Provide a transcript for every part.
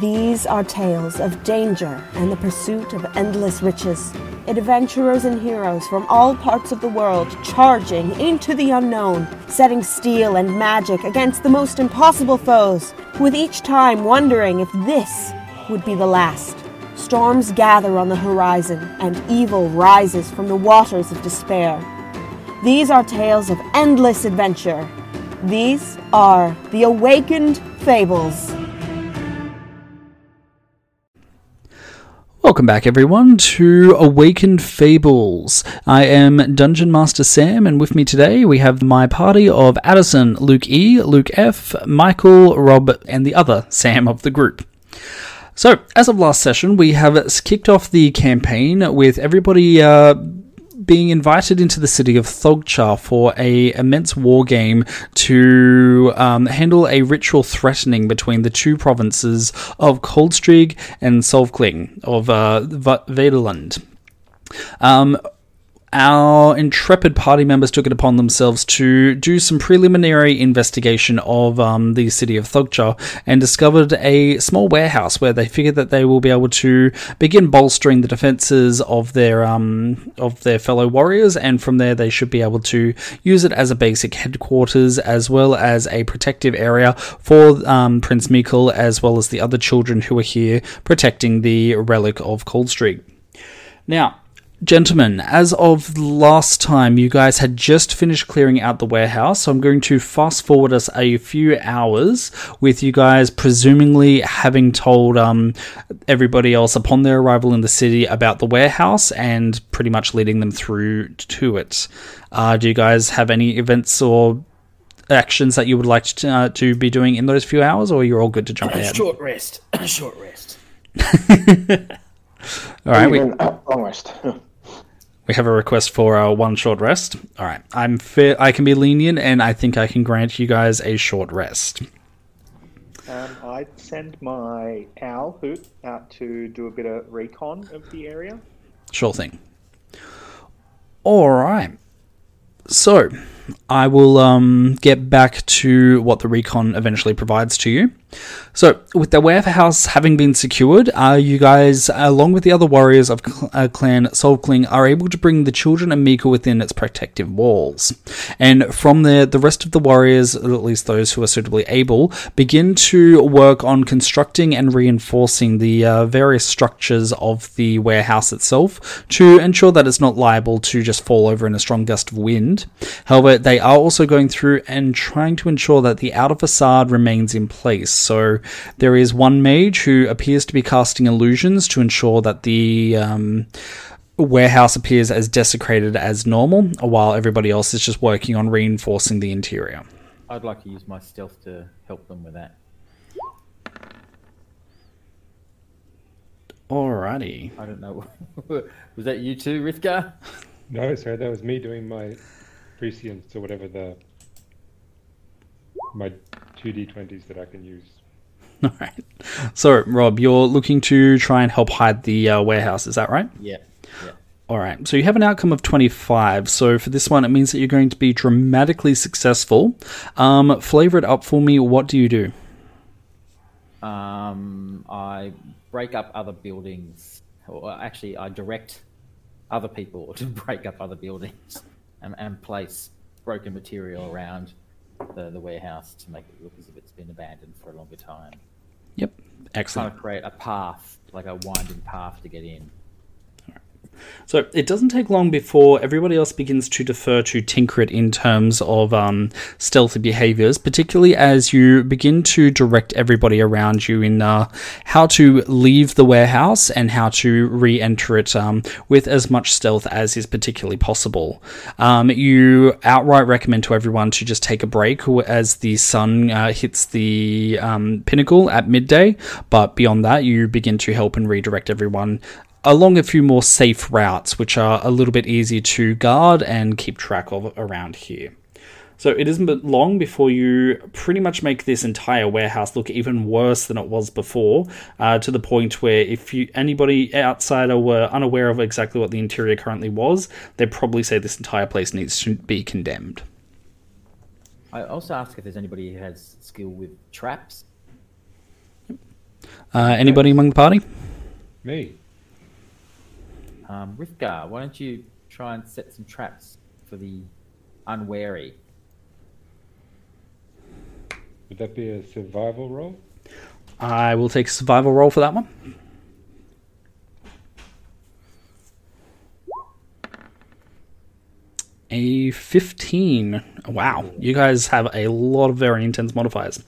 These are tales of danger and the pursuit of endless riches. Adventurers and heroes from all parts of the world charging into the unknown, setting steel and magic against the most impossible foes, with each time wondering if this would be the last. Storms gather on the horizon, and evil rises from the waters of despair. These are tales of endless adventure. These are the Awakened Fables. Welcome back, everyone, to Awakened Fables. I am Dungeon Master Sam, and with me today we have my party of Addison, Luke E, Luke F, Michael, Rob, and the other Sam of the group. So, as of last session, we have kicked off the campaign with everybody uh, being invited into the city of Thogcha for a immense war game to um, handle a ritual threatening between the two provinces of Coldstreak and Solvkling of uh, Vaderland. Um, our intrepid party members took it upon themselves to do some preliminary investigation of um, the city of Thugcha and discovered a small warehouse where they figured that they will be able to begin bolstering the defenses of their um, of their fellow warriors, and from there they should be able to use it as a basic headquarters as well as a protective area for um, Prince Mikkel as well as the other children who are here protecting the relic of Coldstreak. Now, Gentlemen, as of last time, you guys had just finished clearing out the warehouse, so I'm going to fast forward us a few hours with you guys presumably having told um, everybody else upon their arrival in the city about the warehouse and pretty much leading them through to it. Uh, do you guys have any events or actions that you would like to, uh, to be doing in those few hours, or you're all good to jump ahead? Short rest. Short rest. all right, we, uh, long rest. We have a request for a one short rest. All right, I'm fair. I can be lenient, and I think I can grant you guys a short rest. Um, I'd send my owl hoot out to do a bit of recon of the area. Sure thing. All right. So, I will um, get back to what the recon eventually provides to you. So, with the warehouse having been secured, uh, you guys, along with the other warriors of cl- uh, Clan Solkling, are able to bring the children and Mika within its protective walls. And from there, the rest of the warriors, at least those who are suitably able, begin to work on constructing and reinforcing the uh, various structures of the warehouse itself to ensure that it's not liable to just fall over in a strong gust of wind. However, they are also going through and trying to ensure that the outer facade remains in place. So there is one mage who appears to be casting illusions to ensure that the um, warehouse appears as desecrated as normal, while everybody else is just working on reinforcing the interior. I'd like to use my stealth to help them with that. Alrighty. I don't know. Was that you too, Rithgar? No, sir, that was me doing my prescience or whatever the my two d twenties that I can use. Alright. So, Rob, you're looking to try and help hide the uh, warehouse, is that right? Yeah. Yeah. All right. So you have an outcome of 25. So for this one, it means that you're going to be dramatically successful. Um, flavor it up for me. What do you do? Um, I break up other buildings, or actually, I direct other people to break up other buildings and, and place broken material around the, the warehouse to make it look as if it's been abandoned for a longer time. Yep. Excellent. to create a path, like a winding path to get in. So it doesn't take long before everybody else begins to defer to Tinkrit in terms of um, stealthy behaviors, particularly as you begin to direct everybody around you in uh, how to leave the warehouse and how to re enter it um, with as much stealth as is particularly possible. Um, you outright recommend to everyone to just take a break as the sun uh, hits the um, pinnacle at midday, but beyond that, you begin to help and redirect everyone along a few more safe routes, which are a little bit easier to guard and keep track of around here. So it isn't but long before you pretty much make this entire warehouse look even worse than it was before, uh, to the point where if you anybody outsider were unaware of exactly what the interior currently was, they'd probably say this entire place needs to be condemned. I also ask if there's anybody who has skill with traps. Uh, anybody among the party? Me. Um, Rithgar, why don't you try and set some traps for the unwary? Would that be a survival roll? I will take a survival roll for that one. A 15. Wow, you guys have a lot of very intense modifiers.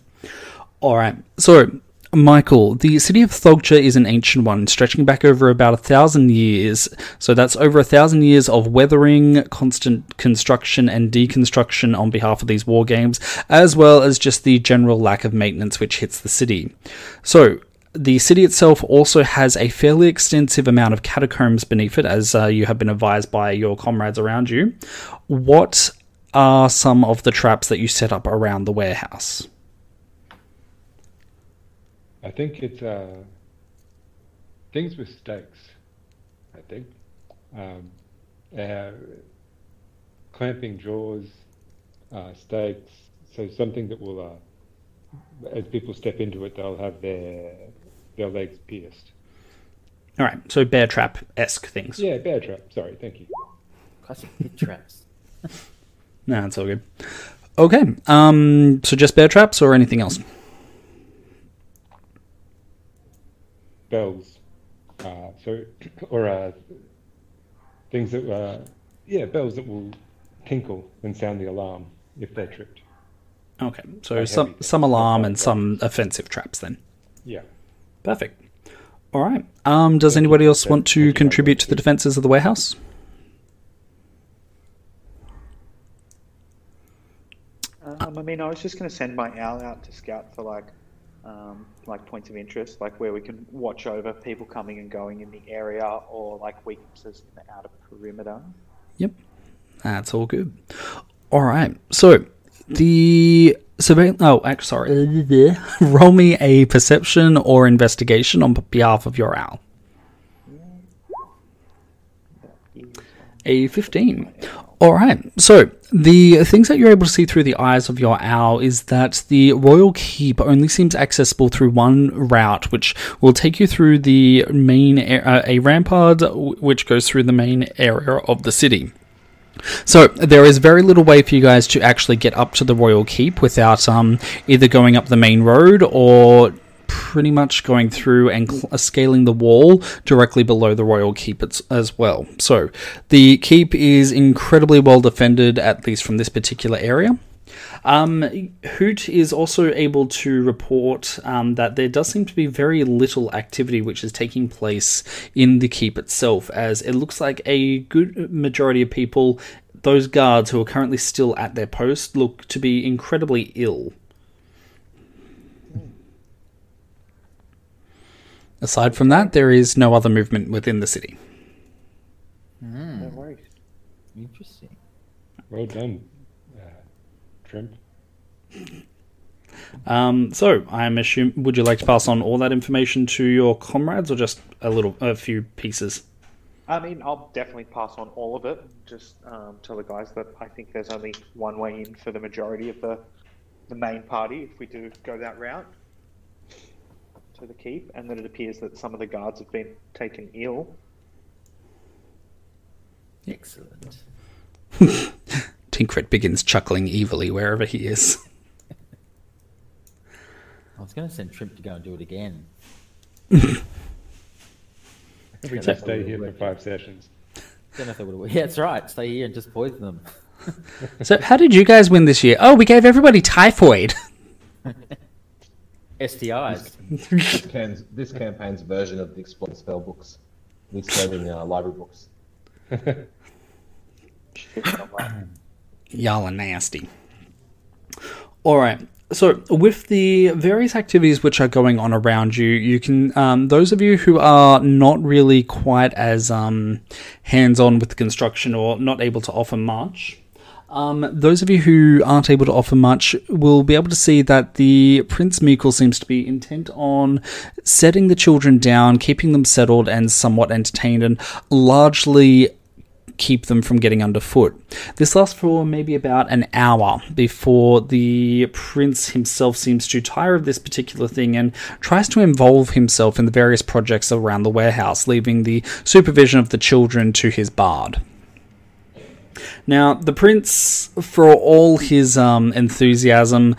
Alright, so, Michael, the city of Thogja is an ancient one, stretching back over about a thousand years. So that's over a thousand years of weathering, constant construction, and deconstruction on behalf of these war games, as well as just the general lack of maintenance which hits the city. So, the city itself also has a fairly extensive amount of catacombs beneath it, as uh, you have been advised by your comrades around you. What are some of the traps that you set up around the warehouse? I think it's uh, things with stakes. I think um, uh, clamping jaws, uh, stakes. So something that will, uh, as people step into it, they'll have their their legs pierced. All right, so bear trap esque things. Yeah, bear trap. Sorry, thank you. Classic pit traps. No, it's all good. Okay, um, so just bear traps or anything else? Bells. Uh, so, or uh, things that, uh, yeah, bells that will tinkle and sound the alarm if they're tripped. Okay, so Like some heavy some alarm and like some offensive traps then. Yeah. Perfect. All right. Um, does anybody else want to contribute to the defenses of the warehouse? Um, I mean, I was just going to send my owl out to scout for like, um, like points of interest, like where we can watch over people coming and going in the area, or like weaknesses in the outer perimeter. Yep, that's all good. All right. So the surveil. Oh, actually, sorry. Roll me a perception or investigation on behalf of your owl. A 15. All right. So, the things that you're able to see through the eyes of your owl is that the royal keep only seems accessible through one route, which will take you through the main uh, a rampart, which goes through the main area of the city. So there is very little way for you guys to actually get up to the royal keep without um, either going up the main road or pretty much going through and cl- uh, scaling the wall directly below the royal keep as, well. So the keep is incredibly well defended, at least from this particular area. Um, Hoot is also able to report um, that there does seem to be very little activity which is taking place in the keep itself, as it looks like a good majority of people, those guards who are currently still at their post, look to be incredibly ill. Aside from that, there is no other movement within the city. No worries. Interesting. Well done, uh, Trimp. Um, so, I'm assuming. Would you like to pass on all that information to your comrades, or just a little, a few pieces? I mean, I'll definitely pass on all of it. Just um, tell the guys that I think there's only one way in for the majority of the the main party if we do go that route to the keep, and that it appears that some of the guards have been taken ill. Excellent. Tinkrit begins chuckling evilly wherever he is. I was going to send Trimp to go and do it again. We can stay here for five sessions. Don't know if they would have. Yeah, that's right. Stay here and just poison them. So, how did you guys win this year? Oh, we gave everybody typhoid. STIs. this, campaign's, this campaign's version of the Exploit spell books, the exploding uh, library books. Y'all are nasty. All right. So, with the various activities which are going on around you, you can, um, those of you who are not really quite as um, hands on with the construction or not able to offer much, um, those of you who aren't able to offer much will be able to see that the Prince Meikle seems to be intent on setting the children down, keeping them settled and somewhat entertained, and largely keep them from getting underfoot. This lasts for maybe about an hour before the prince himself seems to tire of this particular thing and tries to involve himself in the various projects around the warehouse, leaving the supervision of the children to his bard. Now, the prince, for all his um, enthusiasm,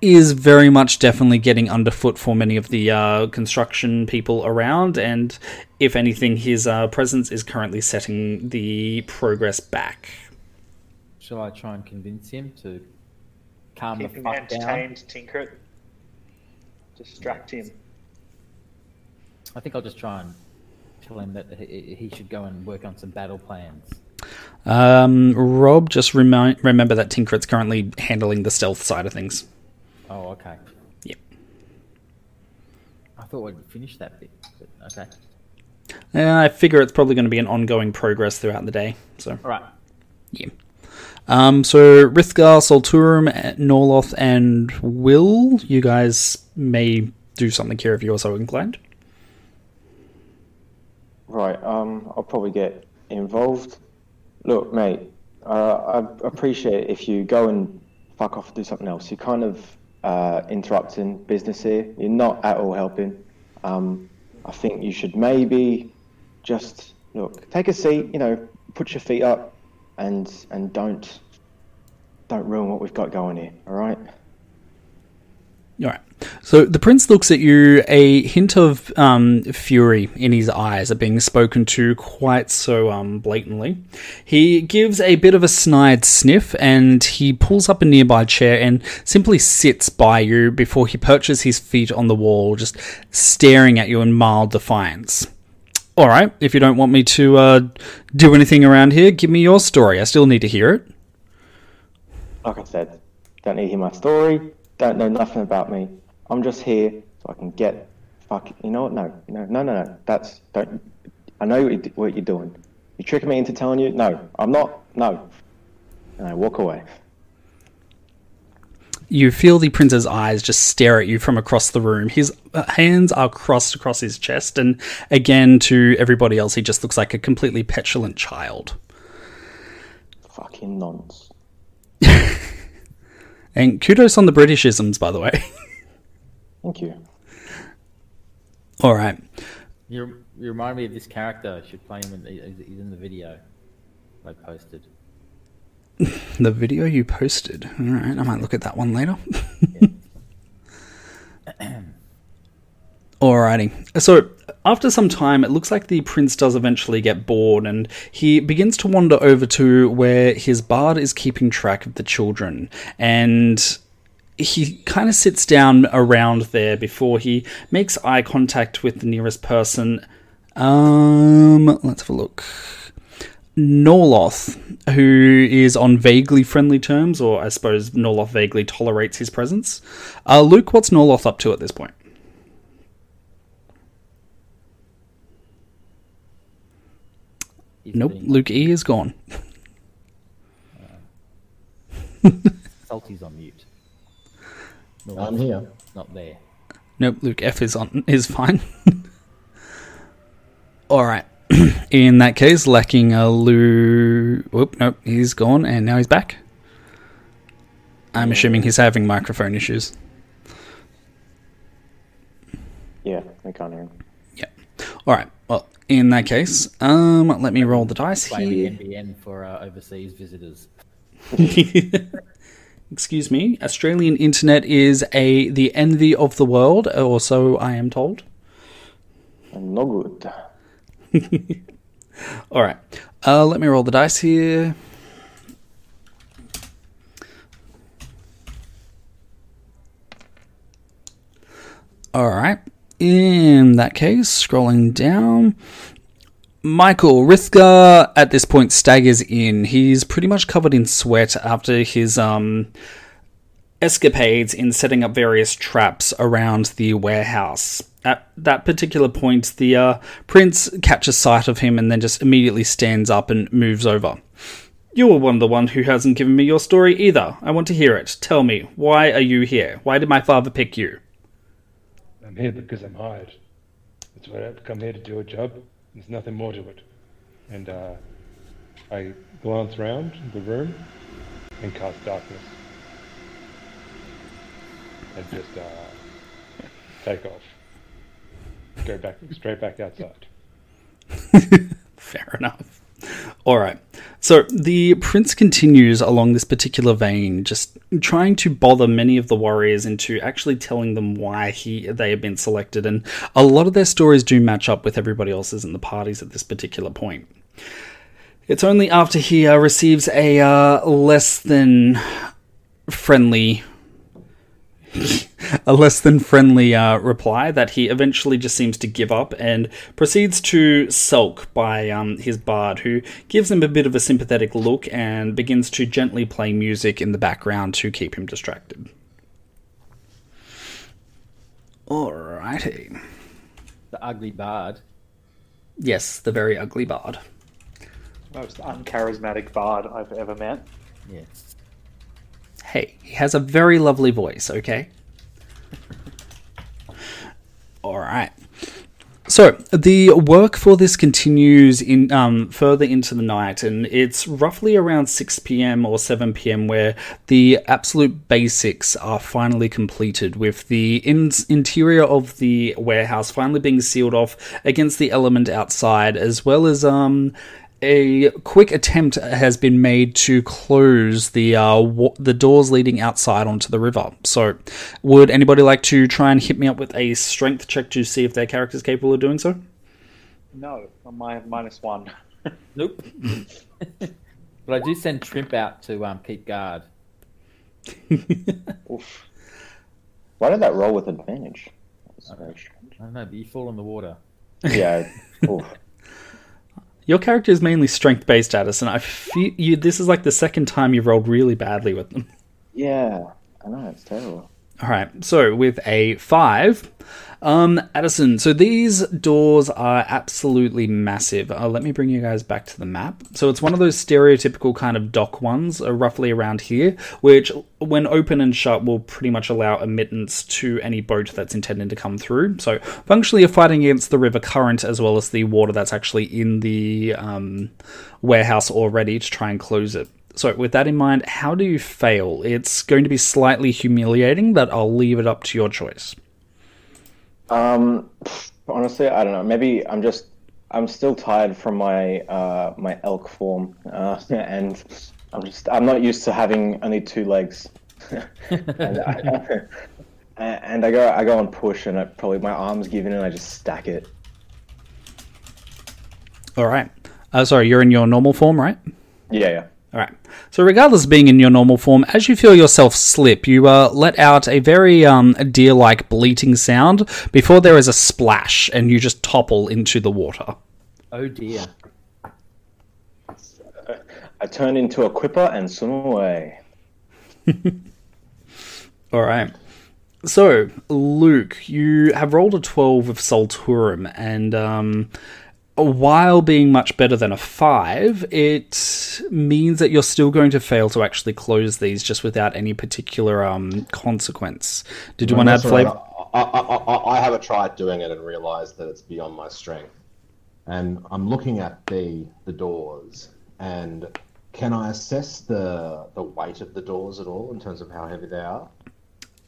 is very much definitely getting underfoot for many of the uh, construction people around, and if anything, his uh, presence is currently setting the progress back. Shall I try and convince him to calm Keep the him fuck down? entertained, tinker it. Distract him. I think I'll just try and tell him that he, he should go and work on some battle plans. Um, Rob, just remi- remember that Tinkerit's currently handling the stealth side of things. Oh, okay. Yep. I thought we'd finish that bit, but okay. Uh, I figure it's probably going to be an ongoing progress throughout the day. So, All right. yeah. Um, so Rithgar, Solturum, Norloth, and Will, you guys may do something here if you're so inclined. Right, um, I'll probably get involved. Look, mate, uh, I appreciate if you go and fuck off and do something else. You're kind of uh, interrupting business here. You're not at all helping. Um, I think you should maybe just look, take a seat. You know, put your feet up, and and don't don't ruin what we've got going here. All right. All right. So the prince looks at you, a hint of um, fury in his eyes at being spoken to quite so um, blatantly. He gives a bit of a snide sniff and he pulls up a nearby chair and simply sits by you before he perches his feet on the wall, just staring at you in mild defiance. All right, if you don't want me to uh, do anything around here, give me your story. I still need to hear it. Like I said, don't need to hear my story. Don't know nothing about me. I'm just here so I can get fuck. You know what? No, no, no, no, no. That's don't. I know what, you, what you're doing. You tricking me into telling you? No, I'm not. No. And I walk away. You feel the prince's eyes just stare at you from across the room. His hands are crossed across his chest, and again, to everybody else, he just looks like a completely petulant child. Fucking nonce. And kudos on the Britishisms, by the way. Thank you. All right. You, you remind me of this character. I should play him. In, he's he's in the video I posted. The video you posted. All right. I might look at that one later. Alrighty. So, after some time, it looks like the prince does eventually get bored and he begins to wander over to where his bard is keeping track of the children. And he kind of sits down around there before he makes eye contact with the nearest person. Um, let's have a look. Norloth, who is on vaguely friendly terms, or I suppose Norloth vaguely tolerates his presence. Uh, Luke, what's Norloth up to at this point? He's Nope, being- Luke E is gone. Uh, Salty's on mute. No, I'm here. Not there. Nope, Luke F is on is fine. All right. In that case, lacking a Lou. Whoop, nope, he's gone, and now he's back. I'm assuming he's having microphone issues. Yeah, I can't hear him. Yeah. All right. Well, in that case, um, let me roll the dice here. NBN for uh, overseas visitors. Excuse me. Australian internet is a the envy of the world, or so I am told. I'm no good. All right. Uh, let me roll the dice here. All right. In that case, scrolling down, Michael Rithgar at this point staggers in. He's pretty much covered in sweat after his um escapades in setting up various traps around the warehouse. At that particular point, the uh, prince catches sight of him and then just immediately stands up and moves over. You are one of the one who hasn't given me your story either. I want to hear it. Tell me, why are you here? Why did my father pick you? I'm here because I'm hired. That's why I've come here to do a job. There's nothing more to it. And uh, I glance around the room and cast darkness. And just uh, take off. Go back straight back outside. Fair enough. All right. So the prince continues along this particular vein, just trying to bother many of the warriors into actually telling them why he they have been selected, and a lot of their stories do match up with everybody else's in the parties at this particular point. It's only after he uh, receives a uh, less than friendly a less than friendly uh, reply that he eventually just seems to give up and proceeds to sulk by um, his bard, who gives him a bit of a sympathetic look and begins to gently play music in the background to keep him distracted. Alrighty. The ugly bard. Yes, the very ugly bard. Most uncharismatic bard I've ever met. Yes. Hey, he has a very lovely voice, okay? Alright. So the work for this continues in um, further into the night, and it's roughly around six p.m. or seven p.m. where the absolute basics are finally completed, with the in- interior of the warehouse finally being sealed off against the element outside, as well as um, a quick attempt has been made to close the uh, wa- the doors leading outside onto the river. So, would anybody like to try and hit me up with a strength check to see if their character is capable of doing so? No, I'm my minus one. Nope. but I do send Trimp out to um, keep guard. Oof. Why did that roll with advantage? That's very strange. I don't know, but you fall in the water. Yeah. oof. Your character is mainly strength based, Addison. I feel you. This is like the second time you've rolled really badly with them. Yeah. I know it's terrible. All right, so with a five, um, Addison. So these doors are absolutely massive. Uh, let me bring you guys back to the map. So it's one of those stereotypical kind of dock ones, uh, roughly around here, which, when open and shut, will pretty much allow admittance to any boat that's intended to come through. So functionally, you're fighting against the river current as well as the water that's actually in the um, warehouse already to try and close it. So, with that in mind, how do you fail? It's going to be slightly humiliating, but I'll leave it up to your choice. Um, honestly, I don't know. Maybe I'm just I'm still tired from my uh, my elk form, uh, and I'm just I'm not used to having only two legs. and, I, and I go I go and push, and I probably my arms give in, and I just stack it. All right. Uh, sorry, you're in your normal form, right? Yeah, yeah. All right. So, regardless of being in your normal form, as you feel yourself slip, you uh, let out a very um, deer like bleating sound before there is a splash and you just topple into the water. Oh dear. I turn into a quipper and swim away. All right. So, Luke, you have rolled a 12 with Solturum, and um, while being much better than a 5, it means that you're still going to fail to actually close these just without any particular um, consequence. Did you want to add That's all right. flavor? I, I, I, I have a try at doing it and realised that it's beyond my strength. And I'm looking at the the doors, and can I assess the the weight of the doors at all in terms of how heavy they are?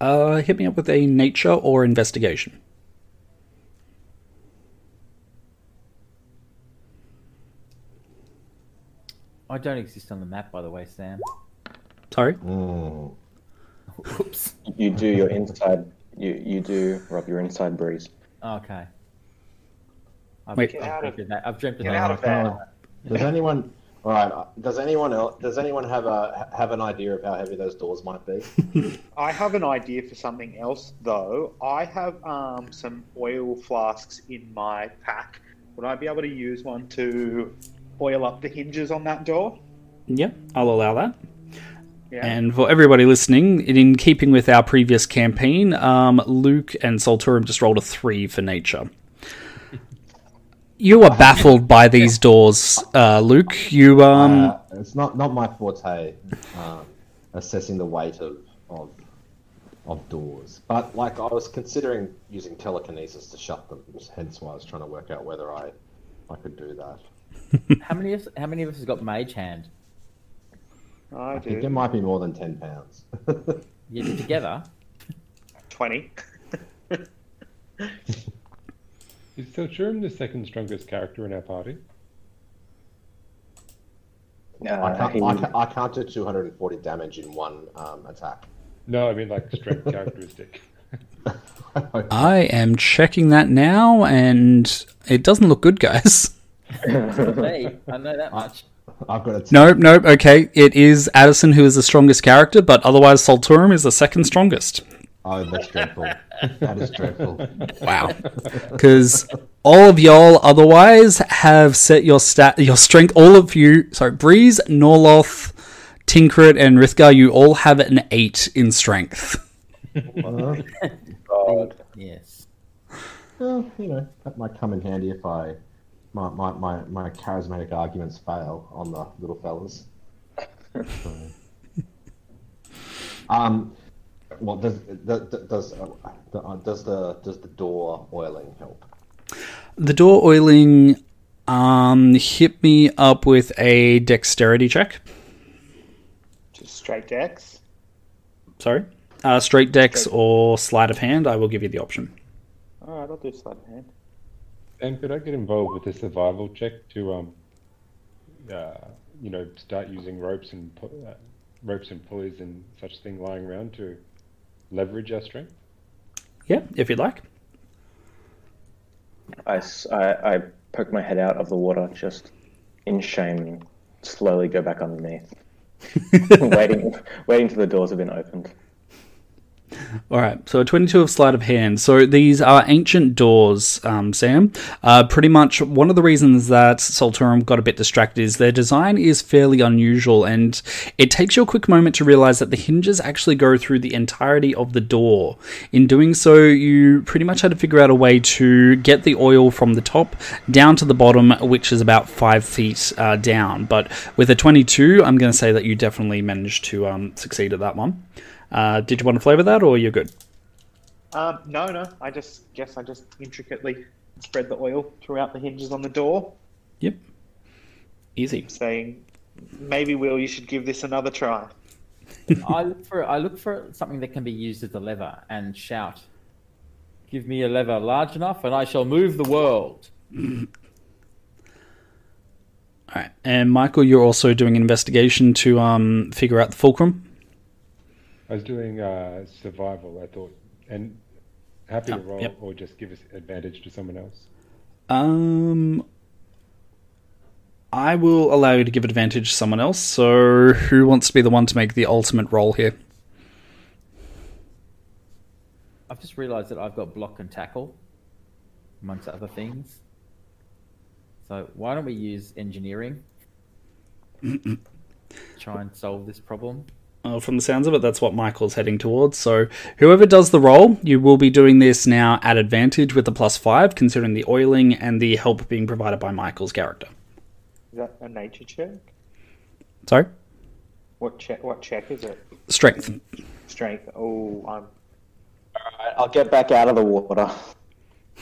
Uh, hit me up with a nature or investigation. I don't exist on the map, by the way, Sam. Sorry? Mm. Oops. You do your inside. You you do Rob your inside breeze. Okay. I've, Wait. I've out of- dreamt of that. I've dreamt of Get that. out of there. Does anyone? All right. uh, Does anyone else? Does anyone have a have an idea of how heavy those doors might be? I have an idea for something else, though. I have um, some oil flasks in my pack. Would I be able to use one to oil up the hinges on that door? Yeah, I'll allow that. Yeah. And for everybody listening, in keeping with our previous campaign, um, Luke and Solturum just rolled a three for nature. You are baffled by these doors, uh, Luke. You um, Uh, it's not not my forte, um, assessing the weight of, of of doors. But like I was considering using telekinesis to shut them, hence why I was trying to work out whether I I could do that. How many of us, how many of us has got mage hand? I I think it might be more than ten pounds. Yeah, together. 20. Is Solturum the second strongest character in our party? Uh, I, can't, he- I, can't, I can't do 240 damage in one um, attack. No, I mean like strength characteristic. I am checking that now, and it doesn't look good, guys. Me, I know that much. I've got a Nope, nope. Okay, it is Addison who is the strongest character, but otherwise Solturum is the second strongest. Oh, that's dreadful. that is dreadful. Wow. Because all of y'all otherwise have set your stat, your strength. All of you, sorry, Breeze, Norloth, Tinkrit, and Rithgar, you all have an eight in strength. God. Uh-huh. Yes. Well, you know, that might come in handy if I my my, my, my charismatic arguments fail on the little fellas. Um, well, does does does, uh, the, uh, does the does the door oiling help? The door oiling, um, hit me up with a dexterity check. Just straight dex. Sorry, uh, straight dex or sleight of hand. I will give you the option. Alright, I'll do sleight of hand. And could I get involved with a survival check to, um, uh, you know, start using ropes and pu- uh, ropes and pulleys and such thing lying around to leverage our strength? Yeah, if you'd like. I I poke my head out of the water just in shame and slowly go back underneath. waiting waiting till the doors have been opened. All right, so a 22 of sleight of hand. So these are ancient doors, um, Sam. Uh, pretty much one of the reasons that Solturum got a bit distracted is their design is fairly unusual, and it takes you a quick moment to realize that the hinges actually go through the entirety of the door. In doing so, you pretty much had to figure out a way to get the oil from the top down to the bottom, which is about five feet uh, down. But with a 22, I'm going to say that you definitely managed to um, succeed at that one. Uh, did you want to flavor that, or you're good? Um, no, no. I just guess I just intricately spread the oil throughout the hinges on the door, Yep. Easy. saying, "Maybe Will, you should give this another try." I look for I look for something that can be used as a lever and shout. Give me a lever large enough, and I shall move the world. All right. And Michael, you're also doing an investigation to um, figure out the fulcrum. I was doing uh, survival, I thought, and happy to Oh, roll yep. or just give us advantage to someone else. Um, I will allow you to give advantage to someone else. So, who wants to be the one to make the ultimate roll here? I've just realised that I've got block and tackle, amongst other things. So why don't we use engineering? Try and solve this problem. Uh, from the sounds of it, that's what Michael's heading towards. So, whoever does the roll, you will be doing this now at advantage with the plus five, considering the oiling and the help being provided by Michael's character. Is that a nature check? Sorry? What check? What check is it? Strength. Strength. Oh, I'm. Alright, I'll get back out of the water.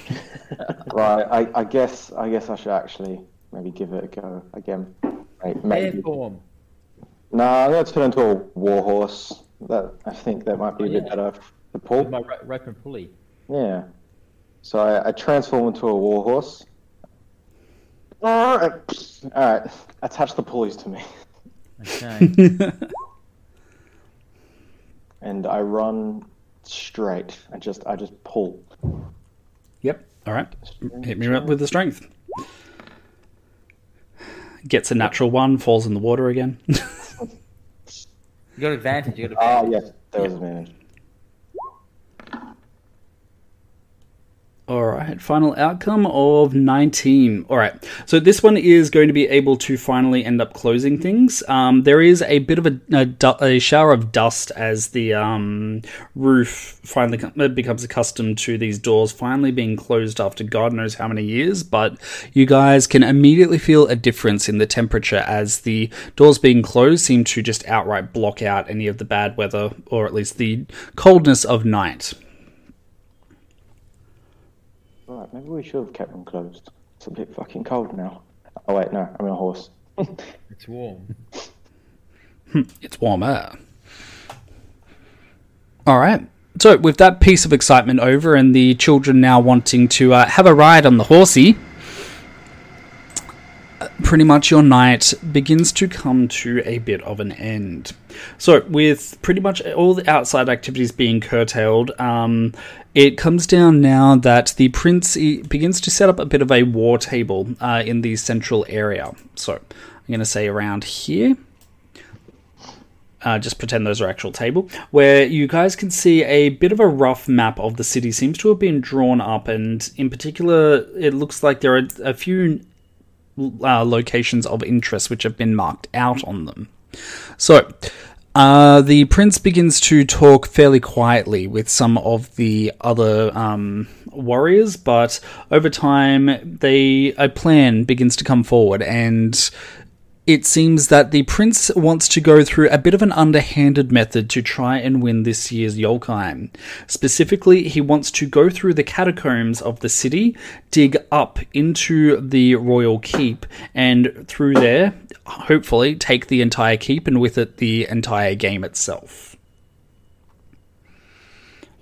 right, I, I guess I guess I should actually maybe give it a go again. Right, maybe. Air form. No, I'm gonna turn into a warhorse. That I think that might be a Oh, bit yeah. better to With pull. my ro- rope and pulley. Yeah. So I, I transform into a warhorse. Alright, Alright, attach the pulleys to me. Okay. And I run straight. I just I just pull. Yep. All right. Hit me up with the strength. Gets a natural one, falls in the water again. you got advantage. You got Ah advantage. yes, there was advantage. All right, final outcome of 19. All right, so this one is going to be able to finally end up closing things. Um, there is a bit of a, a, a shower of dust as the um, roof finally uh, becomes accustomed to these doors finally being closed after God knows how many years. But you guys can immediately feel a difference in the temperature as the doors being closed seem to just outright block out any of the bad weather or at least the coldness of night. Right, maybe we should have kept them closed. It's a bit fucking cold now. Oh wait, no, I'm on a horse. It's warm. It's warmer. All right. So, with that piece of excitement over and the children now wanting to uh, have a ride on the horsey, pretty much your night begins to come to a bit of an end. So, with pretty much all the outside activities being curtailed, um, it comes down now that the prince begins to set up a bit of a war table uh, in the central area. So, I'm going to say around here uh, just pretend those are actual table, where you guys can see a bit of a rough map of the city seems to have been drawn up, and in particular, it looks like there are a few uh, locations of interest which have been marked out on them. So, uh, the prince begins to talk fairly quietly with some of the other um, warriors, but over time, they a plan begins to come forward, and it seems that the prince wants to go through a bit of an underhanded method to try and win this year's Yolkheim. Specifically, he wants to go through the catacombs of the city, dig up into the royal keep, and through there, hopefully, take the entire keep and with it the entire game itself.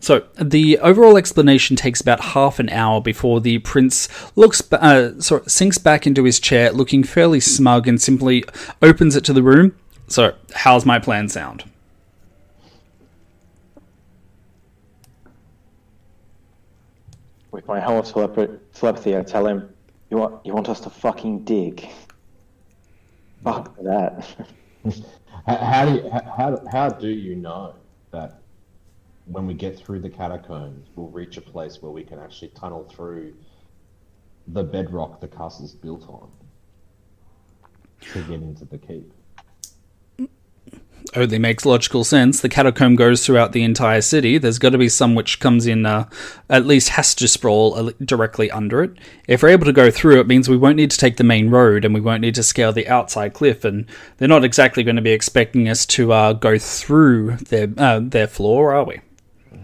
So the overall explanation takes about half an hour before the prince looks, uh, sorry, sinks back into his chair, looking fairly smug, and simply opens it to the room. So, how's my plan sound? With my whole telepathy, I tell him, "You want you want us to fucking dig? Fuck that." How, how do you, how, how do you know that when we get through the catacombs, we'll reach a place where we can actually tunnel through the bedrock the castle's built on to get into the keep? Only makes logical sense. The catacomb goes throughout the entire city. There's got to be some which comes in, uh, at least has to sprawl uh, directly under it. If we're able to go through, it means we won't need to take the main road and we won't need to scale the outside cliff. And they're not exactly going to be expecting us to uh, go through their uh, their floor, are we?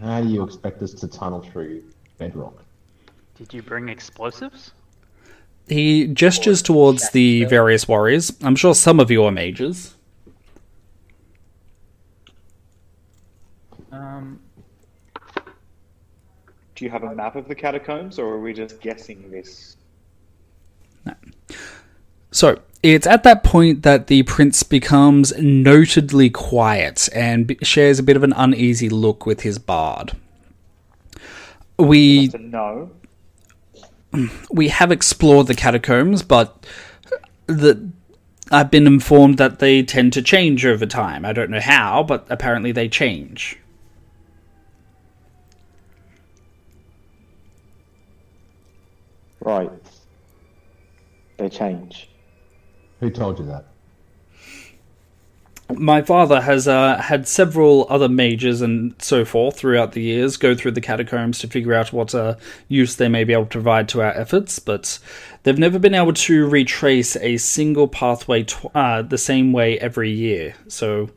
How do you expect us to tunnel through bedrock? Did you bring explosives? He gestures towards the various warriors. I'm sure some of you are mages. Um, Do you have a map of the catacombs, or are we just guessing this? So it's at that point that the prince becomes notedly quiet and b- shares a bit of an uneasy look with his bard. We no. we have explored the catacombs, but the I've been informed that they tend to change over time. I don't know how, but apparently they change. right. They change. Who told you that? My father has uh, had several other mages and so forth throughout the years go through the catacombs to figure out what uh, use they may be able to provide to our efforts, but they've never been able to retrace a single pathway tw- uh, the same way every year. So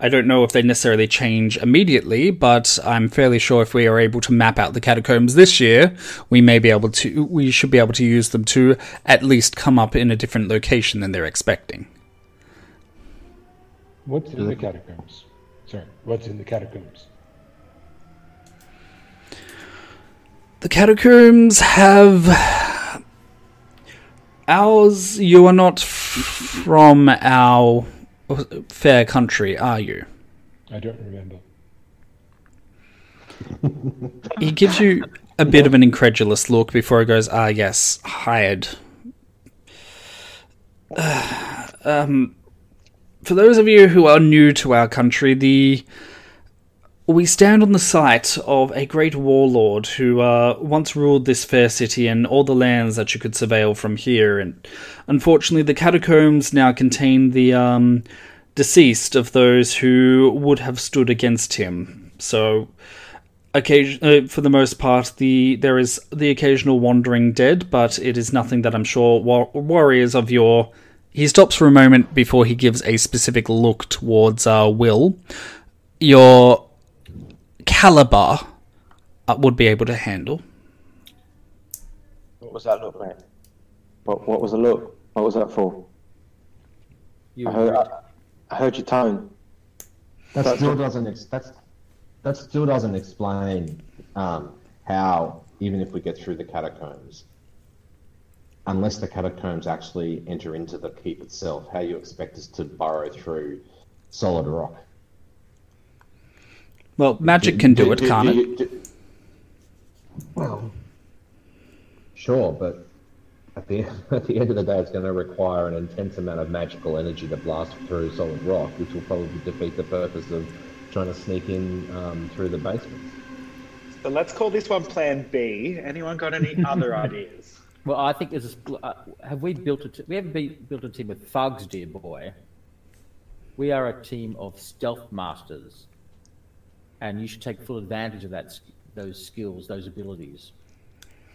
I don't know if they necessarily change immediately, but I'm fairly sure if we are able to map out the catacombs this year, we may be able to. We should be able to use them to at least come up in a different location than they're expecting. What's in the mm-hmm. catacombs? Sorry, what's in the catacombs? The catacombs have ours. You are not f- from our fair country, are you? I don't remember. He gives you a bit of an incredulous look before he goes, "Ah, yes, hired." um, for those of you who are new to our country, the we stand on the site of a great warlord who uh, once ruled this fair city and all the lands that you could surveil from here. And unfortunately, the catacombs now contain the um, deceased of those who would have stood against him. So, occasion, uh, for the most part, the there is the occasional wandering dead, but it is nothing that I'm sure war- warriors of your. He stops for a moment before he gives a specific look towards uh, Will. Your caliber uh, would be able to handle. What was that look, mate? What What was the look? What was that for? You I heard. I, I heard your tone. That That's still what- doesn't ex- that's that still doesn't explain um, how even if we get through the catacombs, unless the catacombs actually enter into the keep itself, how you expect us to burrow through solid rock? Well, magic can do it, can't it? well, sure, but at the at the end of the day, it's going to require an intense amount of magical energy to blast through solid rock, which will probably defeat the purpose of trying to sneak in um, through the basements. So let's call this one Plan B. Anyone got any other ideas? Well, I think there's a, uh, have we built a t- we haven't be, built a team of thugs, dear boy. We are a team of stealth masters, and you should take full advantage of that those skills, those abilities,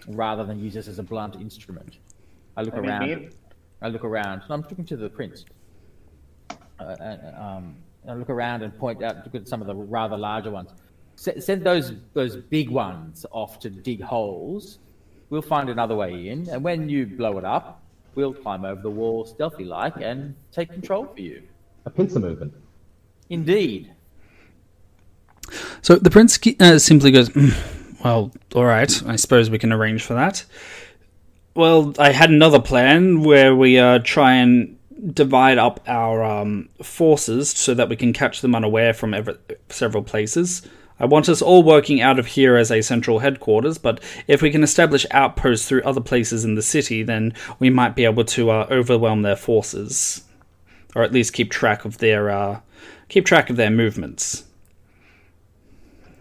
rather than use this as a blunt instrument. I look I mean, around. me- I look around. and I'm talking to the prince. Uh, uh, um, I look around and point out, look at some of the rather larger ones. S- send those those big ones off to dig holes. We'll find another way in, and when you blow it up, we'll climb over the wall stealthy like and take control for you. A pincer movement. Indeed. So the prince uh, simply goes, "Mm, Well, all right, I suppose we can arrange for that. Well, I had another plan where we uh, try and divide up our um, forces so that we can catch them unaware from ever- several places. I want us all working out of here as a central headquarters, but if we can establish outposts through other places in the city, then we might be able to uh, overwhelm their forces, or at least keep track of their uh, keep track of their movements.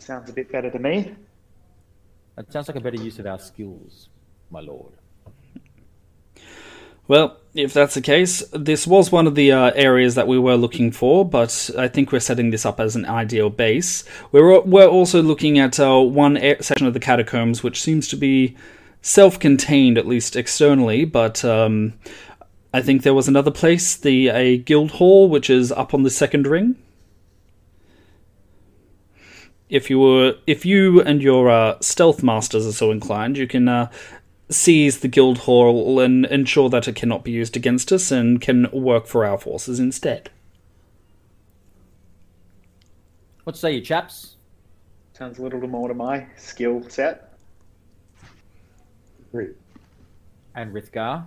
Sounds a bit better to me. That sounds like a better use of our skills, my lord. Well, if that's the case, this was one of the uh, areas that we were looking for, but I think we're setting this up as an ideal base. We're, we're also looking at uh, one a- section of the catacombs which seems to be self contained, at least externally, but um, I think there was another place, the a guild hall, which is up on the second ring. If you were, if you and your uh, stealth masters are so inclined, you can uh, seize the guild hall and ensure that it cannot be used against us and can work for our forces instead. What say you, chaps? Sounds a little more to my skill set. Great. And Rithgar?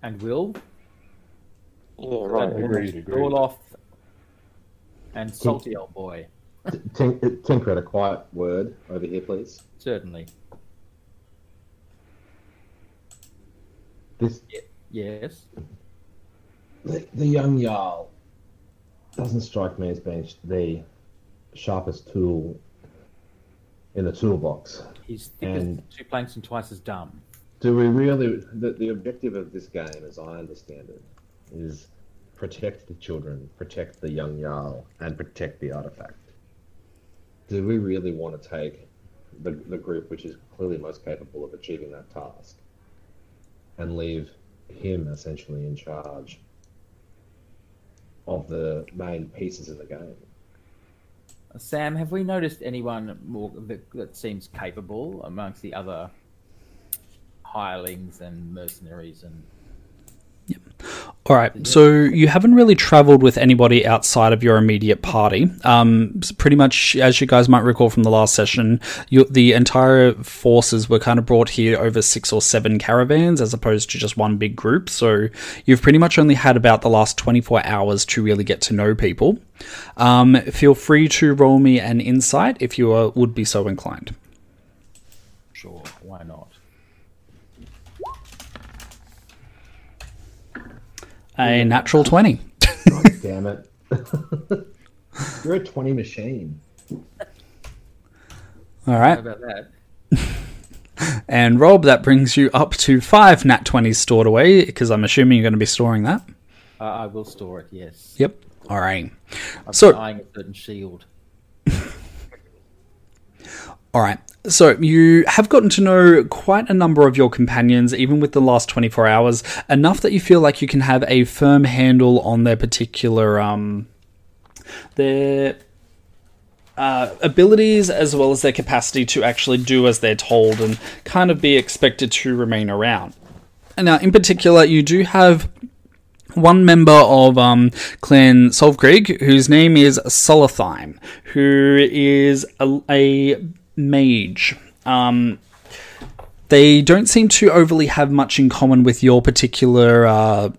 And Will? Yeah, right. Agreed, agreed. Orloff? And Salty Old Boy? Tink- Tinker, a quiet word over here, please. Certainly. This Yes. the, the young Jarl doesn't strike me as being the sharpest tool in the toolbox. He's thick And- as two planks and twice as dumb. Do we really? The, the objective of this game, as I understand it, is protect the children, protect the young Jarl, and protect the artifact. Do we really want to take the, the group which is clearly most capable of achieving that task and leave him essentially in charge of the main pieces in the game? Sam, have we noticed anyone more that, that seems capable amongst the other hirelings and mercenaries and All right, so you haven't really traveled with anybody outside of your immediate party. Um, pretty much, as you guys might recall from the last session, you, the entire forces were kind of brought here over six or seven caravans as opposed to just one big group. So you've pretty much only had about the last 24 hours to really get to know people. Um, feel free to roll me an insight if you are, would be so inclined. sure, why not? A natural 20. God damn it! You're a twenty machine. All right. How about that? And Rob, that brings you up to five nat 20s stored away, because I'm assuming you're going to be storing that. Uh, I will store it, yes. Yep. All right. I'm So- eyeing a certain shield. All right. So you have gotten to know quite a number of your companions, even with the last 24 hours, enough that you feel like you can have a firm handle on their particular um, their uh, abilities as well as their capacity to actually do as they're told and kind of be expected to remain around. And now, in particular, you do have one member of um, Clan Solvkrieg, whose name is Solothime, who is a, a mage. Um, they don't seem to overly have much in common with your particular uh,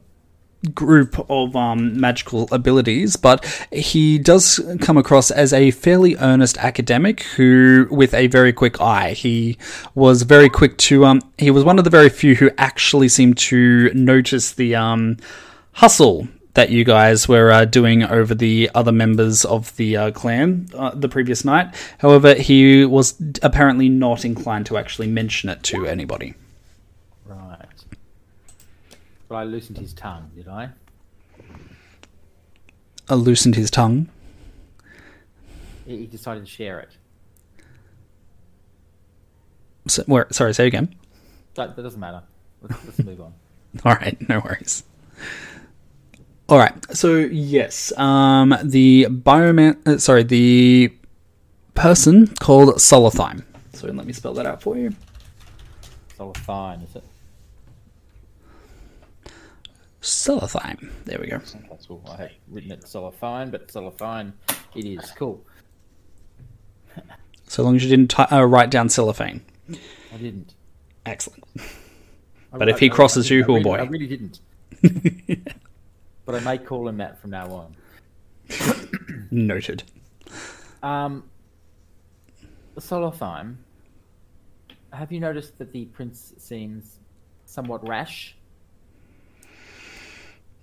group of um, magical abilities, but he does come across as a fairly earnest academic who, with a very quick eye, he was very quick to. Um, he was one of the very few who actually seemed to notice the um, hustle that you guys were uh, doing over the other members of the uh, clan uh, the previous night. However, he was apparently not inclined to actually mention it to anybody. Right. But I loosened his tongue, did I? Uh, loosened his tongue. He he decided to share it. So, where, sorry, say again. That, that doesn't matter. Let's, let's move on. All right, no worries. All right, so yes, um, the bioman, uh, sorry, the person called Solothime. So let me spell that out for you. Solithine, is it? Solothime. There we go. That's all. I had written it Solithine, but Solithine it is. Cool. So long as you didn't ti uh, write down cellophane. I didn't. Excellent. I- But if I- he I- I crosses you, didn't- oh boy. I really didn't. but I may call him that from now on. Noted. Um, Solothime, have you noticed that the prince seems somewhat rash?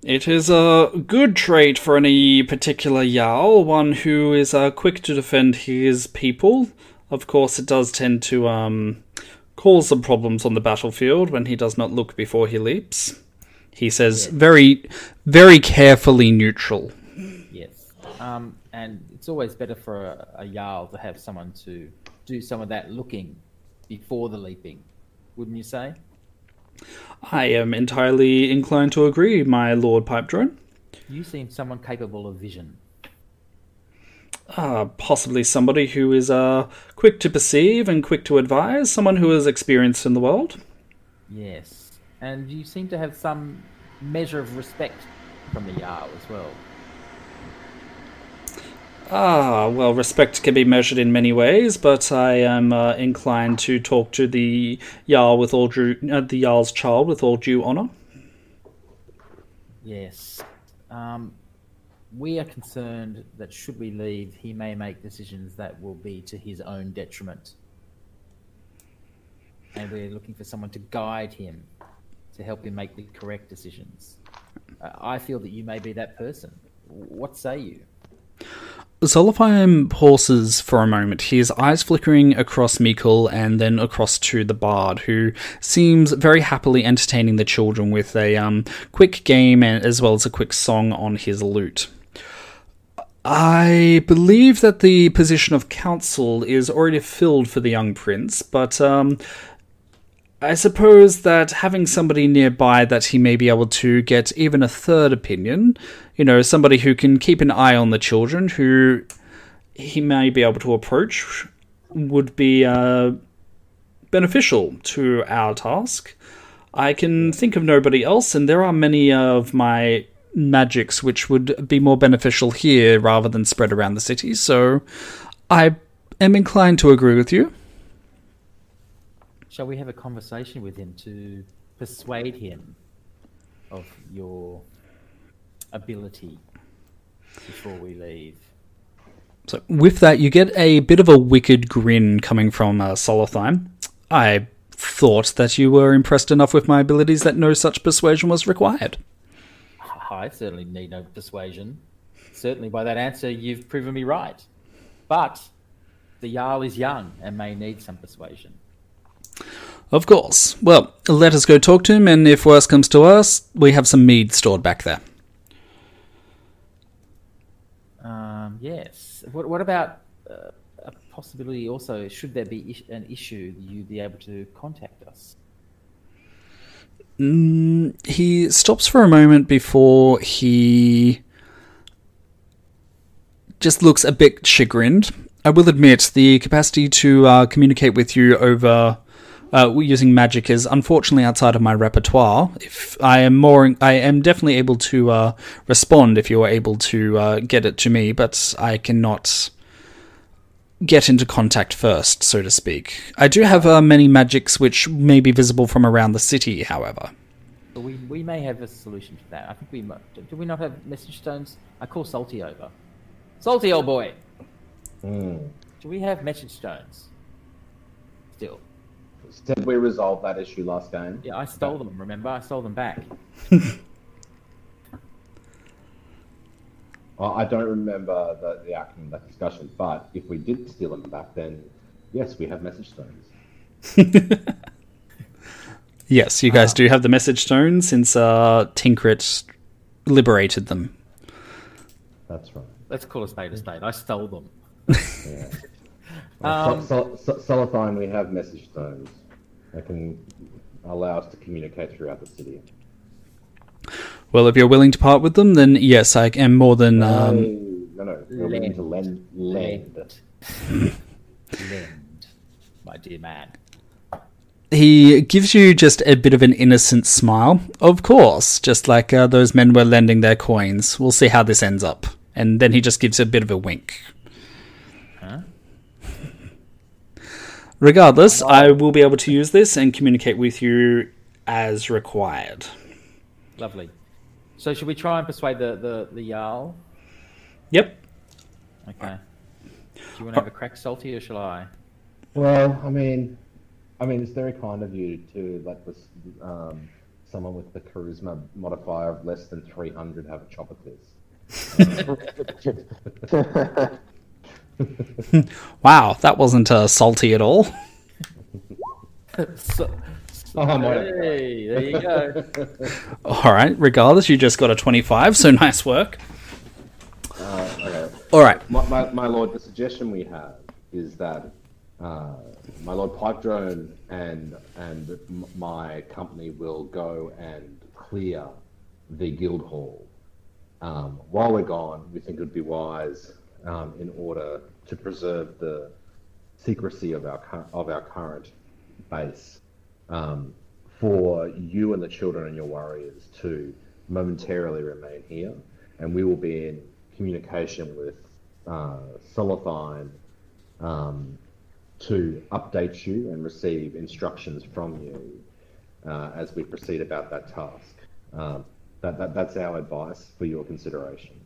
It is a good trait for any particular Jarl, one who is uh, quick to defend his people. Of course, it does tend to um, cause some problems on the battlefield when he does not look before he leaps. He says very, very carefully neutral. Yes. Um, and it's always better for a, a Jarl to have someone to do some of that looking before the leaping, wouldn't you say? I am entirely inclined to agree, my Lord Pipe Drone. You seem someone capable of vision. Uh, possibly somebody who is uh, quick to perceive and quick to advise, someone who is experienced in the world. Yes. And you seem to have some measure of respect from the Jarl as well. Ah, well, respect can be measured in many ways, but I am uh, inclined to talk to the Jarl with all due, uh, the Jarl's child with all due honor. Yes. Um, we are concerned that should we leave, he may make decisions that will be to his own detriment. And we're looking for someone to guide him, to help him make the correct decisions. Uh, I feel that you may be that person. What say you? Zolofheim pauses for a moment, his eyes flickering across Mikkel and then across to the bard, who seems very happily entertaining the children with a um, quick game and as well as a quick song on his lute. I believe that the position of counsel is already filled for the young prince, but um, I suppose that having somebody nearby that he may be able to get even a third opinion, you know, somebody who can keep an eye on the children, who he may be able to approach, would be uh, beneficial to our task. I can think of nobody else, and there are many of my magics which would be more beneficial here rather than spread around the city, so I am inclined to agree with you. Shall we have a conversation with him to persuade him of your ability before we leave? So with that, you get a bit of a wicked grin coming from uh. I thought that you were impressed enough with my abilities that no such persuasion was required. I certainly need no persuasion. Certainly, by that answer, you've proven me right. But the Jarl is young and may need some persuasion. Of course. Well, let us go talk to him, and if worse comes to worse, we have some mead stored back there. Um, yes. What, what about uh, a possibility also, should there be is- an issue, you'd be able to contact us? Mm, he stops for a moment before he just looks a bit chagrined. I will admit the capacity to uh, communicate with you over uh, using magic is unfortunately outside of my repertoire. If I am more, I am definitely able to uh, respond if you are able to uh, get it to me, but I cannot get into contact first, so to speak. I do have uh, many magics which may be visible from around the city, however. But we, we may have a solution to that. I think we. Do we not have message stones? I call Salty over. Salty, old boy. Hmm. Do we have message stones? Still. Did we resolve that issue last game? Yeah, I stole them. Remember, I stole them back. Well, I don't remember the, the outcome of that discussion, but if we did steal them back, then yes, we have message stones. Yes, you guys do have the message stones since uh, Tinkrit liberated them. That's right. Let's call a spade a spade. I stole them. Yeah. Um, so, so, so, we have message stones that can allow us to communicate throughout the city. Well, if you're willing to part with them, then yes, I am more than. Um, no, no, we're willing to lend, lend. It. Lend, my dear man. he gives you just a bit of an innocent smile. Of course, just like uh, those men were lending their coins. We'll see how this ends up. And then he just gives a bit of a wink. Huh? Regardless, I will be able to use this and communicate with you as required. Lovely. So should we try and persuade the the, the Jarl? Yep. Okay. Do you want to have a crack, Salty, or shall I? Well, I mean, I mean, it's very kind of you to let this um, someone with the charisma modifier of less than three hundred have a chop at this. Wow, that wasn't uh, salty at all. so, Oh, I hey, there you go. All right, regardless, you just got a 25, so nice work. Uh, okay. All right. My, my, my lord, the suggestion we have is that uh, my lord Pipe Drone and and my company will go and clear the guild hall. Um, while we're gone, we think it would be wise, um, in order to preserve the secrecy of our of our current base, um, for you and the children and your warriors to momentarily remain here, and we will be in communication with uh, um, to update you and receive instructions from you uh, as we proceed about that task. Um, that, that, that's our advice for your consideration.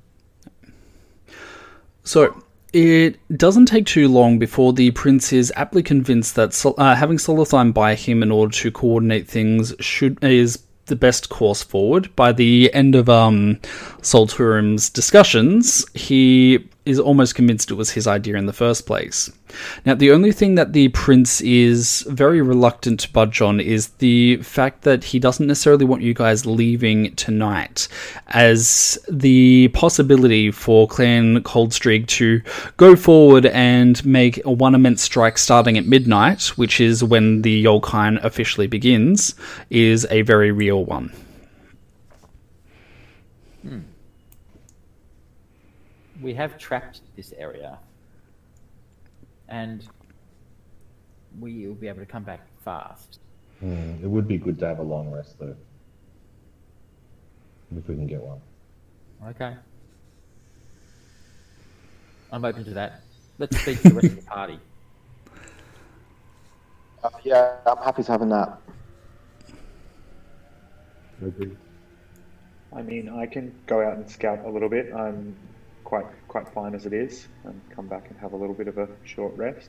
So it doesn't take too long before the prince is aptly convinced that uh, having Solothine by him in order to coordinate things should is the best course forward. By the end of um, Solturum's discussions, he is almost convinced it was his idea in the first place. Now, the only thing that the prince is very reluctant to budge on is the fact that he doesn't necessarily want you guys leaving tonight, as the possibility for Clan Coldstreak to go forward and make a one immense strike starting at midnight, which is when the Yolkine officially begins, is a very real one. We have trapped this area, and we will be able to come back fast. it would be good to have a long rest, though, if we can get one. Okay. I'm open to that. Let's speak to the rest of the party. Uh, yeah, I'm happy to have a nap. I mean, I can go out and scout a little bit. I'm quite quite fine as it is, and come back and have a little bit of a short rest.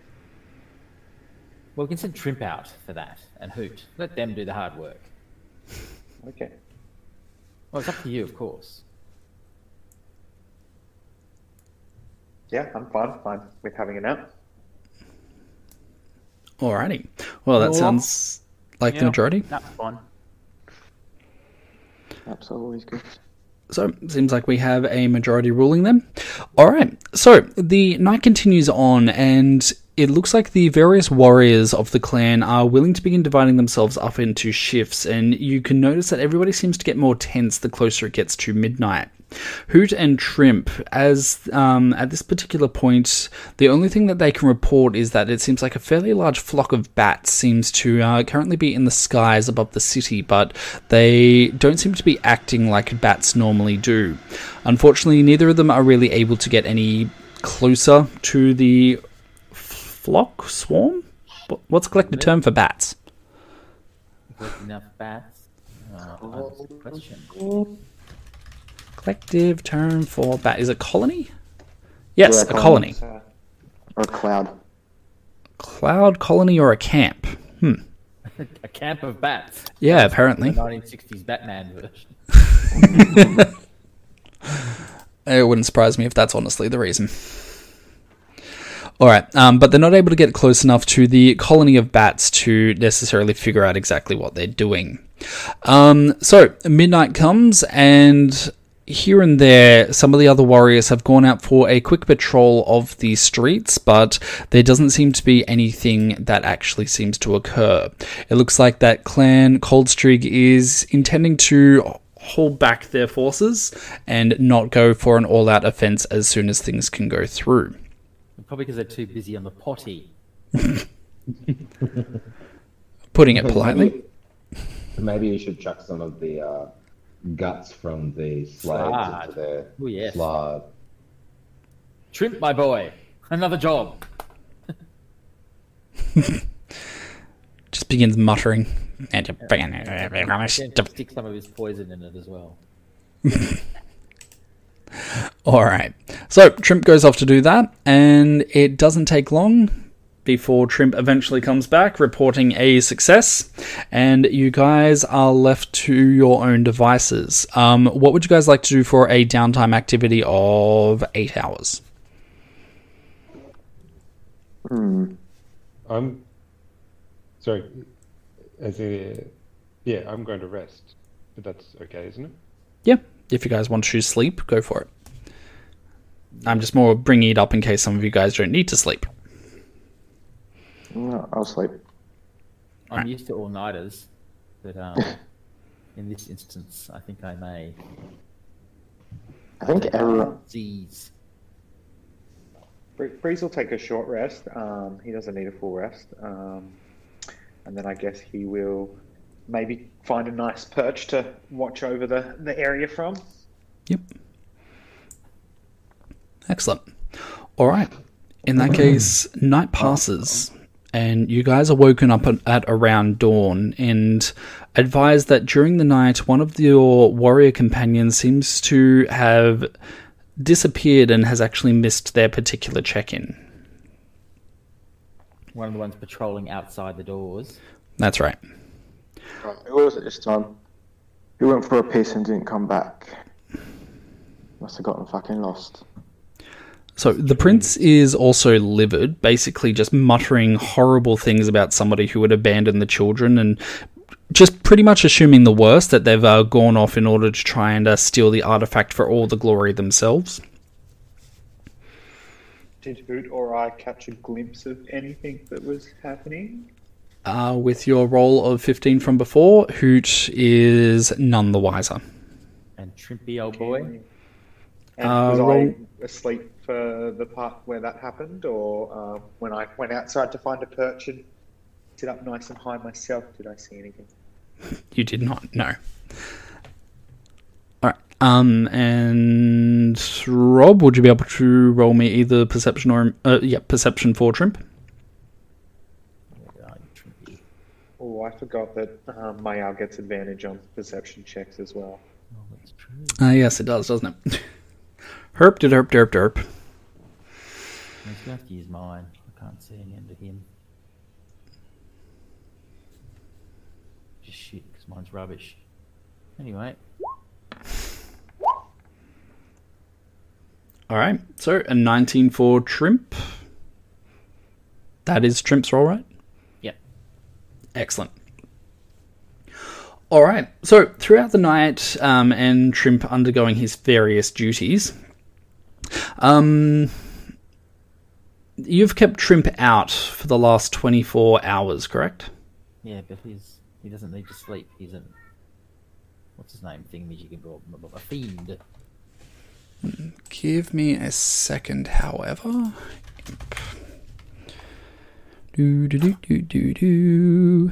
Well, we can send Trimp out for that and Hoot. Let them do the hard work. Okay. Well, it's up to you, of course. Yeah, I'm fine. Fine with having a nap. Alrighty. Well, that Well, sounds like the majority. That's fine. Naps are always good. So, seems like we have a majority ruling them. Alright, so the night continues on, and it looks like the various warriors of the clan are willing to begin dividing themselves up into shifts, and you can notice that everybody seems to get more tense the closer it gets to midnight. Hoot and Trimp, as um, at this particular point, the only thing that they can report is that it seems like a fairly large flock of bats seems to uh, currently be in the skies above the city, but they don't seem to be acting like bats normally do. Unfortunately, neither of them are really able to get any closer to the flock swarm. What's a collective term for bats? Got enough bats? Uh, that's a good question. Collective term for bat is it colony? Yes, Yeah, a colony. So, Or a cloud. Cloud colony or a camp? Hmm. A camp of bats. Yeah, The apparently. 1960s Batman version. It wouldn't surprise me if that's honestly the reason. All right, um, but they're not able to get close enough to the colony of bats to necessarily figure out exactly what they're doing. Um, so midnight comes, and here and there, some of the other warriors have gone out for a quick patrol of the streets, but there doesn't seem to be anything that actually seems to occur. It looks like that clan Coldstreak is intending to hold back their forces and not go for an all-out offense as soon as things can go through. Probably because they're too busy on the potty. Putting it politely. Maybe you should chuck some of the uh, guts from the slaves Slard. into their Oh, yes. slard. Trimp, my boy. Another job. Just begins muttering. And Yeah, uh, stick some of his poison in it as well. All right. So Trimp goes off to do that, and it doesn't take long before Trimp eventually comes back, reporting a success, and you guys are left to your own devices. Um, what would you guys like to do for a downtime activity of eight hours? I'm sorry. As a yeah, I'm going to rest, but that's okay, isn't it? Yeah, if you guys want to choose sleep, go for it. I'm just more bringing it up in case some of you guys don't need to sleep. No, I'll sleep. I'm used to all nighters, but um, in this instance, I think I may. I think everyone. Z's. Bree- Breeze will take a short rest. Um, he doesn't need a full rest. Um, and then I guess he will maybe find a nice perch to watch over the, the area from. Yep. Excellent. All right. In that case, night passes, and you guys are woken up at, at around dawn and advised that during the night, one of your warrior companions seems to have disappeared and has actually missed their particular check in. One of the ones patrolling outside the doors. That's right. Right, who was it this time? Who went for a piss and didn't come back? Must have gotten fucking lost. So the prince is also livid, basically just muttering horrible things about somebody who would abandon the children and just pretty much assuming the worst that they've uh, gone off in order to try and uh, steal the artifact for all the glory themselves. Did Hoot or I catch a glimpse of anything that was happening? Uh, with your roll of 15 from before, Hoot is none the wiser. And Trimpy, old boy. And Uh, was roll- I asleep for the part where that happened, or uh, when I went outside to find a perch and sit up nice and high myself, did I see anything? You did not, no. Alright, um, and Rob, would you be able to roll me either perception or, uh, yeah, perception for Trimp? Oh, I forgot that um, Mayal gets advantage on perception checks as well. Oh, that's true. Uh, yes, it does, doesn't it? herp herp derp derp. I'm just going to have to use mine. I can't see any under him. Just shit, because mine's rubbish. Anyway, Alright, so a 19 for Trimp. That is Trimp's roll, right? yep. Excellent. All right. So throughout the night, um, and Trimp undergoing his various duties, um, you've kept Trimp out for the last twenty-four hours, correct? Yeah, but he's he doesn't need to sleep. He's a what's his name? Thing you can draw a fiend. Give me a second, however. Do do do do do do.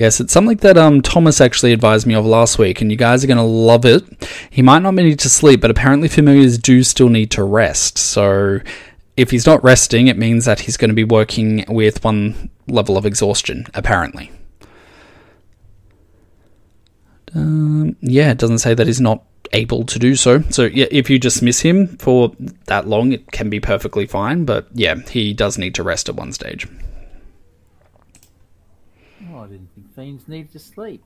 Yes, it's something that um, Thomas actually advised me of last week, and you guys are going to love it. He might not need to sleep, but apparently familiars do still need to rest. So if he's not resting, it means that he's going to be working with one level of exhaustion, apparently. Um, yeah, it doesn't say that he's not able to do so. So yeah, if you dismiss him for that long, it can be perfectly fine. But yeah, he does need to rest at one stage. Oh, I didn't needed to sleep.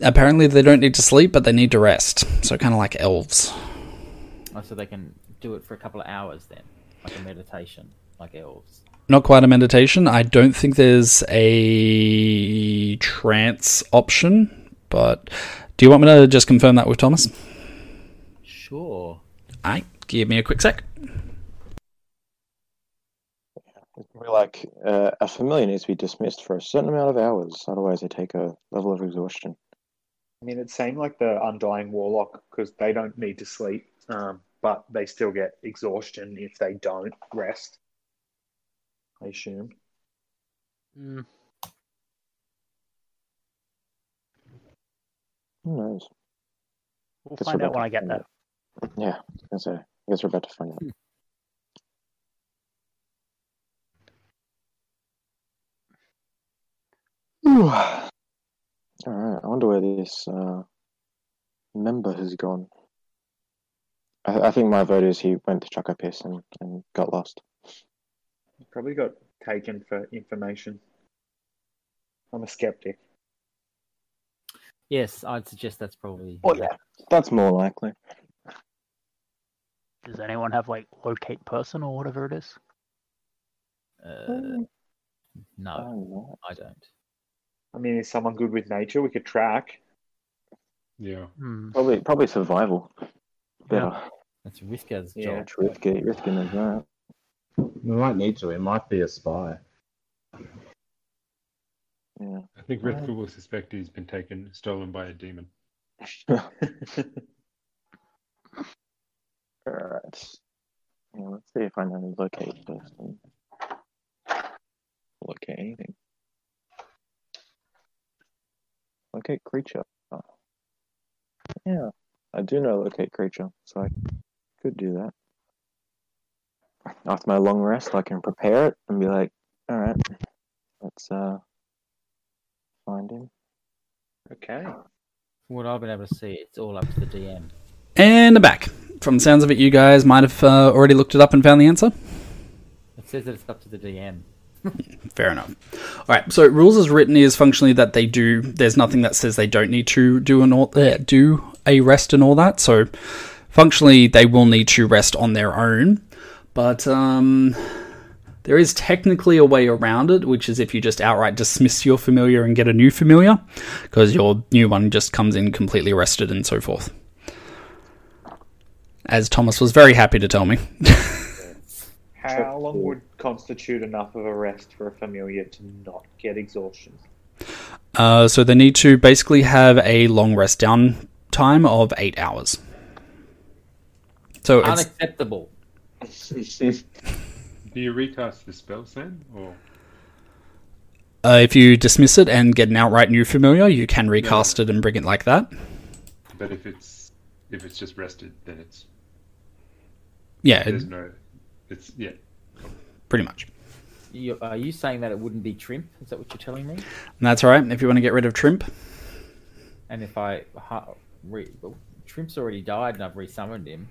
Apparently, they don't need to sleep, but they need to rest. So kind of like elves. Oh, so they can do it for a couple of hours then, like a meditation, like elves. Not quite a meditation. I don't think there's a trance option. But do you want me to just confirm that with Thomas? Sure. Aye, give me a quick sec. We're like uh, a familiar needs to be dismissed for a certain amount of hours, otherwise they take a level of exhaustion. I mean, it seemed like the Undying Warlock because they don't need to sleep, um, but they still get exhaustion if they don't rest. I assume. Mm, Who knows? we'll Guess find out when I get there. Yeah, I was I guess we're about to find out. All right, I wonder where this uh, member has gone. I, I think my vote is he went to chuck a piss and, and got lost. Probably got taken for information. I'm a skeptic. Yes, I'd suggest that's probably. Well, yeah, that's more likely. Does anyone have like locate person or whatever it is? Uh, no, Oh, I don't. I mean, is someone good with nature? We could track. Yeah. Hmm. Probably, probably survival. Better. That's Rithka's Yeah. job. Risky, risky as that. We might need to. It might be a spy. Yeah. I think Rithka will suspect he's been taken, stolen by a demon. Alright. Yeah, let's see if I know the locate person. Locate anything. Locate creature. Oh. Yeah, I do know locate creature, so I could do that. After my long rest, I can prepare it and be like, alright, let's uh find him. okay. From what I've been able to see, it's all up to the DM. And the back. From the sounds of it, you guys might have uh, already looked it up and found the answer. It says that it's up to the DM. Fair enough. All right. So rules as written is functionally that they do. There's nothing that says they don't need to do an all, uh, do a rest and all that. So functionally, they will need to rest on their own. But um, there is technically a way around it, which is if you just outright dismiss your familiar and get a new familiar, because your new one just comes in completely rested and so forth. As Thomas was very happy to tell me. How long would constitute enough of a rest for a familiar to not get exhaustion? Uh, so they need to basically have a long rest down time of eight hours. So Unacceptable. Do you recast the spell, Sam? Or uh, if you dismiss it and get an outright new familiar, you can recast it and bring it like that. but if it's if it's just rested, then it's Yeah, there's it- no it's yeah. pretty much. You, are you saying that it wouldn't be Trimp? Is that what you're telling me? And that's all right. If you want to get rid of Trimp, And if I. Ha, re, well, Trimp's already died and I've resummoned him.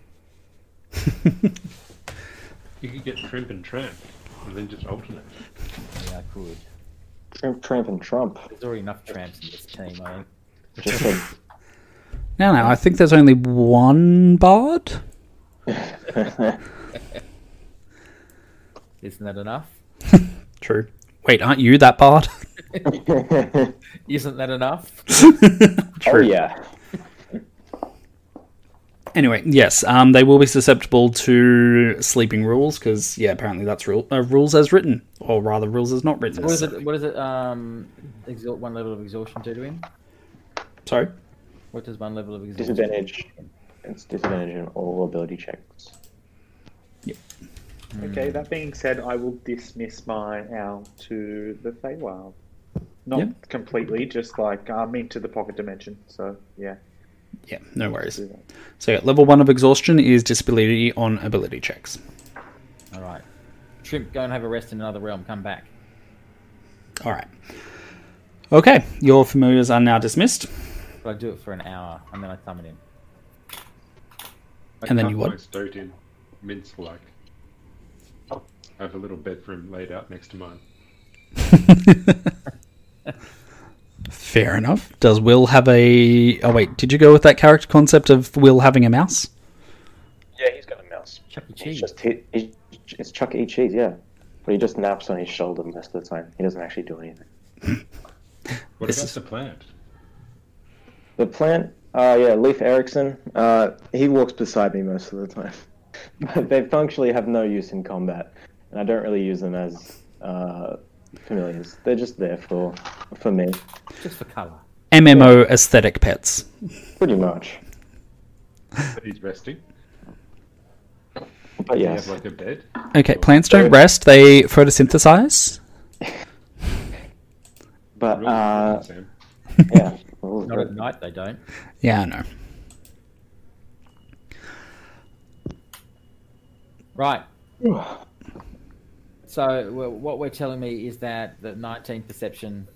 You could get Trimp and Tramp and then just alternate. Yeah, I could. Tramp, tramp, and trump. There's already enough tramps in this team, I think. Just a, now, now I think there's only one bard. Isn't that enough? True. Wait, aren't you that bard? Isn't that enough? oh yeah. Anyway, yes, um, they will be susceptible to sleeping rules because, yeah, apparently that's rule, uh, rules as written, or rather, rules as not written. What is it? necessarily. What is it? Um, exalt one level of exhaustion do to him. Sorry. What does one level of exhaustion? Disadvantage. It's disadvantage in all ability checks. Okay, hmm. that being said, I will dismiss my owl to the Feywild. Not Yeah. completely, just like I'm into the pocket dimension. So yeah, Yeah, no worries. So, yeah, level one of exhaustion is disability on ability checks. All right. Shrimp, go and have a rest in another realm. Come back. All right. Okay, your familiars are now dismissed. But I do it for an hour and then I summon him. I And then you what? my stoat in mince like. I have a little bedroom laid out next to mine. Fair enough. Does Will have a. Oh, wait, did you go with that character concept of Will having a mouse? Yeah, he's got a mouse. Chuck E. He's Cheese. just he, he, it's Chuck E. Cheese, yeah. But he just naps on his shoulder most of the time. He doesn't actually do anything. What This about is- the plant? The plant, uh, yeah, Leif Erikson, uh, he walks beside me most of the time. But they functionally have no use in combat, and I don't really use them as uh, familiars. They're just there for for me, Just for colour. MMO aesthetic pets. pretty much. He's resting. But Do yes, have like a bed? Okay, plants don't rest, they photosynthesize. but uh, yeah. Not at night, they don't. Yeah, I know. Right. So what we're telling me is that the 19 perception.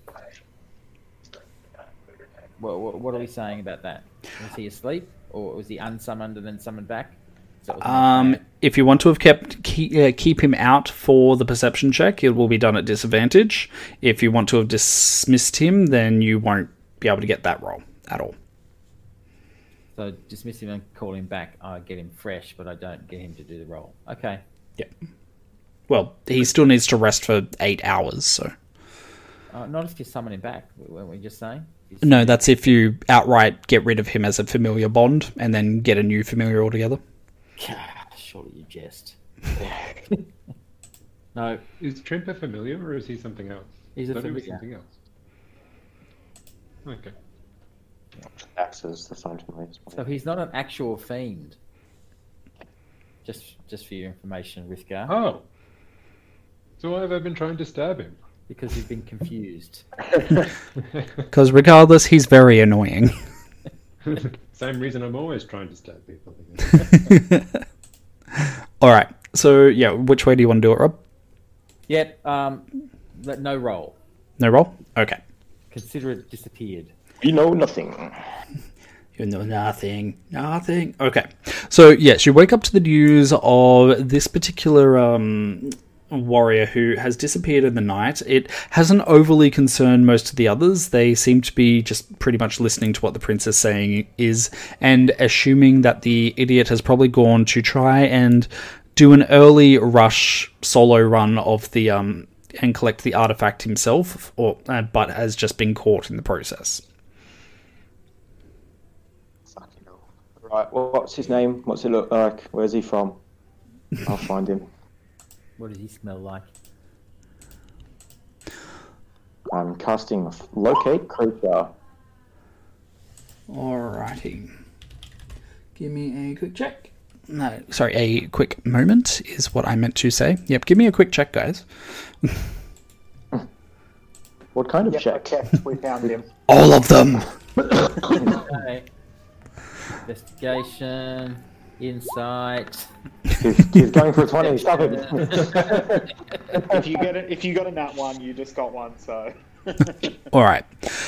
What, what, what are we saying about that? Was he asleep, or was he unsummoned and then summoned back? Is that what the Um, if you want to have kept keep, uh, keep him out for the perception check, it will be done at disadvantage. If you want to have dismissed him, then you won't be able to get that roll at all. So dismiss him and call him back. I get him fresh, but I don't get him to do the role. Okay. Yep. Well, he still needs to rest for eight hours. So Uh, not if you summon him back. Weren't we just saying? If- no, that's if you outright get rid of him as a familiar bond and then get a new familiar altogether. Surely you jest. no, Is Trimp a familiar or is he something else? He's a Thought he was familiar. something else. Okay. Access the phone familiars. so he's not an actual fiend. Just, just for your information, Rithgar, Oh. So why have I been trying to stab him? because you've been confused. Because regardless, he's very annoying. Same reason I'm always trying to stab people. all right. So yeah, which way do you want to do it, Rob? Yep. um, no roll. No roll. Okay. Consider it disappeared. You know nothing. You know nothing, nothing. Okay, so yes, you wake up to the news of this particular um, warrior who has disappeared in the night. It hasn't overly concerned most of the others. They seem to be just pretty much listening to what the prince is saying is, and assuming that the idiot has probably gone to try and do an early rush solo run of the um and collect the artifact himself, or uh, but has just been caught in the process. Fucking hell. Right, well, what's his name? What's he look like? Where's he from? I'll find him. What does he smell like? I'm casting locate creature. Alrighty. Give me a quick check. No, sorry, a quick moment is what I meant to say. Yep, give me a quick check, guys. What kind of Yep, check? checked. We found him. All of them! Okay. Investigation, insight. he's, he's going for a 20. Stop him. if you get it, if you got a nat one, you just got one. So Alright.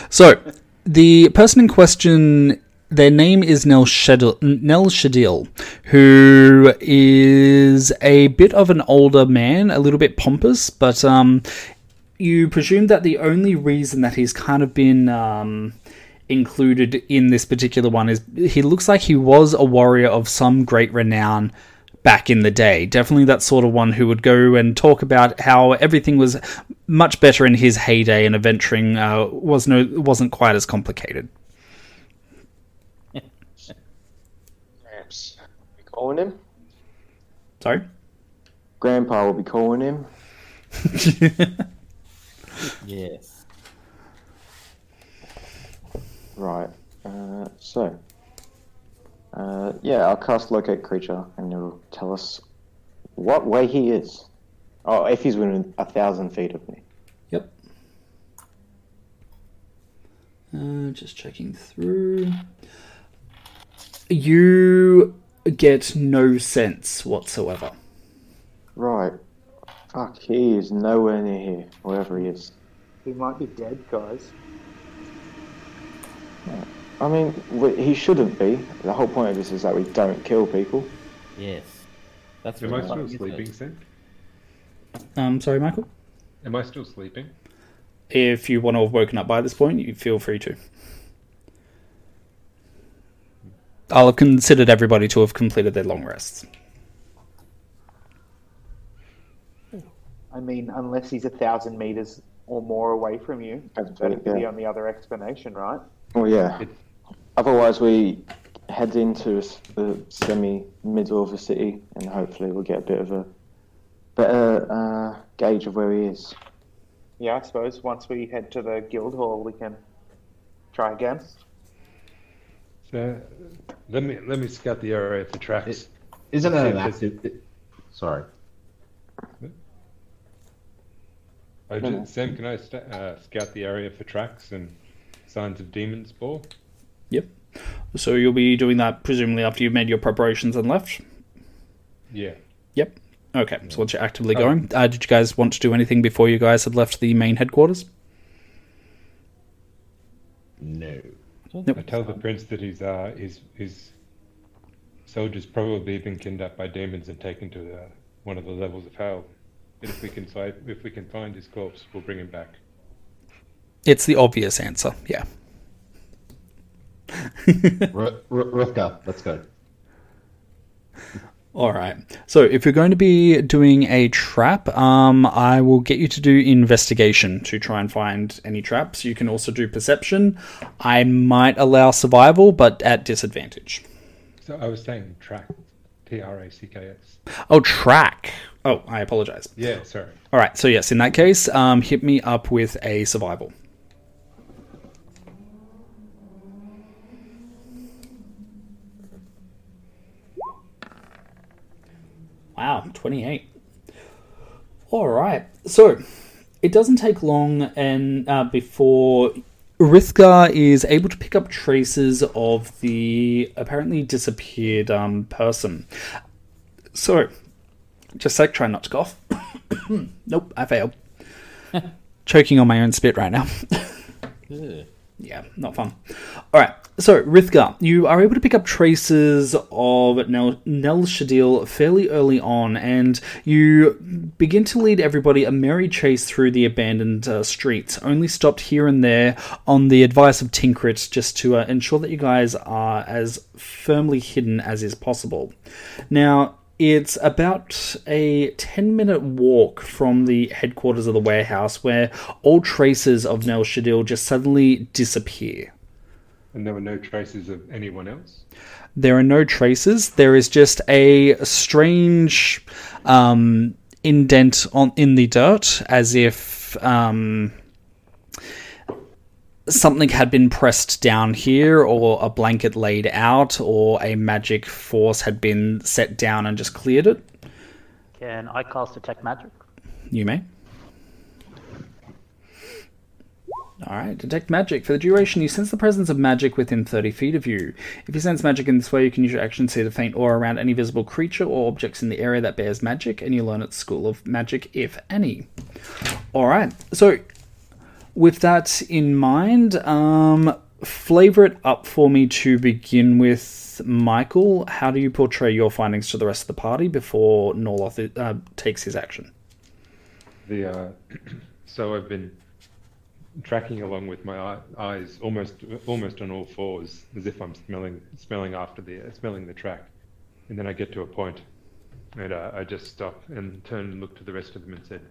So, the person in question, their name is Nell Shadil, Nel Shadil, who is a bit of an older man, a little bit pompous, but um, you presume that the only reason that he's kind of been um, included in this particular one is he looks like he was a warrior of some great renown back in the day. Definitely that sort of one who would go and talk about how everything was much better in his heyday and adventuring uh, was no wasn't quite as complicated. Gramps. Be calling him. Sorry. Grandpa will be calling him. Yes. Right. Uh, so. Uh, yeah, I'll cast locate creature, and it'll tell us what way he is. Oh, if he's within a thousand feet of me. Yep. Uh, just checking through. You get no sense whatsoever. Right. Fuck, he is nowhere near here, wherever he is. He might be dead, guys. I mean, we- he shouldn't be. The whole point of this is that we don't kill people. Yes. That's Am I what still isn't sleeping, Sam? Um, sorry, Michael. Am I still sleeping? If you want to have woken up by this point, you feel free to. I'll have considered everybody to have completed their long rests. I mean, unless he's a thousand meters or more away from you, That's that right, would be yeah. on the other explanation, right? Well, yeah. It- Otherwise, we head into the semi-middle of the city, and hopefully we'll get a bit of a better uh, gauge of where he is. Yeah, I suppose once we head to the guild hall, we can try again. So, let me let me scout the area for tracks. It- Isn't it See an active? It, sorry. Oh, No, no. Sam, can I sta uh, scout the area for tracks and signs of demon spoor? Yep. So you'll be doing that presumably after you've made your preparations and left. Yeah. Yep. Okay. So once you're actively Oh. going, uh, did you guys want to do anything before you guys had left the main headquarters? No. I tell the prince that his uh, his his soldiers probably been kidnapped by demons and taken to the, one of the levels of hell. But if we can find if we can find his corpse, we'll bring him back. It's the obvious answer. Yeah. R- R- Rivka, let's go. All right. So if you're going to be doing a trap, um, I will get you to do investigation to try and find any traps. You can also do perception. I might allow survival, but at disadvantage. So I was saying track, T R A C K S. Oh, track. Oh, I apologize. Yeah, sorry. All right. So yes, in that case, um, hit me up with a survival. Wow, 28. All right. So, it doesn't take long and uh, before Rithgar is able to pick up traces of the apparently disappeared um, person. So, just a sec, try not to cough. nope, I failed. Choking on my own spit right now. Yeah, not fun. All right, so Rithgar, you are able to pick up traces of Nel, Nel Shadil fairly early on, and you begin to lead everybody a merry chase through the abandoned uh, streets. Only stopped here and there on the advice of Tinkrit, just to uh, ensure that you guys are as firmly hidden as is possible. Now, it's about a 10 minute walk from the headquarters of the warehouse where all traces of Nel Shadil just suddenly disappear. And there were no traces of anyone else. There are no traces. There is just a strange um, indent on in the dirt, as if um, something had been pressed down here, or a blanket laid out, or a magic force had been set down and just cleared it. Can I cast detect magic? You may. Alright, detect magic. For the duration, you sense the presence of magic within 30 feet of you. If you sense magic in this way, you can use your action to see the faint aura around any visible creature or objects in the area that bears magic, and you learn its School of Magic, if any. Alright, so with that in mind, um, flavor it up for me to begin with, Michael. How do you portray your findings to the rest of the party before Norloth uh, takes his action? The uh, so I've been tracking along with my eyes almost almost on all fours, as if I'm smelling smelling after the smelling the track, and then I get to a point, and uh, I just stop and turn and look to the rest of them and said,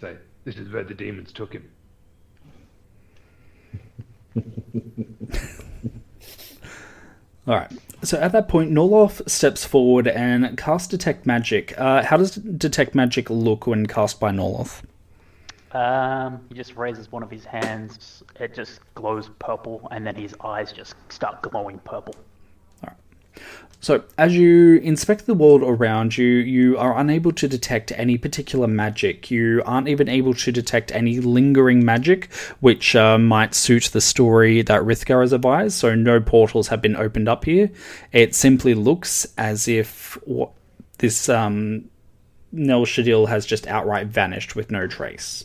"Say, this is where the demons took him." All right. So at that point, Norloth steps forward and casts Detect Magic. Uh, how does Detect Magic look when cast by Norloth? Um, he just raises one of his hands. It just glows purple, and then his eyes just start glowing purple. So, as you inspect the world around you, you are unable to detect any particular magic. You aren't even able to detect any lingering magic, which uh, might suit the story that Rithgar has advised. So, no portals have been opened up here. It simply looks as if what this um, Nel Shadil has just outright vanished with no trace.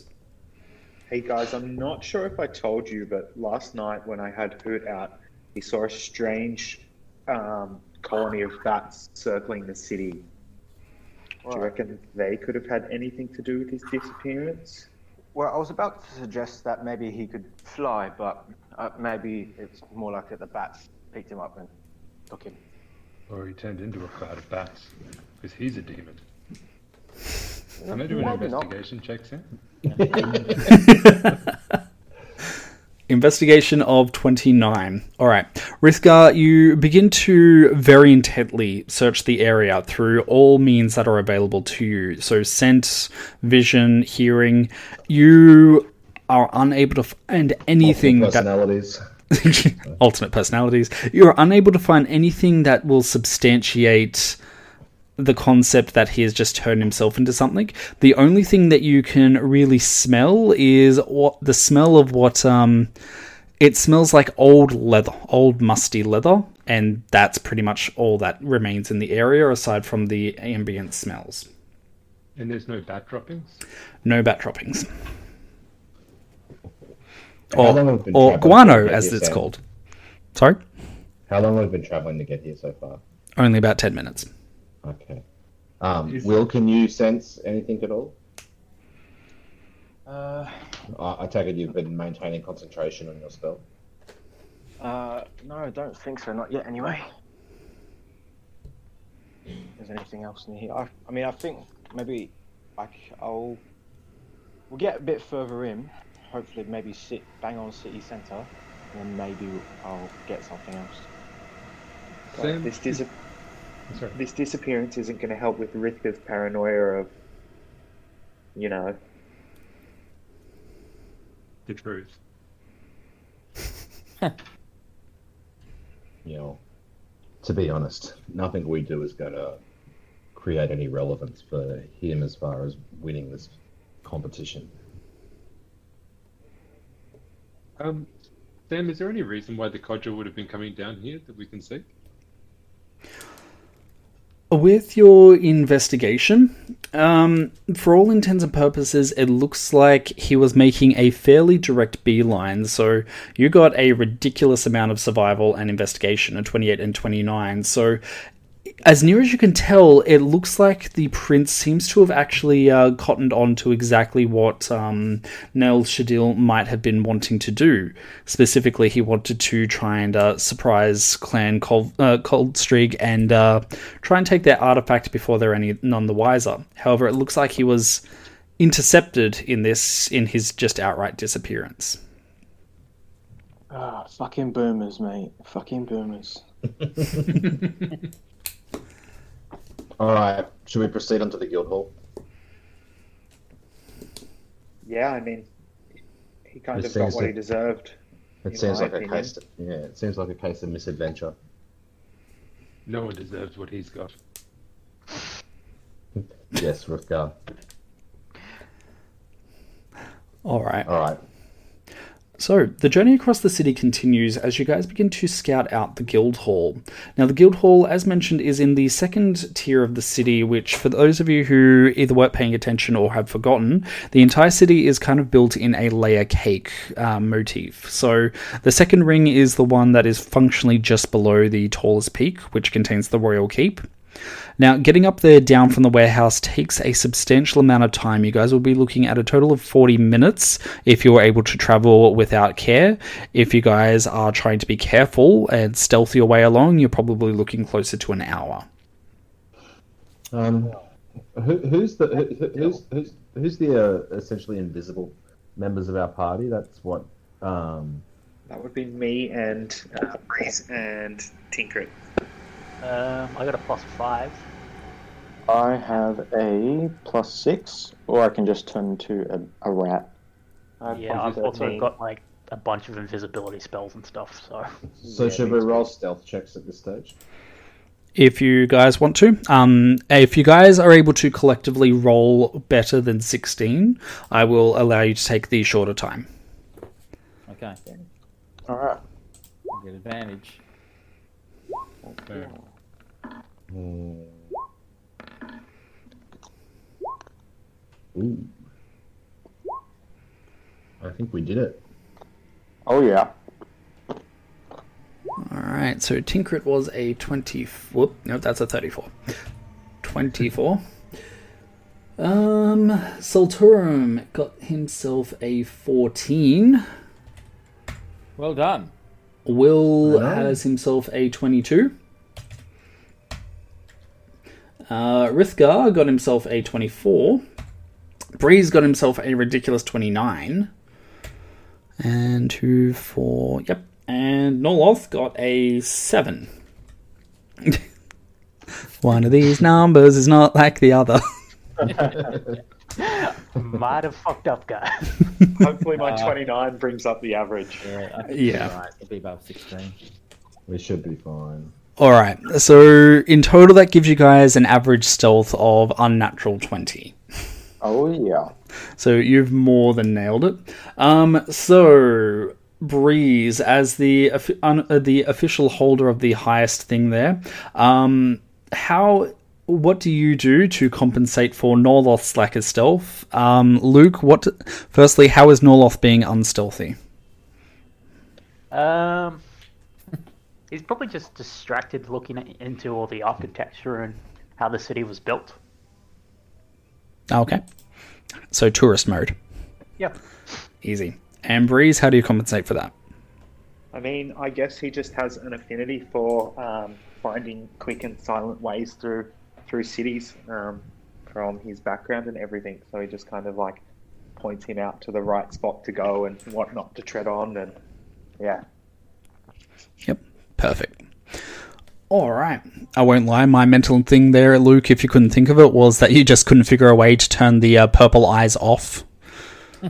Hey guys, I'm not sure if I told you, but last night when I had Hoot out, he saw a strange um, colony of bats circling the city. Do you reckon they could have had anything to do with his disappearance? Well, I was about to suggest that maybe he could fly, but uh, maybe it's more like that the bats picked him up and took him. Or he turned into a crowd of bats, because he's a demon. Can I do an Maybe investigation check, Sam? Investigation of 29. Alright. Rithgar, you begin to very intently search the area through all means that are available to you. So, sense, vision, hearing. You are unable to find anything that. personalities. alternate personalities. You're unable to find anything that will substantiate the concept that he has just turned himself into something. The only thing that you can really smell is what the smell of what um it smells like old leather, old musty leather, and that's pretty much all that remains in the area aside from the ambient smells. And there's no bat droppings? No bat droppings. Or, long have we been or guano, as it's Sam? called. Sorry? How long have we been traveling to get here so far? Only about 10 minutes. Okay. Um, Is- Will, can you sense anything at all? Uh, I, I take it you've been maintaining concentration on your spell. uh, no, I don't think so. Not yet, anyway. Is there anything else in here? I, I mean, I think maybe like I'll we'll get a bit further in. Hopefully, maybe sit bang on city centre, and then maybe I'll get something else. Sam, This, dis- sorry. this disappearance isn't going to help with Rithka's paranoia of, you know, the truth. You know, to be honest, nothing we do is going to create any relevance for him as far as winning this competition. Um, Sam, is there any reason why the codger would have been coming down here that we can see? With your investigation, um, for all intents and purposes, it looks like he was making a fairly direct beeline. So you got a ridiculous amount of survival and investigation, a 28 and 29. So, as near as you can tell, it looks like the prince seems to have actually uh, cottoned on to exactly what um, Nel Shadil might have been wanting to do. Specifically, he wanted to try and uh, surprise Clan Col- uh, Coldstreak and uh, try and take their artifact before they're any none the wiser. However, it looks like he was intercepted in this in his just outright disappearance. Ah, fucking boomers, mate. Fucking boomers. All right, should we proceed onto the guild hall? yeah, I mean, he kind It of got seems what he that- deserved. It In seems my like a opinion. case. Yeah, it seems like a case of misadventure. No one deserves what he's got. Yes, Rithgar. All right. All right. So, the journey across the city continues as you guys begin to scout out the Guild Hall. Now, the Guild Hall, as mentioned, is in the second tier of the city, which, for those of you who either weren't paying attention or have forgotten, the entire city is kind of built in a layer cake uh, motif. So, the second ring is the one that is functionally just below the tallest peak, which contains the Royal Keep. Now, getting up there down from the warehouse takes a substantial amount of time. You guys will be looking at a total of 40 minutes if you're able to travel without care. If you guys are trying to be careful and stealth your way along, you're probably looking closer to an hour. Um, who, who's the who, who- who's who's who's the uh, essentially invisible members of our party? That's what. Um, That would be me and uh, Breeze and Tinkrit. Um, I got a plus five. I have a plus six, or I can just turn into a, a rat. Yeah, I've also got like a bunch of invisibility spells and stuff. So So Yeah, should we too. roll stealth checks at this stage? If you guys want to, um, if you guys are able to collectively roll better than 16, I will allow you to take the shorter time. Okay, All right. get advantage. There. Hmm. Ooh. I think we did it. Oh yeah. Alright, so Tinkrit was a 20. Whoop, no, that's a 34. 24. Um, Solturum got himself a 14. Well done. Will Hello. has himself a 22. Uh, Rithgar got himself a 24. Breeze got himself a ridiculous 29. And two, four, yep. And Norloth got a 7. One of these numbers is not like the other. might have fucked up, guys. Hopefully, my Uh, 29 brings up the average. Yeah, I think Yeah. Right. It'll be above 16. We should be fine. Alright, so in total, that gives you guys an average stealth of unnatural 20. Oh yeah. So you've more than nailed it. Um, so Breeze, as the un, uh, the official holder of the highest thing there, um, how what do you do to compensate for Norloth's lack of stealth? Um, Luke, what? Firstly, how is Norloth being unstealthy? Um, he's probably just distracted looking at, into all the architecture and how the city was built. Okay, so tourist mode, Yep. easy. And Breeze, how do you compensate for that? I mean, I guess he just has an affinity for um, finding quick and silent ways through through cities um, from his background and everything. So he just kind of like points him out to the right spot to go and what not to tread on, and yeah, Yep, perfect. All right. I won't lie. My mental thing there, Luke, if you couldn't think of it, was that you just couldn't figure a way to turn the uh, purple eyes off.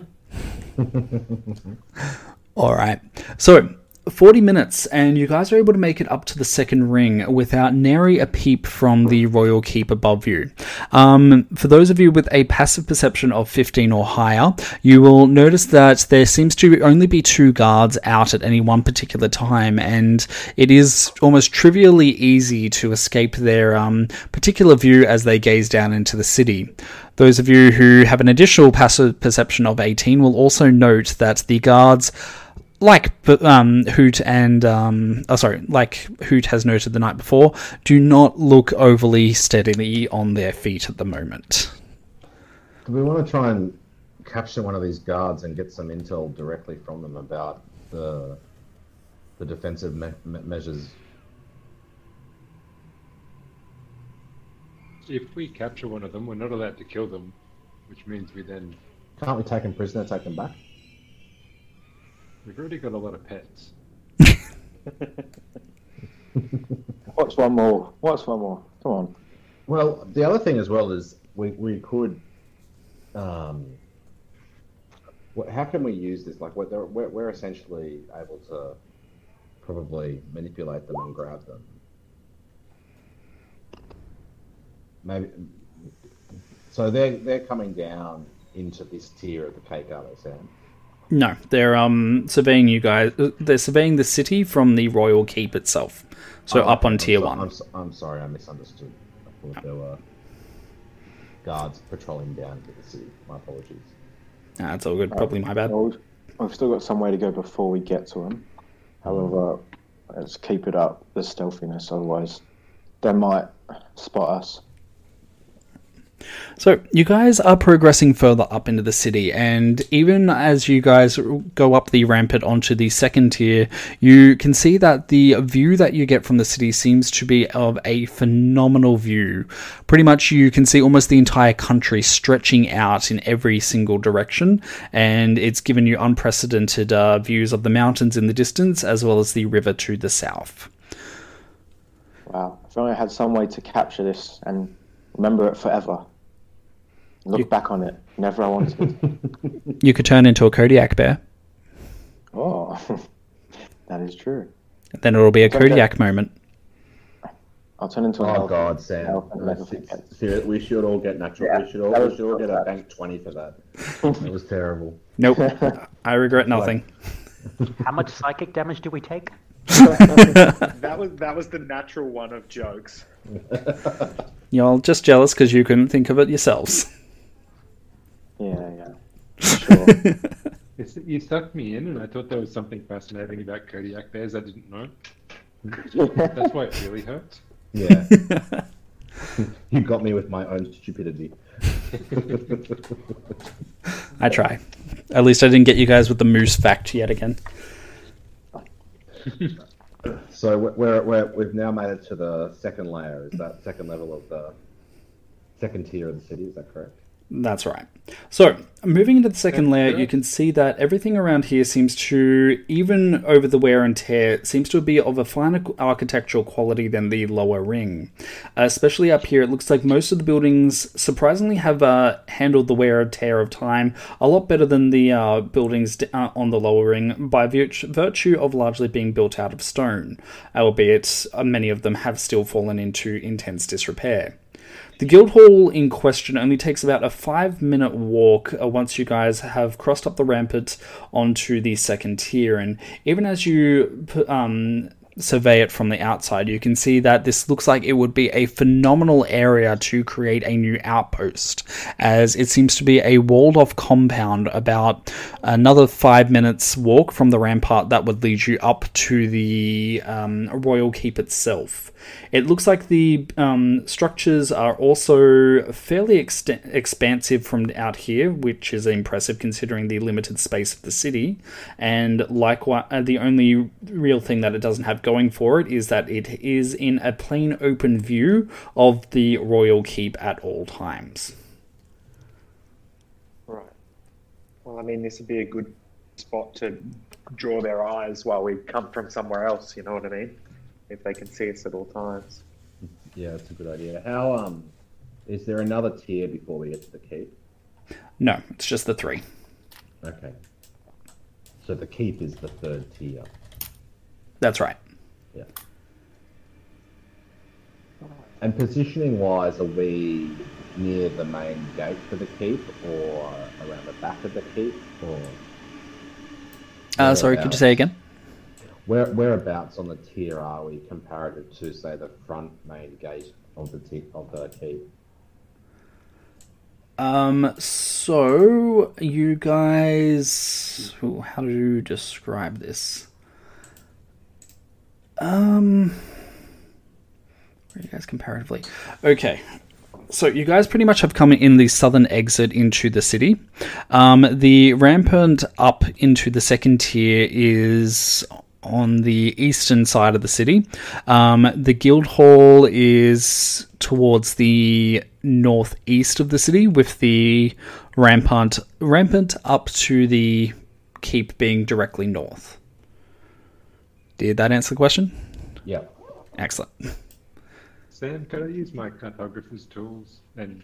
All right. So, 40 minutes, and you guys are able to make it up to the second ring without nary a peep from the royal keep above you. Um, for those of you with a passive perception of 15 or higher, you will notice that there seems to only be two guards out at any one particular time, and it is almost trivially easy to escape their um, particular view as they gaze down into the city. Those of you who have an additional passive perception of 18 will also note that the guards like um, Hoot and um, oh sorry, like Hoot has noted the night before, do not look overly steadily on their feet at the moment. Do we want to try and capture one of these guards and get some intel directly from them about the the defensive me- me- measures? If we capture one of them, we're not allowed to kill them, which means we then Can't we take them prisoner, take them back? We've already got a lot of pets. What's one more? What's one more? Come on. Well, the other thing as well is we we could. Um, what, how can we use this? Like, we're, we're, we're essentially able to probably manipulate them and grab them. Maybe. So they're they're coming down into this tier of the cake, are they, Sam? No, they're um surveying you guys. uh, They're surveying the city from the royal keep itself. So Oh, up on I'm tier so- one. I'm, so- I'm sorry, I misunderstood. I thought there were guards patrolling down to the city. My apologies. Nah, That's all good. Probably my bad. Well, we've still got some way to go before we get to them. However, let's keep it up, the stealthiness, otherwise they might spot us. So you guys are progressing further up into the city, and even as you guys go up the rampart onto the second tier, you can see that the view that you get from the city seems to be of a phenomenal view. Pretty much, you can see almost the entire country stretching out in every single direction, and it's given you unprecedented uh, views of the mountains in the distance as well as the river to the south. Wow. If only I had some way to capture this and remember it forever. Look You- back on it. Never I wanted. You could turn into a Kodiak bear. oh, that is true. Then it'll be a Okay. Kodiak moment. I'll turn into oh, an Oh elephant. God, Sam! Elephant No, never se- forgets. ser- we should all get natural. Yeah, we should all, we should all get a bank twenty for that. It was terrible. Nope. I regret nothing. How much psychic damage do we take? That was that was the natural one of jokes. You're just jealous because you couldn't think of it yourselves. Yeah, yeah. Sure. It's, you sucked me in, and I thought there was something fascinating about Kodiak bears I didn't know. That's why it really hurts. Yeah, you got me with my own stupidity. I try. At least I didn't get you guys with the moose fact yet again. So we're, we're, we've now made it to the second layer. Is that second level of the second tier of the city? Is that correct? That's right. So, moving into the second layer, you can see that everything around here seems to, even over the wear and tear, seems to be of a finer architectural quality than the lower ring. Uh, especially up here, it looks like most of the buildings surprisingly have uh, handled the wear and tear of time a lot better than the uh, buildings uh, on the lower ring by virtue, virtue of largely being built out of stone, albeit uh, many of them have still fallen into intense disrepair. The Guildhall in question only takes about a five minute walk uh, once you guys have crossed up the rampart onto the second tier. And even as you um, survey it from the outside, you can see that this looks like it would be a phenomenal area to create a new outpost, as it seems to be a walled off compound about another five minutes walk from the rampart that would lead you up to the um, royal keep itself. It looks like the um, structures are also fairly expansive from out here, which is impressive considering the limited space of the city. And likewise, uh, the only real thing that it doesn't have going for it is that it is in a plain open view of the royal keep at all times. Right. Well, I mean, this would be a good spot to draw their eyes while we come from somewhere else. You know what I mean? If they can see us at all times. Yeah, that's a good idea. How um, is there another tier before we get to the keep? No, it's just the three. Okay. So the keep is the third tier. That's right. Yeah. And positioning wise, are we near the main gate for the keep or around the back of the keep or Uh, sorry, could you say again? Where whereabouts on the tier are we comparative to say the front main gate of the t- of the keep? Um, so you guys, how do you describe this? Um, where are you guys comparatively? Okay, so you guys pretty much have come in the southern exit into the city. Um, the rampart up into the second tier is on the eastern side of the city. Um, the guild hall is towards the northeast of the city, with the rampart rampart up to the keep being directly north. Did that answer the question? Yeah. Excellent. Sam, can I use my cartographer's tools and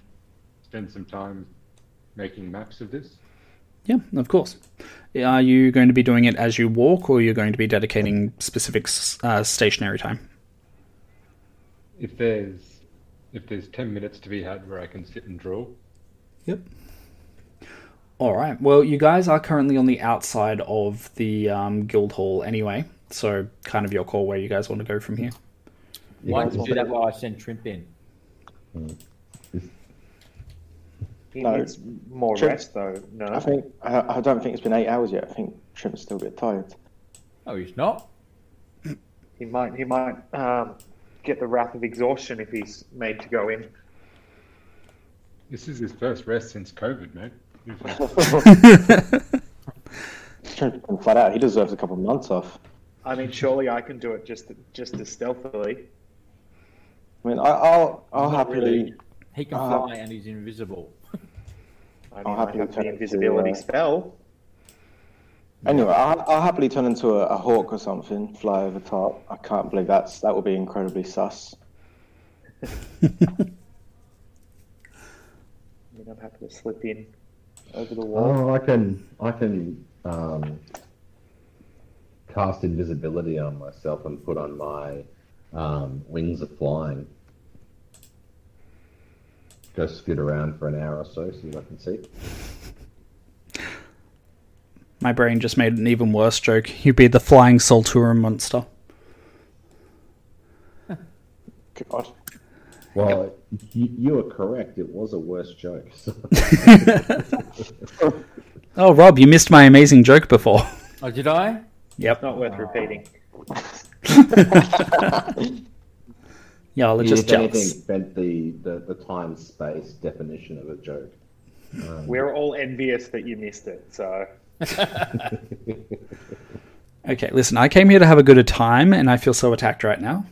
spend some time making maps of this? Yeah, of course. Are you going to be doing it as you walk, or you're going to be dedicating specific uh, stationary time? If there's if there's ten minutes to be had where I can sit and draw, Yep. All right. Well, you guys are currently on the outside of the um, guild hall anyway, so kind of your call where you guys want to go from here. Why don't you do that while I send Trimp in? He No. needs more Sure. rest, though. No. I think I, I don't think it's been eight hours yet. I think Trimp's still a bit tired. Oh, he's not. He might he might um, get the wrath of exhaustion if he's made to go in. this is his first rest since COVID, mate. Trimp's flat out. He deserves a couple of months off. I mean, surely I can do it just just as stealthily. I mean, I, I'll I'll happily. really. He can Uh, fly and he's invisible. I mean, I'll I happily have turn the it to, invisibility uh, spell. Anyway, I'll, I'll happily turn into a, a hawk or something, fly over top. I can't believe that's that would be incredibly sus. I mean, I'm happy to slip in over the wall. Oh, I can I can um, cast invisibility on myself and put on my um, wings of flying. Go scoot around for an hour or so, see what I can see. My brain just made an even worse joke. You'd be the flying Solturum monster. God. Well, you, you were correct. It was a worse joke. so- Oh, Rob, you missed my amazing joke before. Oh, did I? Yep. Not worth repeating. Y'all are You, just if anything, bent the, the, the time space definition of a joke. We're all envious that you missed it. So Okay, listen, I came here to have a good a time, and I feel so attacked right now.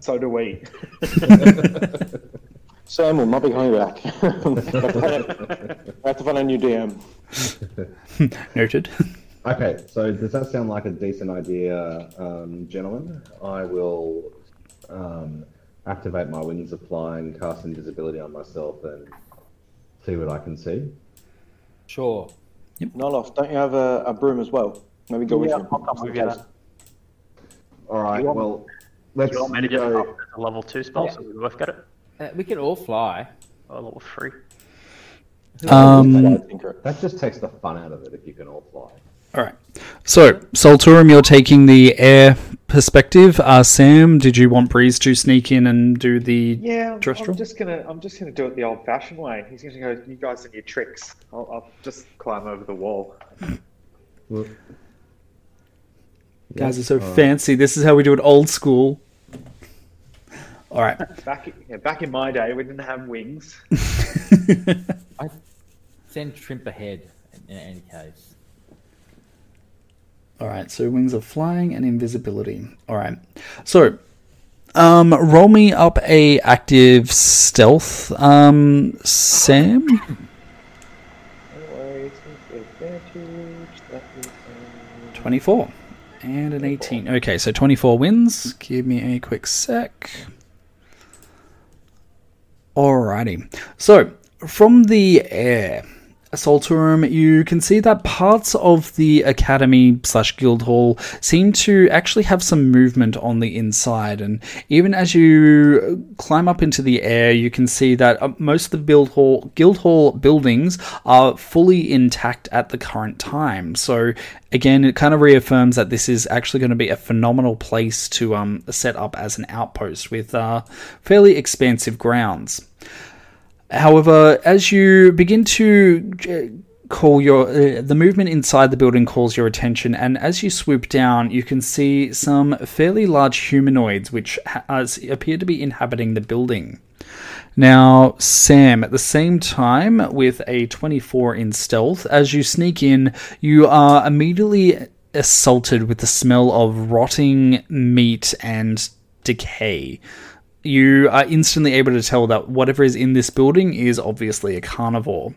so do we. Samuel, might be coming back. I have to find a new DM. Noted. Okay, so does that sound like a decent idea, um, gentlemen? I will um, activate my wings of flying, cast invisibility on myself, and see what I can see. Sure. Yep. Nolof, don't you have a, a broom as well? Maybe go with Yeah, you. I'll come with you. All right, want- well, let's Do you want to go. a level two spell so we both get it? Uh, we could all fly. Or level three? Um, I think it- That just takes the fun out of it if you can all fly. All right. So, Solturum, you're taking the air perspective. Uh, Sam, did you want Breeze to sneak in and do the Yeah, I'm, terrestrial? I'm just gonna I'm just gonna do it the old-fashioned way. He's gonna go. You guys and your tricks. I'll, I'll just climb over the wall. Well, Guys are so fancy. This is how we do it old school. All right. Back yeah, back in my day, we didn't have wings. I send Trimp ahead in, in any case. All right, so wings of flying and invisibility. All right, so um, roll me up a active stealth, um, Sam. Twenty-four and an eighteen. Okay, so twenty-four wins. Give me a quick sec. Alrighty, so from the air. Solturum, you can see that parts of the academy slash guild hall seem to actually have some movement on the inside, and even as you climb up into the air, you can see that uh, most of the guild hall guild hall buildings are fully intact at the current time. So again, it kind of reaffirms that this is actually going to be a phenomenal place to um, set up as an outpost with uh, fairly expansive grounds. However, as you begin to uh, call your uh, the movement inside the building calls your attention, and as you swoop down, you can see some fairly large humanoids which ha- uh, appear to be inhabiting the building. Now, Sam, at the same time, with a 24 in stealth, as you sneak in, you are immediately assaulted with the smell of rotting meat and decay. You are instantly able to tell that whatever is in this building is obviously a carnivore.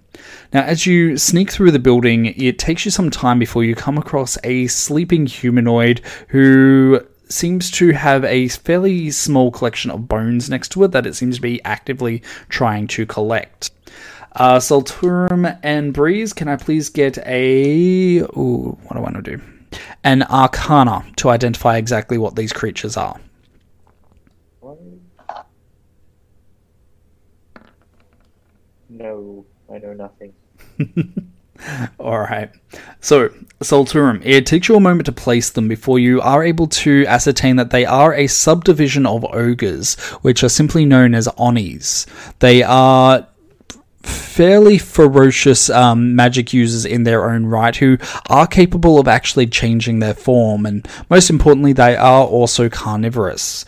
Now, as you sneak through the building, it takes you some time before you come across a sleeping humanoid who seems to have a fairly small collection of bones next to it that it seems to be actively trying to collect. Uh, Solturum and Breeze, can I please get a. Ooh, what do I want to do? An Arcana to identify exactly what these creatures are. No, I know nothing. All right. So, Solturum, it takes you a moment to place them before you are able to ascertain that they are a subdivision of ogres, which are simply known as Onis. They are fairly ferocious um, magic users in their own right who are capable of actually changing their form, and most importantly, they are also carnivorous.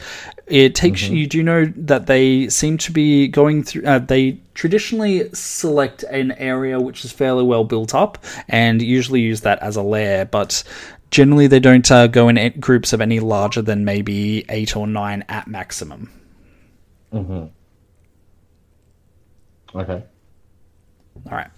It takes you do know that they seem to be going through. Uh, they traditionally select an area which is fairly well built up and usually use that as a lair, but generally they don't uh, go in groups of any larger than maybe eight or nine at maximum. Mm-hmm. Okay. All right.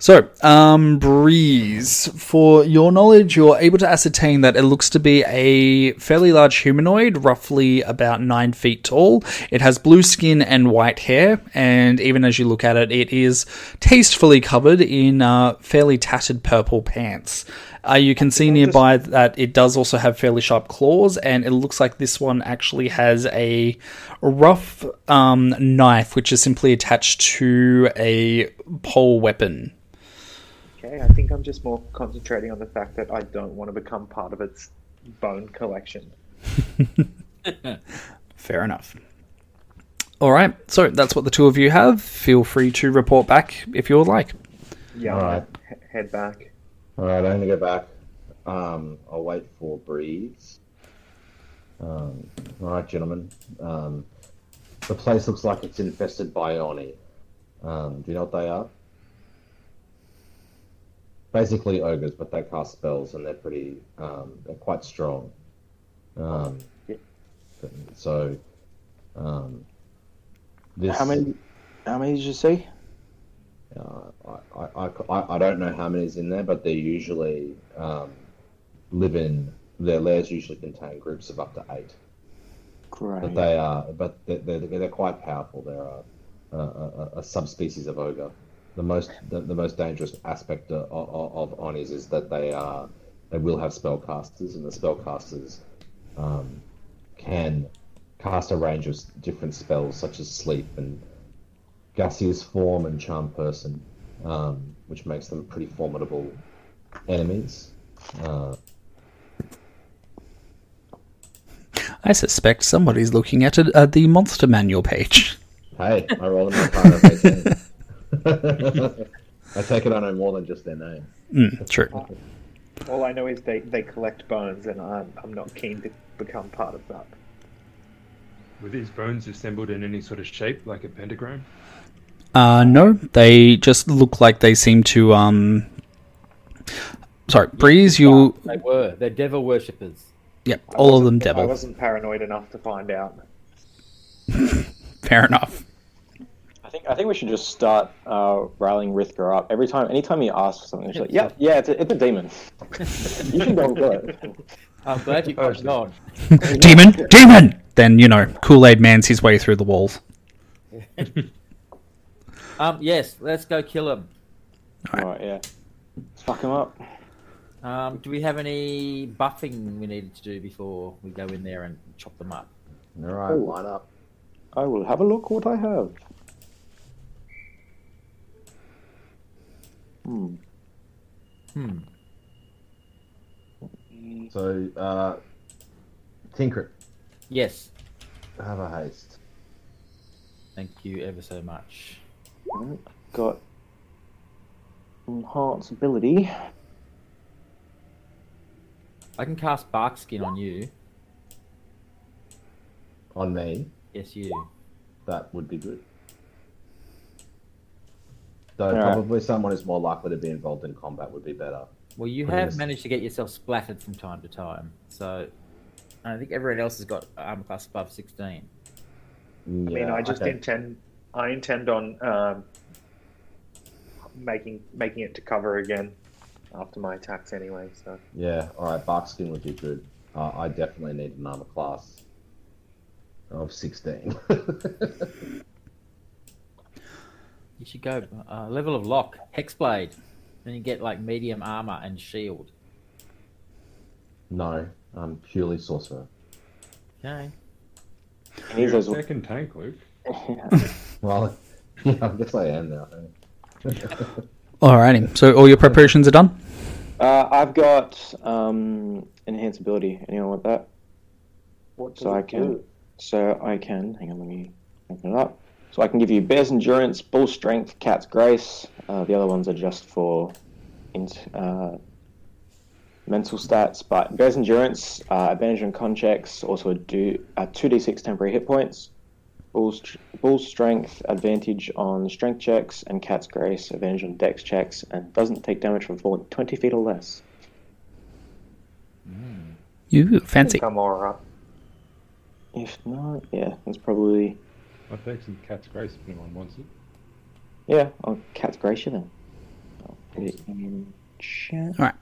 So, um, Breeze, for your knowledge, you're able to ascertain that it looks to be a fairly large humanoid, roughly about nine feet tall. It has blue skin and white hair, and even as you look at it, it is tastefully covered in uh, fairly tattered purple pants. Uh, you can see nearby that it does also have fairly sharp claws, and it looks like this one actually has a rough um, knife, which is simply attached to a pole weapon. Okay, I think I'm just more concentrating on the fact that I don't want to become part of its bone collection. Fair enough. All right, so that's what the two of you have. Feel free to report back if you would like. Yeah, All I'll he- head back. All right, I'm gonna go back. Um, I'll wait for Breeze. Um, all right, gentlemen. Um, the place looks like it's infested by Oni. Um, do you know what they are? Basically ogres, but they cast spells and they're pretty. Um, they're quite strong. Um, so, um, this. How many? How many did you see? Uh, I, I, I, I don't know how many's in there, but they usually um, live in their lairs. Usually contain groups of up to eight. Great. But they are, but they're, they're, they're quite powerful. They're a, a, a, a subspecies of ogre. The most the, the most dangerous aspect of, of, of Onis is that they are they will have spellcasters, and the spellcasters um, can cast a range of different spells, such as sleep and gaseous form and charm person, um, which makes them pretty formidable enemies. Uh, I suspect somebody's looking at at the monster manual page. hey, I roll in my card of 18. I take it I know more than just their name. Mm, true. All I know is they, they collect bones, and I'm, I'm not keen to become part of that. Were these bones assembled in any sort of shape, like a pentagram? Uh, no, they just look like they seem to. Um, sorry, Breeze. You. They were. They're devil worshippers. Yep, I all of them wasn't- I wasn't paranoid enough to find out. Fair enough. I think I think we should just start uh, riling Rithka up every time. Anytime he asks something, she's like, "Yeah, yeah, it's a, it's a demon." you should go and for it. I'm glad you got it on. demon, demon. Then you know, Kool Aid Man's his way through the walls. Um, yes, let's go kill him. Right, yeah. Let's fuck him up. Um, do we have any buffing we needed to do before we go in there and chop them up? All right, line up. I will have a look what I have. Hmm. Hmm. So, uh, Tinker, Yes. have a haste. Thank you ever so much. Got enhance ability. I can cast bark skin on you. On me, Yes, you. that would be good. Though Alright. probably someone who's more likely to be involved in combat would be better. Well, you have this- managed to get yourself splattered from time to time, so I think everyone else has got armor class above sixteen. Yeah, I mean, I just okay. intend I intend on um, making making it to cover again after my attacks anyway. So Yeah, alright, Barkskin would be good. Uh, I definitely need an armor class of 16. You should go uh, level of lock, hexblade. Then you get like medium armor and shield. no, I'm purely sorcerer. Okay. He You're a second tank, Luke. Well, yeah, I guess I am now. Alrighty. So all your preparations are done. Uh, I've got um, enhance ability. Anyone want that? what does So I can. do? So I can. Hang on, let me open it up. So I can give you Bear's Endurance, Bull Strength, Cat's Grace. Uh, the other ones are just for int, uh, mental stats. But Bear's Endurance, uh, advantage on con checks, also a do uh, 2d6 temporary hit points. Bull's, Bull's Strength, advantage on strength checks, and Cat's Grace, advantage on dex checks, and doesn't take damage from falling 20 feet or less. You I fancy. think I'm alright. If not, yeah, that's probably. I'll take some cat's grace if anyone wants it. Yeah, I'll Cat's Grace you then. Put it in chat. All right.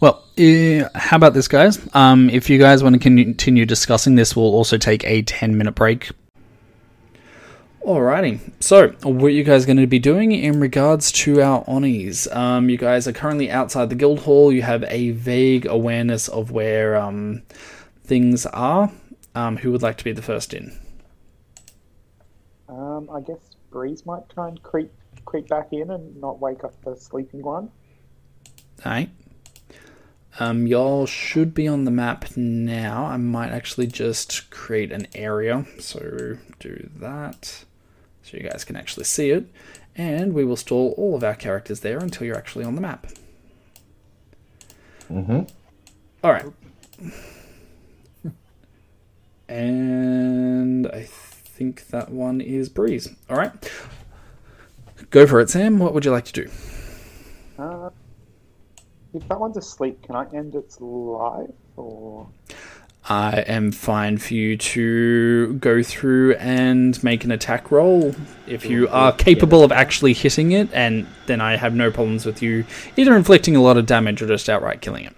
Well, uh, how about this, guys? Um, if you guys want to continue discussing this, we'll also take a 10 minute break. Alrighty. So, what you guys going to be doing in regards to our Onis? Um, you guys are currently outside the guild hall. You have a vague awareness of where um, things are. Um, who would like to be the first in? Um, I guess Breeze might try and creep creep back in and not wake up the sleeping one. Alright. Um, y'all should be on the map now. I might actually just create an area. So do that. So you guys can actually see it. And we will store all of our characters there until you're actually on the map. Mm-hmm. Alright. And I think that one is Breeze. Alright. Go for it, Sam. What would you like to do? Uh, if that one's asleep, can I end its life or? I am fine for you to go through and make an attack roll if you are capable of actually hitting it, and then I have no problems with you either inflicting a lot of damage or just outright killing it.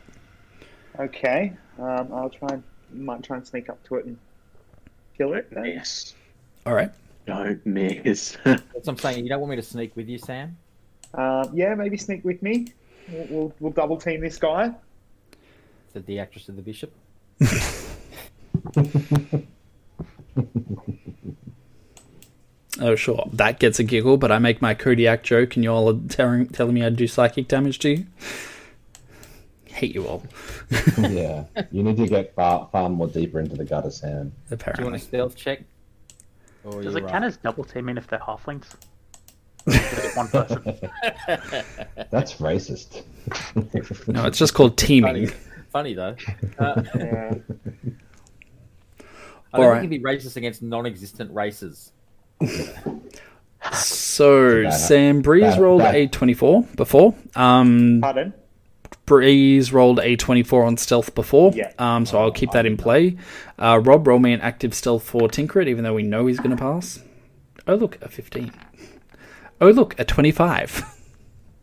Okay, um, I'll try and might try and sneak up to it and kill it. then. Yes. All right. Don't miss. That's what I'm saying. You don't want me to sneak with you, Sam? Um, yeah, maybe sneak with me. We'll, we'll, we'll double team this guy. Said the actress of the bishop. Oh, sure. That gets a giggle, but I make my Kodiak joke and you all are telling, telling me I do psychic damage to you? Hate you all, yeah, you need to get far, far more deeper into the gutter, Sam. Apparently. Do you want apparently. a stealth check? Or Does it right? count as double teaming if they're halflings? Or one person. That's racist. No, it's just called teaming. Funny, funny though. Uh, Yeah. I don't Alright. think you'd be racist against non-existent races. So, Sam Breeze that- rolled that- a 24 before. Um, Pardon? Breeze rolled a 24 on stealth before. Yeah. Um, so I'll keep that in play. Uh, Rob, roll me an active stealth for Tinkrit, even though we know he's going to pass. Oh, look, a 15. Oh, look, a 25.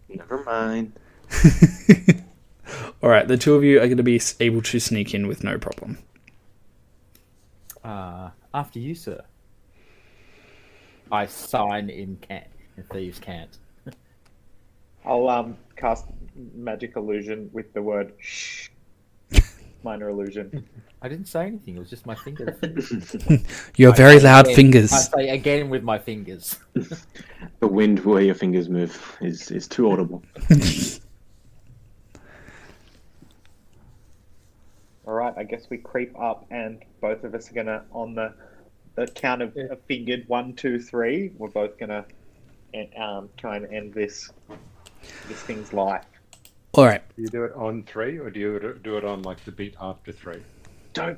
Never mind. All right, the two of you are going to be able to sneak in with no problem. Uh, after you, sir. I sign in can thieves can't. I'll um cast magic illusion with the word shh. Minor illusion. I didn't say anything. It was just my fingers. Your I very loud again- fingers. I say again with my fingers. The wind where your fingers move is, is too audible. All right, I guess we creep up, and both of us are gonna on the the count of a fingered one, two, three. We're both gonna um, try and end this this thing's life. All right. Do you do it on three, or do you do it on like the beat after three? Don't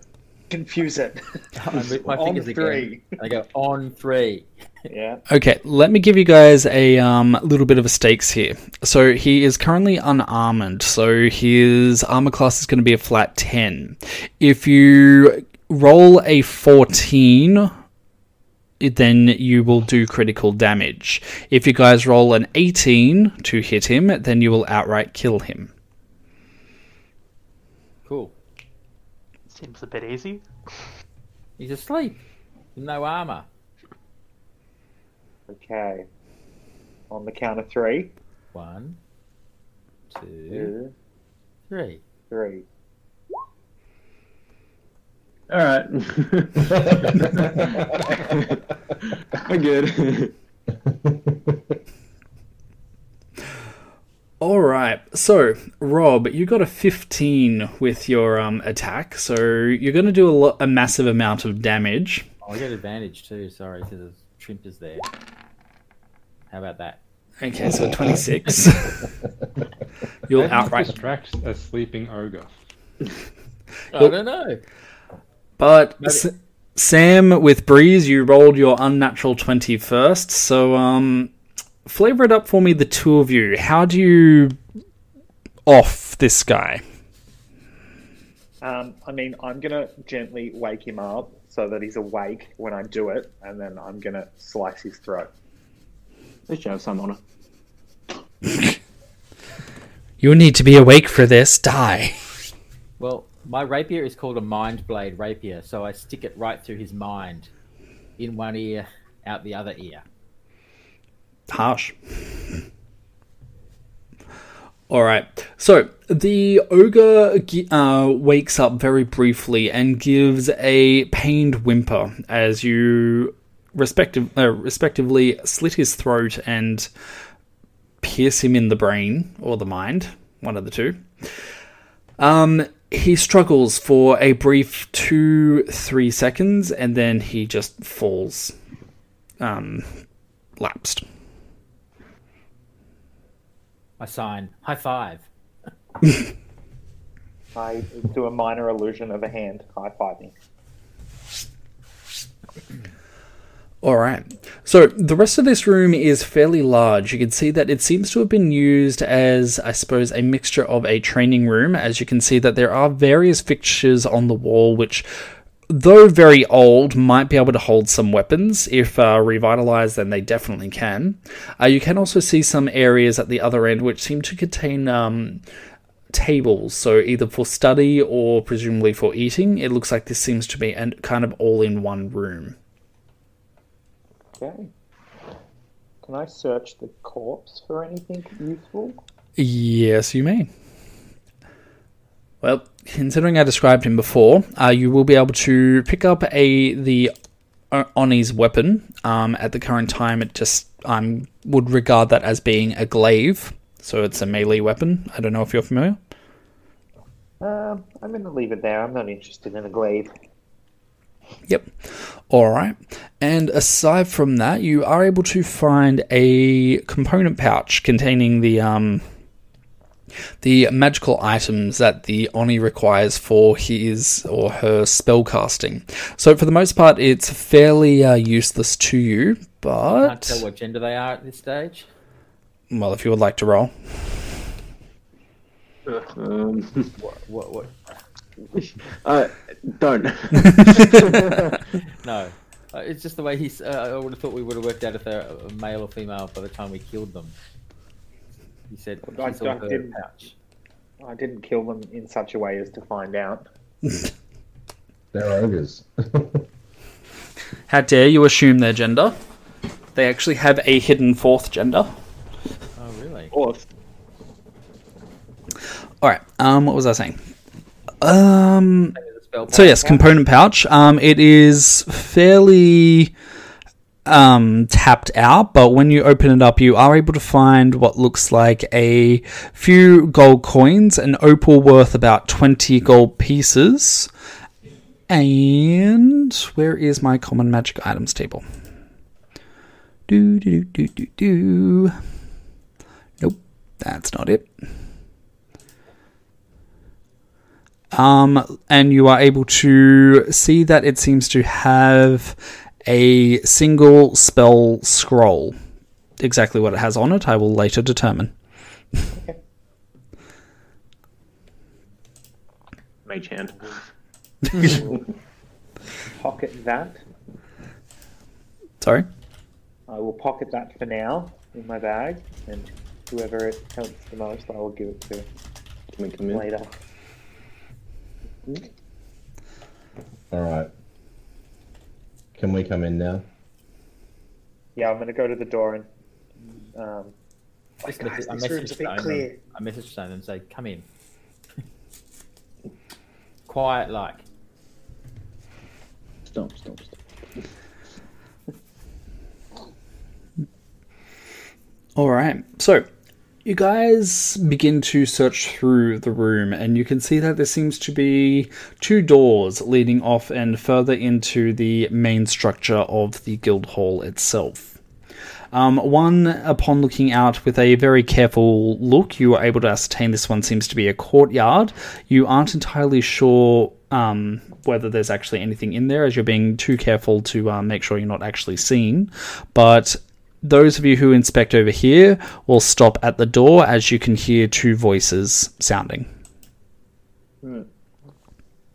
confuse it. I move my on fingers again. three. I go on three. Yeah. Okay, let me give you guys a um, little bit of a stakes here. So he is currently unarmored, so his armor class is going to be a flat 10. If you roll a 14, it- then you will do critical damage. If you guys roll an 18 to hit him, then you will outright kill him. Cool. Seems a bit easy. He's asleep. No armor. Okay. On the count of three, One, two, two, three. three. All right. I'm good. All right. So, Rob, you got a 15 with your um, attack, so you're going to do a, lo- a massive amount of damage. Oh, I get advantage too. Sorry, because the shrimp is there. How about that? Okay, so 26. You'll How do you outright. distract a sleeping ogre. I don't know. But S- Sam, with Breeze, you rolled your unnatural 20 first, so um, flavor it up for me, the two of you. How do you off this guy? Um, I mean, I'm gonna gently wake him up so that he's awake when I do it, and then I'm gonna slice his throat. At least you have some honor. You need to be awake for this. Die. My rapier is called a mind blade rapier, so I stick it right through his mind, in one ear, out the other ear. Harsh. All right. So the ogre uh, wakes up very briefly and gives a pained whimper as you respective, uh, respectively slit his throat and pierce him in the brain or the mind, one of the two. Um, he struggles for a brief two, three seconds, and then he just falls, um, lapsed. I sign high five. I do a minor illusion of a hand high fiving. All right. So the rest of this room is fairly large. You can see that it seems to have been used as, I suppose, a mixture of a training room. As you can see that there are various fixtures on the wall, which, though very old, might be able to hold some weapons. If uh, revitalized, then they definitely can. Uh, you can also see some areas at the other end which seem to contain um, tables, so either for study or presumably for eating. It looks like this seems to be an, kind of all in one room. Okay. Can I search the corpse for anything useful? Yes, you may. Well, considering I described him before, uh, you will be able to pick up a the O- Oni's weapon. Um, at the current time, it just um, would regard that as being a glaive, so it's a melee weapon. I don't know if you're familiar. Um, I'm going to leave it there. I'm not interested in a glaive. Yep. All right. And aside from that, you are able to find a component pouch containing the um the magical items that the Oni requires for his or her spell casting. So for the most part, it's fairly uh, useless to you. But Can't But tell what gender they are at this stage. well, if you would like to roll, Um, What? What? Uh, don't. No. Uh, it's just the way he's. Uh, I would have thought we would have worked out if they're a male or female by the time we killed them. He said I- saw I her didn't- pouch. I didn't kill them in such a way as to find out. They're ogres. how dare you assume their gender? They actually have a hidden fourth gender. Oh, really? Or All right. Um, what was I saying? Um, So yes, component pouch. Um, it is fairly um, tapped out, but when you open it up, you are able to find what looks like a few gold coins, an opal worth about twenty gold pieces, and where is my common magic items table? Do do do do do do. Nope, that's not it. Um, and you are able to see that it seems to have a single spell scroll. Exactly what it has on it, I will later determine. Mage hand. pocket that. Sorry? I will pocket that for now in my bag, and whoever it helps the most, I will give it to Can we come in? later. All right. Can we come in now? Yeah, I'm going to go to the door and. Um, Just guys, message- I this room's messaged a bit Stone clear. I messaged Stone and say, "Come in." Quiet, like. Stop, stop, stop. All right. So, you guys begin to search through the room, and you can see that there seems to be two doors leading off and further into the main structure of the guild hall itself. Um, one, upon looking out with a very careful look, you are able to ascertain this one seems to be a courtyard. You aren't entirely sure um, whether there's actually anything in there, as you're being too careful to uh, make sure you're not actually seen. But those of you who inspect over here will stop at the door as you can hear two voices sounding.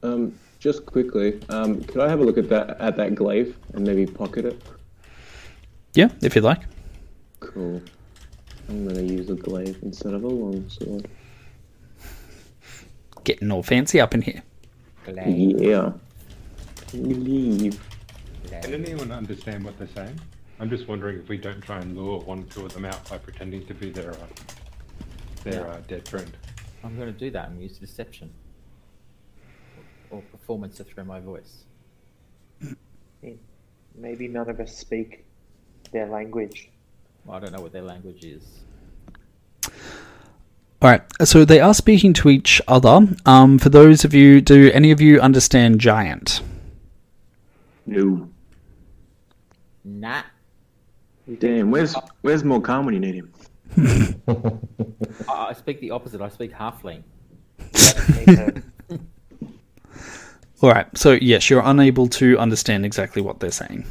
Um, just quickly, um, could I have a look at that at that glaive and maybe pocket it? Yeah, if you'd like. Cool. I'm gonna use a glaive instead of a longsword. getting all fancy up in here. Yeah. Leave. Can anyone understand what they're saying? I'm just wondering if we don't try and lure one or two of them out by pretending to be their uh, their Yeah. uh, dead friend. I'm going to do that and use deception or performance to throw my voice. Maybe none of us speak their language. Well, I don't know what their language is. All right, so they are speaking to each other. Um, for those of you, do any of you understand giant? No. Nah. Damn, where's where's Morkan when you need him? I, I speak the opposite. I speak halfling. All right, so yes, you're unable to understand exactly what they're saying.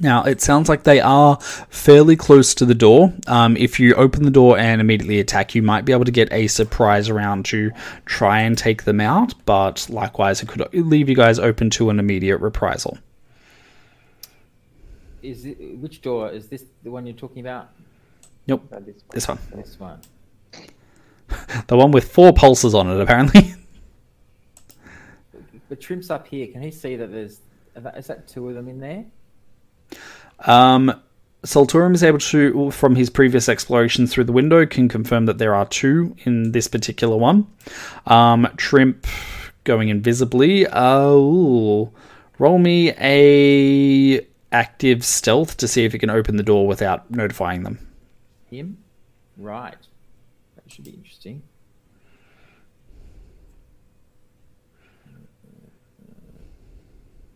Now, it sounds like they are fairly close to the door. Um, if you open the door and immediately attack, you might be able to get a surprise round to try and take them out, but likewise, it could leave you guys open to an immediate reprisal. Is it, which door is this? The one you're talking about? Nope, That is- this one. This one. The one with four pulses on it, apparently. But Trimp's up here. Can he see that there's? Is that two of them in there? Um, Solturum is able to, from his previous exploration through the window, can confirm that there are two in this particular one. Um, Trimp going invisibly. Oh, roll me a active stealth to see if you can open the door without notifying them. Him? Right. That should be interesting.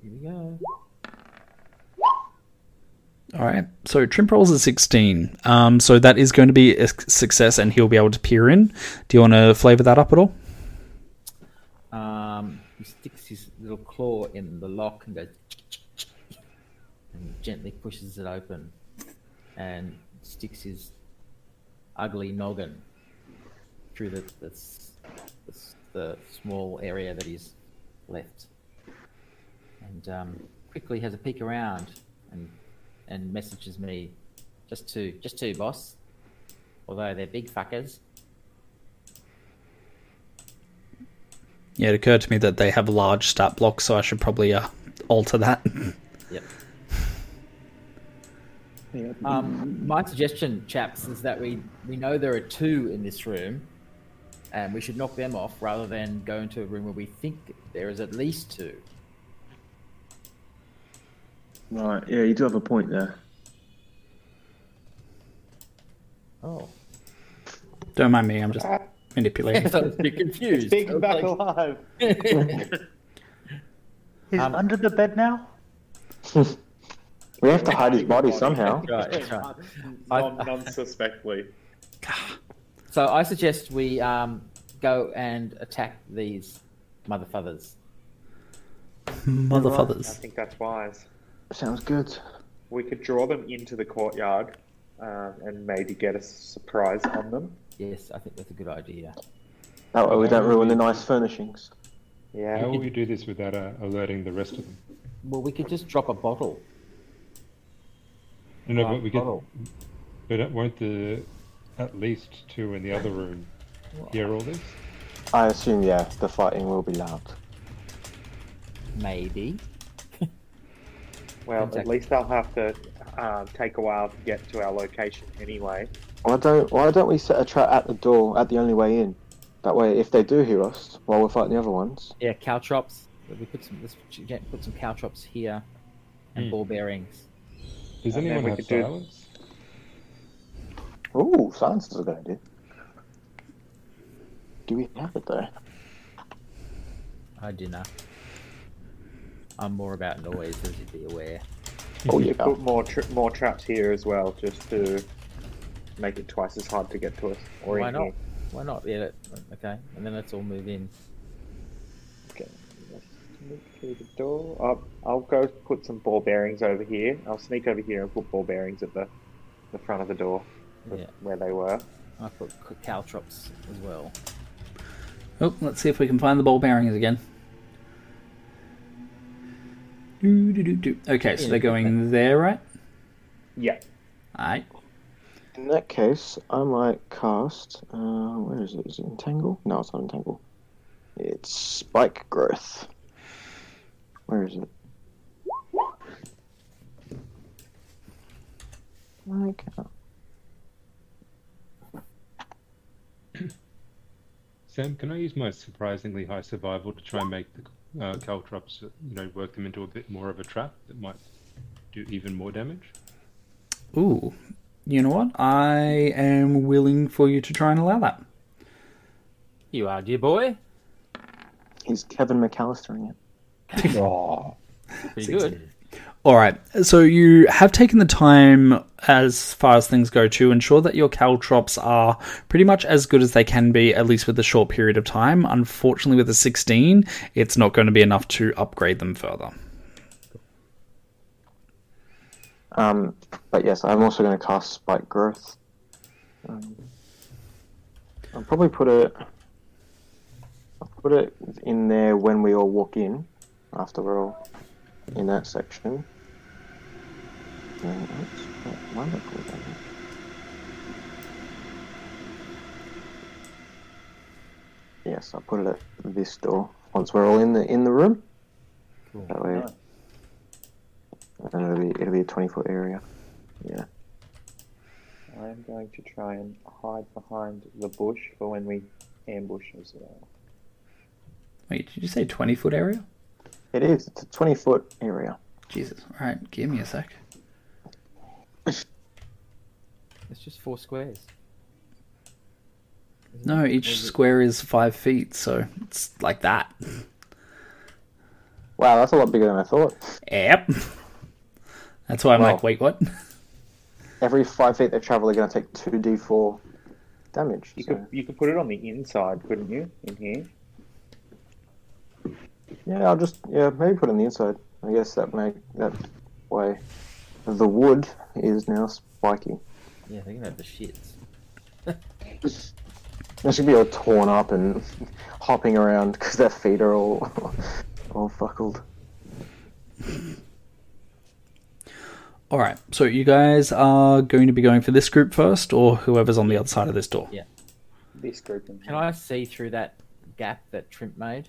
Here we go. All right. So Trimp rolls a 16. Um, so that is going to be a success, and he'll be able to peer in. Do you want to flavor that up at all? Um, he sticks his little claw in the lock and goes gently pushes it open and sticks his ugly noggin through the the, the, the small area that he's left and um, quickly has a peek around and and messages me just two just two boss although they're big fuckers Yeah, it occurred to me that they have large stat blocks, so I should probably uh, alter that. Yep. Um, my suggestion, chaps, is that we, we know there are two in this room, and we should knock them off rather than go into a room where we think there is at least two. Right, yeah, you do have a point there. Oh. Don't mind me, I'm just manipulating. so I was a confused. Big I was back like- alive. He's Um, under the bed now. We have to hide his body somehow. Right, that's right. Non, non-suspectly. So I suggest we um, go and attack these motherfuckers. I Motherfuckers. think that's wise. Sounds good. We could draw them into the courtyard um, and maybe get a surprise on them. Yes, I think that's a good idea. That way we don't ruin the nice furnishings. Yeah. How will we do this without uh, alerting the rest of them? Well, we could just drop a bottle. No, no, Uh, but we get. bottle. But it- won't the at least two in the other room hear all this? I assume, yeah, the fighting will be loud. Maybe. Well, at least they'll have to um, take a while to get to our location anyway. Why don't Why don't we set a trap at the door at the only way in? That way, if they do hear us while we're fighting the other ones, Yeah, caltrops. We put some. Let's put some caltrops here, and Hmm. ball bearings. Does And anyone we have could do- silence? ooh, silence is a good idea. Do we have it though? I do not. I'm more about noise, as you'd be aware. Oh you yeah. could put more tra- more traps here as well, just to make it twice as hard to get to us. Or Why in not? here. Why not? Yeah. that- Okay, and then let's all move in. Okay, let's sneak through the door. I'll, I'll go put some ball bearings over here. I'll sneak over here and put ball bearings at the, the front of the door, Yeah. where they were. I put c- caltrops as well. Oh, let's see if we can find the ball bearings again. Doo, doo, doo, doo. Okay, so they're going there, right? Yeah. Alright. In that case, I might cast. Uh, where is it? Is it entangle? No, it's not entangle. It's spike growth. Where is it? Okay. Sam, can I use my surprisingly high survival to try and make the uh, caltrops, you know, work them into a bit more of a trap that might do even more damage? Ooh, you know what? I am willing for you to try and allow that. You are, dear boy. He's Kevin McAllistering it. Oh, Pretty good. All right. So you have taken the time, as far as things go, to ensure that your caltrops are pretty much as good as they can be, at least with a short period of time. Unfortunately, with a 16, it's not going to be enough to upgrade them further. Um, but yes, I'm also going to cast spike growth. Um, I'll probably put it. I'll put it in there when we all walk in, after we're all in that section. That's quite wonderful. isn't? Yes, I'll put it at this door once we're all in the in the room. Cool. That way, and it'll be it'll be a twenty foot area. Yeah. I'm going to try and hide behind the bush for when we ambush as well. Wait, did you say 20 foot area? It is. It's a 20 foot area. Jesus. All right, give me a sec. It's just four squares. Isn't No, each is it- square is five feet, so it's like that. Wow, that's a lot bigger than I thought. Yep. That's why I'm Wow. like, wait, what? Every five feet they travel, they're going to take 2d4 damage. You so- could you could put it on the inside, couldn't you? In here. Yeah, I'll just yeah maybe put it on the inside. I guess that make that way. The wood is now spiky. Yeah, they're gonna have the shits. They should be all torn up and hopping around because their feet are all all buckled. All right, so you guys are going to be going for this group first, or whoever's on the other side of this door? Yeah. This group. Can. I see through that gap that Trimp made?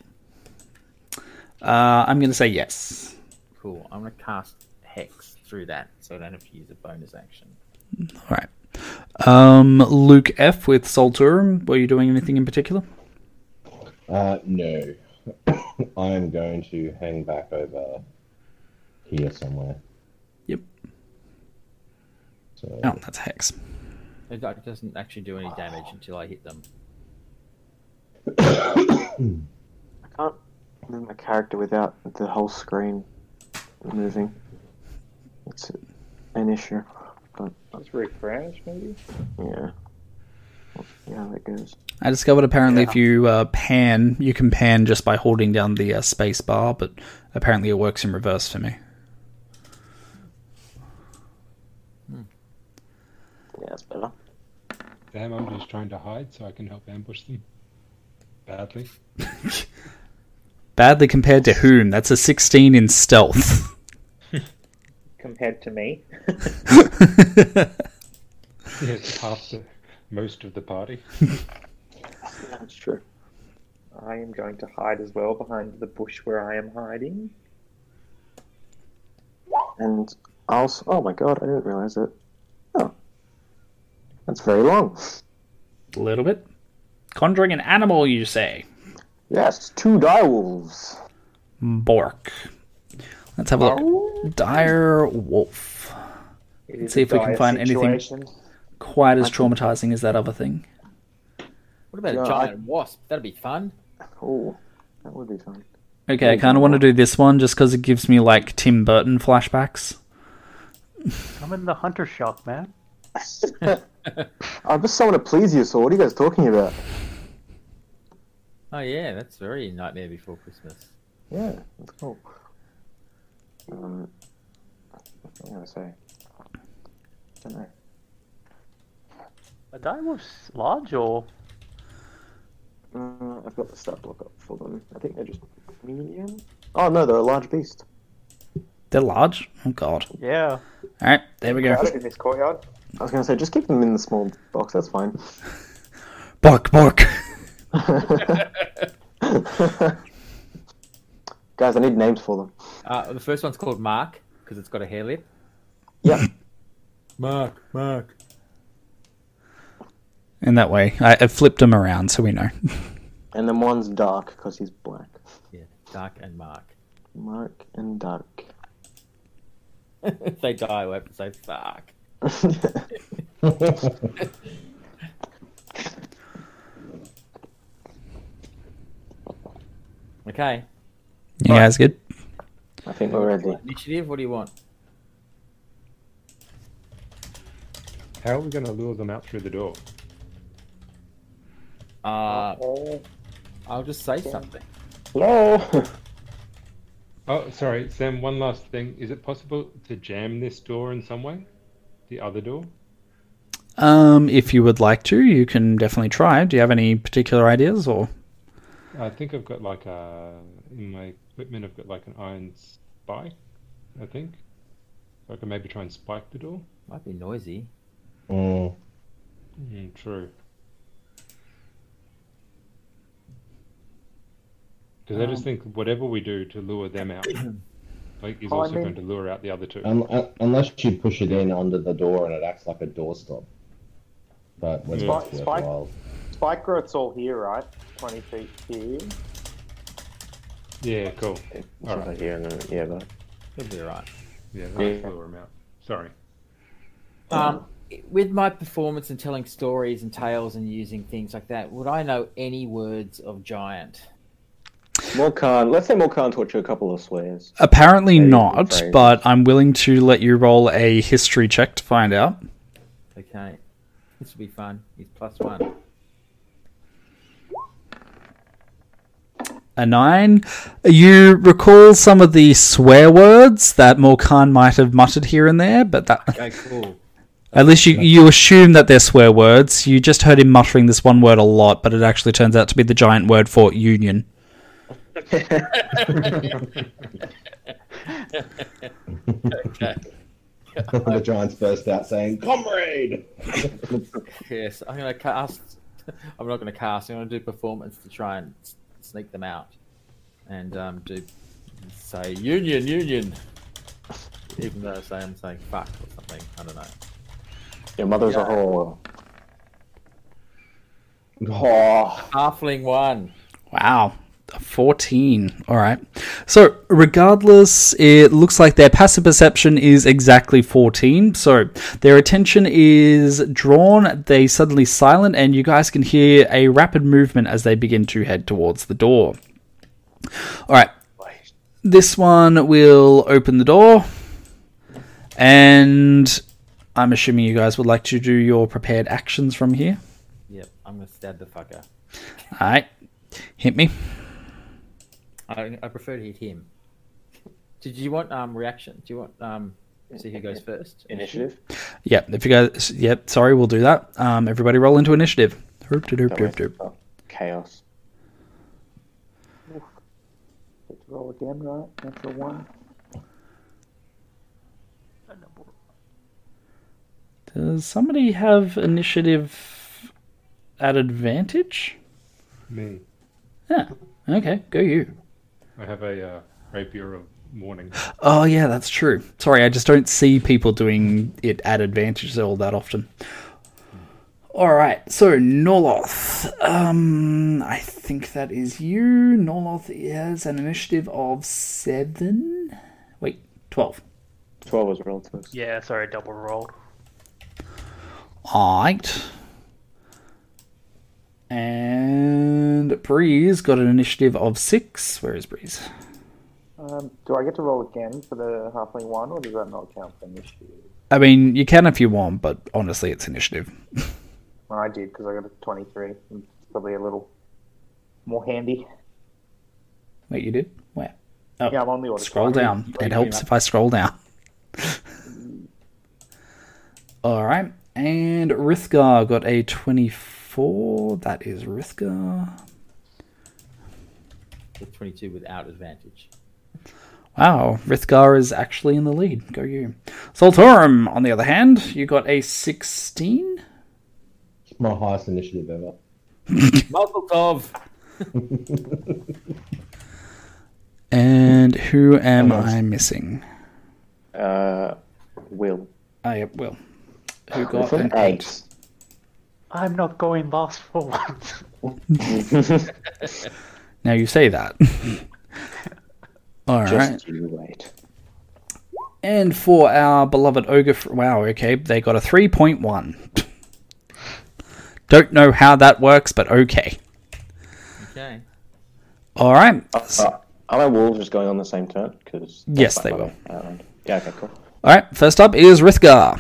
Uh, I'm going to say yes. Cool. I'm gonna cast Hex through that, so I don't have to use a bonus action. All right. Um, Luke F with Solturum. Were you doing anything in particular? uh, no. I am going to hang back over here somewhere. Yep. So, Oh, that's Hex. It doesn't actually do any damage until I hit them. I can't move my character without the whole screen moving. It's an issue. But Let's refresh, maybe. yeah, We'll that goes. I discovered apparently if you uh, pan, you can pan just by holding down the uh, space bar, but apparently it works in reverse for me. Yeah, that's better. Damn, I'm just trying to hide so I can help ambush them. Badly. Badly compared to whom? That's a 16 in stealth. Compared to me. Yeah, it's half the most of the party. That's true. I am going to hide as well behind the bush where I am hiding. And also, oh my god, I didn't realize it. Oh, that's very long. A little bit. Conjuring an animal, you say? Yes, two direwolves. Bork. Let's have a look. Dire wolf. Let's see if we can dire find anything- Quite as traumatizing as that other thing. What about Yeah, a I- giant wasp? That'd be fun. Oh, that would be fun. Okay, I kind of want to do this one just because it gives me like Tim Burton flashbacks. I'm in the hunter shock, man. I just want to please you, so what are you guys talking about? Oh yeah, that's very Nightmare Before Christmas. Yeah, that's cool. Um, what was I gonna say? I don't know. Are direwolves large or Uh, I've got the stat block up for them. I think they're just medium. Oh no, they're a large beast. They're large. Oh god. Yeah. All right, there we go. Crowded in this courtyard. I was going to say, just keep them in the small box. That's fine. Bark, bark. Guys, I need names for them. Uh, the first one's called Mark because it's got a hair lip. Yeah. Mark, Mark. In that way, I, I flipped them around so we know. And then one's dark because he's black. Yeah, Dark and Mark. Mark and dark. if they die, we'll have to say fuck. Okay. You guys good? I think we're ready. Initiative, what do you want? How are we going to lure them out through the door? Uh, I'll just say something. Hello. Oh, sorry, Sam. One last thing: is it possible to jam this door in some way? The other door? Um, if you would like to, you can definitely try. Do you have any particular ideas or? I think I've got like a in my equipment. I've got like an iron spike. I think. So I can maybe try and spike the door. Might be noisy. Oh. Mm, true. Because I just think whatever we do to lure them out, like, is Oh, I also mean- going to lure out the other two. Un- un- unless you push it in under the door and it acts like a doorstop. But whether Yeah. it's Spike- worthwhile. Spike growth's all here, right? 20 feet here. yeah, cool. It's All over right. here and then, yeah, but It'll be alright. Yeah, Yeah. let's lure them out. Sorry. Um, with my performance and telling stories and tales and using things like that, would I know any words of giant? Morkan. Let's say Morkan taught you a couple of swears. Apparently Maybe not, but I'm willing to let you roll a history check to find out. Okay. This will be fun. He's plus one. A nine. You recall some of the swear words that Morkan might have muttered here and there, but that Okay, cool. at least you you assume that they're swear words. You just heard him muttering this one word a lot, but it actually turns out to be the giant word for union. Okay. the Giants burst out saying, Comrade! Yes, I'm gonna cast. I'm not gonna cast. I'm gonna do performance to try and s- sneak them out, and um, do say union, union. Even though I say I'm saying fuck or something, I don't know. Your mother's a whore. Oh, Halfling one. Wow. 14. All right. So, regardless, it looks like their passive perception is exactly 14. So, their attention is drawn, they suddenly silent, and you guys can hear a rapid movement as they begin to head towards the door. All right. This one will open the door, and I'm assuming you guys would like to do your prepared actions from here. Yep, I'm gonna stab the fucker. All right. Hit me. I, I prefer to hit him. Did you want um reaction? Do you want um see who goes first? initiative. Yep, if you guys, yep, sorry, we'll do that. Um, everybody roll into initiative. Derp, derp, derp, derp. Oh, chaos. Get to roll again, right? Natural one. Does somebody have initiative at advantage? Me. Yeah, okay, go you. I have a uh, rapier of warning. Oh, yeah, that's true. Sorry, I just don't see people doing it at advantage all that often. All right, so Norloth. Um, I think that is you. Norloth has an initiative of seven. Wait, twelve. Twelve was rolled to. Yeah, sorry, double rolled. Alright. And Breeze got an initiative of six. Where is Breeze? Um, do I get to roll again for the halfling one, or does that not count for initiative? I mean, you can if you want, but honestly, it's initiative. Well, I did because I got a 23. It's probably a little more handy. Wait, you did? Where? Oh, Yeah, I'm on the order. scroll down. It helps if I scroll down. Alright. And Rithgar got a 24. That is Rithgar. With 22 without advantage. Wow, Rithgar is actually in the lead. Go you. Solturum, on the other hand, you got a 16? It's my highest initiative ever. Mazel. And who am Come on. I missing? Uh, Will. Oh, yep, Will. Who got From an 8? Ads. I'm not going last for once. Now you say that. Alright. Just you wait. And for our beloved ogre, fr- wow, okay, they got a 3.1. Don't know how that works, but okay. Okay. All right. Uh, are my wolves just going on the same turn? Cause Yes, they will. outland. Yeah, okay, cool. All right. First up is Rithgar.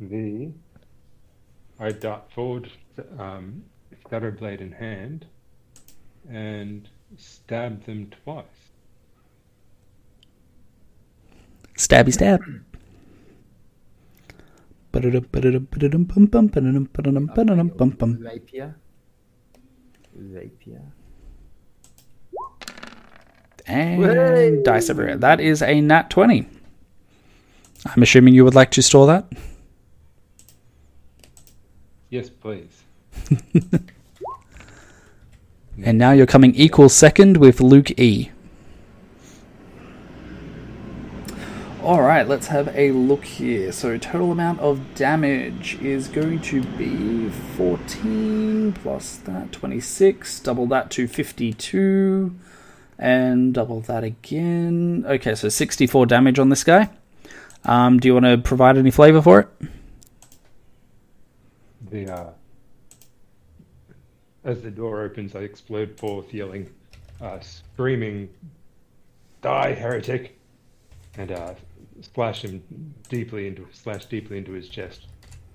The I dart forward, um, Shadowblade in hand, and stab them twice. Stabby stab. Rapier. Rapier. And dice everywhere. That is a nat 20. I'm assuming you would like to store that? Yes, please. And now you're coming equal second with Luke E. Alright, let's have a look here. So, total amount of damage is going to be 14 plus that 26, double that to 52, and double that again. Okay, so 64 damage on this guy. Um, do you want to provide any flavor for it? The uh, as the door opens, I explode forth, yelling, uh, screaming, "Die, heretic!" and uh, splash him deeply into slash deeply into his chest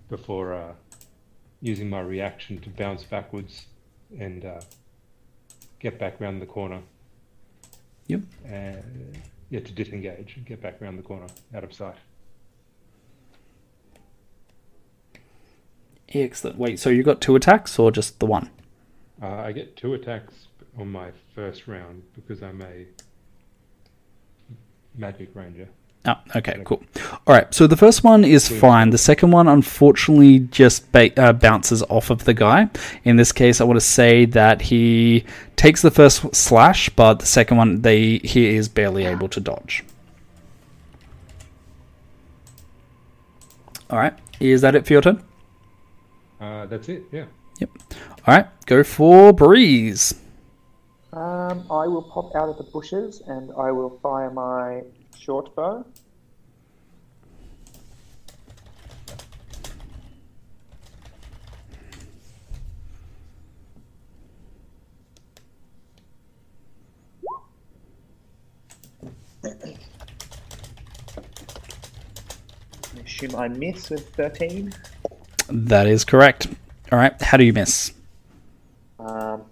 before uh, using my reaction to bounce backwards and uh, get back round the corner. Yep. And yeah, to disengage and get back round the corner, out of sight. Excellent. Wait, so you got two attacks or just the one? Uh, I get two attacks on my first round because I'm a magic ranger. Oh, okay, cool. All right, so the first one is fine. The second one, unfortunately, just ba- uh, bounces off of the guy. In this case, I want to say that he takes the first slash, but the second one, they he is barely able to dodge. All right, is that it for your turn? Uh, that's it. Yeah. Yep. All right, go for breeze. Um, I will pop out of the bushes and I will fire my short bow. I assume I miss with 13. That is correct. All right, how do you miss? Um,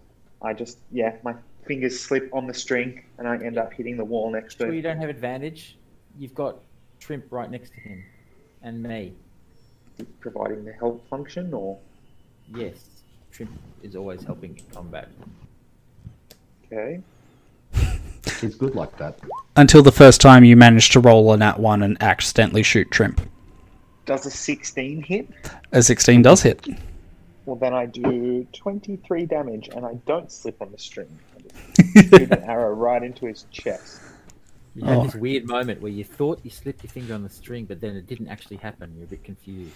I just, yeah, my fingers slip on the string and I end up hitting the wall next Sure, to you don't have advantage. You've got Shrimp right next to him, and me. Providing the help function, or Yes, Shrimp is always helping in combat. okay. He's good like that. Until the first time you manage to roll a nat one and accidentally shoot Trimp. Does a 16 hit? A 16 does hit. Well, then I do 23 damage and I don't slip on the string. I just shoot an arrow right into his chest. You have Oh. this weird moment where you thought you slipped your finger on the string, but then it didn't actually happen. You're a bit confused.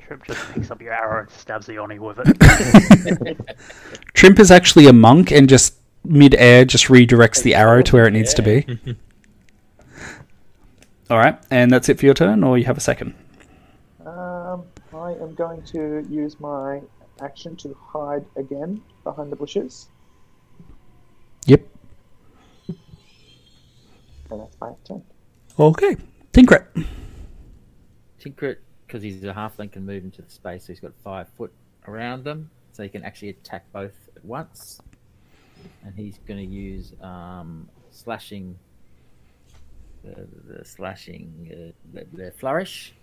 Trip just picks up your arrow and stabs the Oni with it. Trimp is actually a monk and just mid-air just redirects the arrow to where it needs to be. All right, and that's it for your turn, or you have a second? Um, I am going to use my action to hide again behind the bushes. Yep. And that's my turn. Okay. Tinkret. Tinkret, because he's a halfling, can move into the space, so he's got five foot around them, so he can actually attack both at once. And he's going to use um, slashing, the, the slashing, uh, the, the flourish,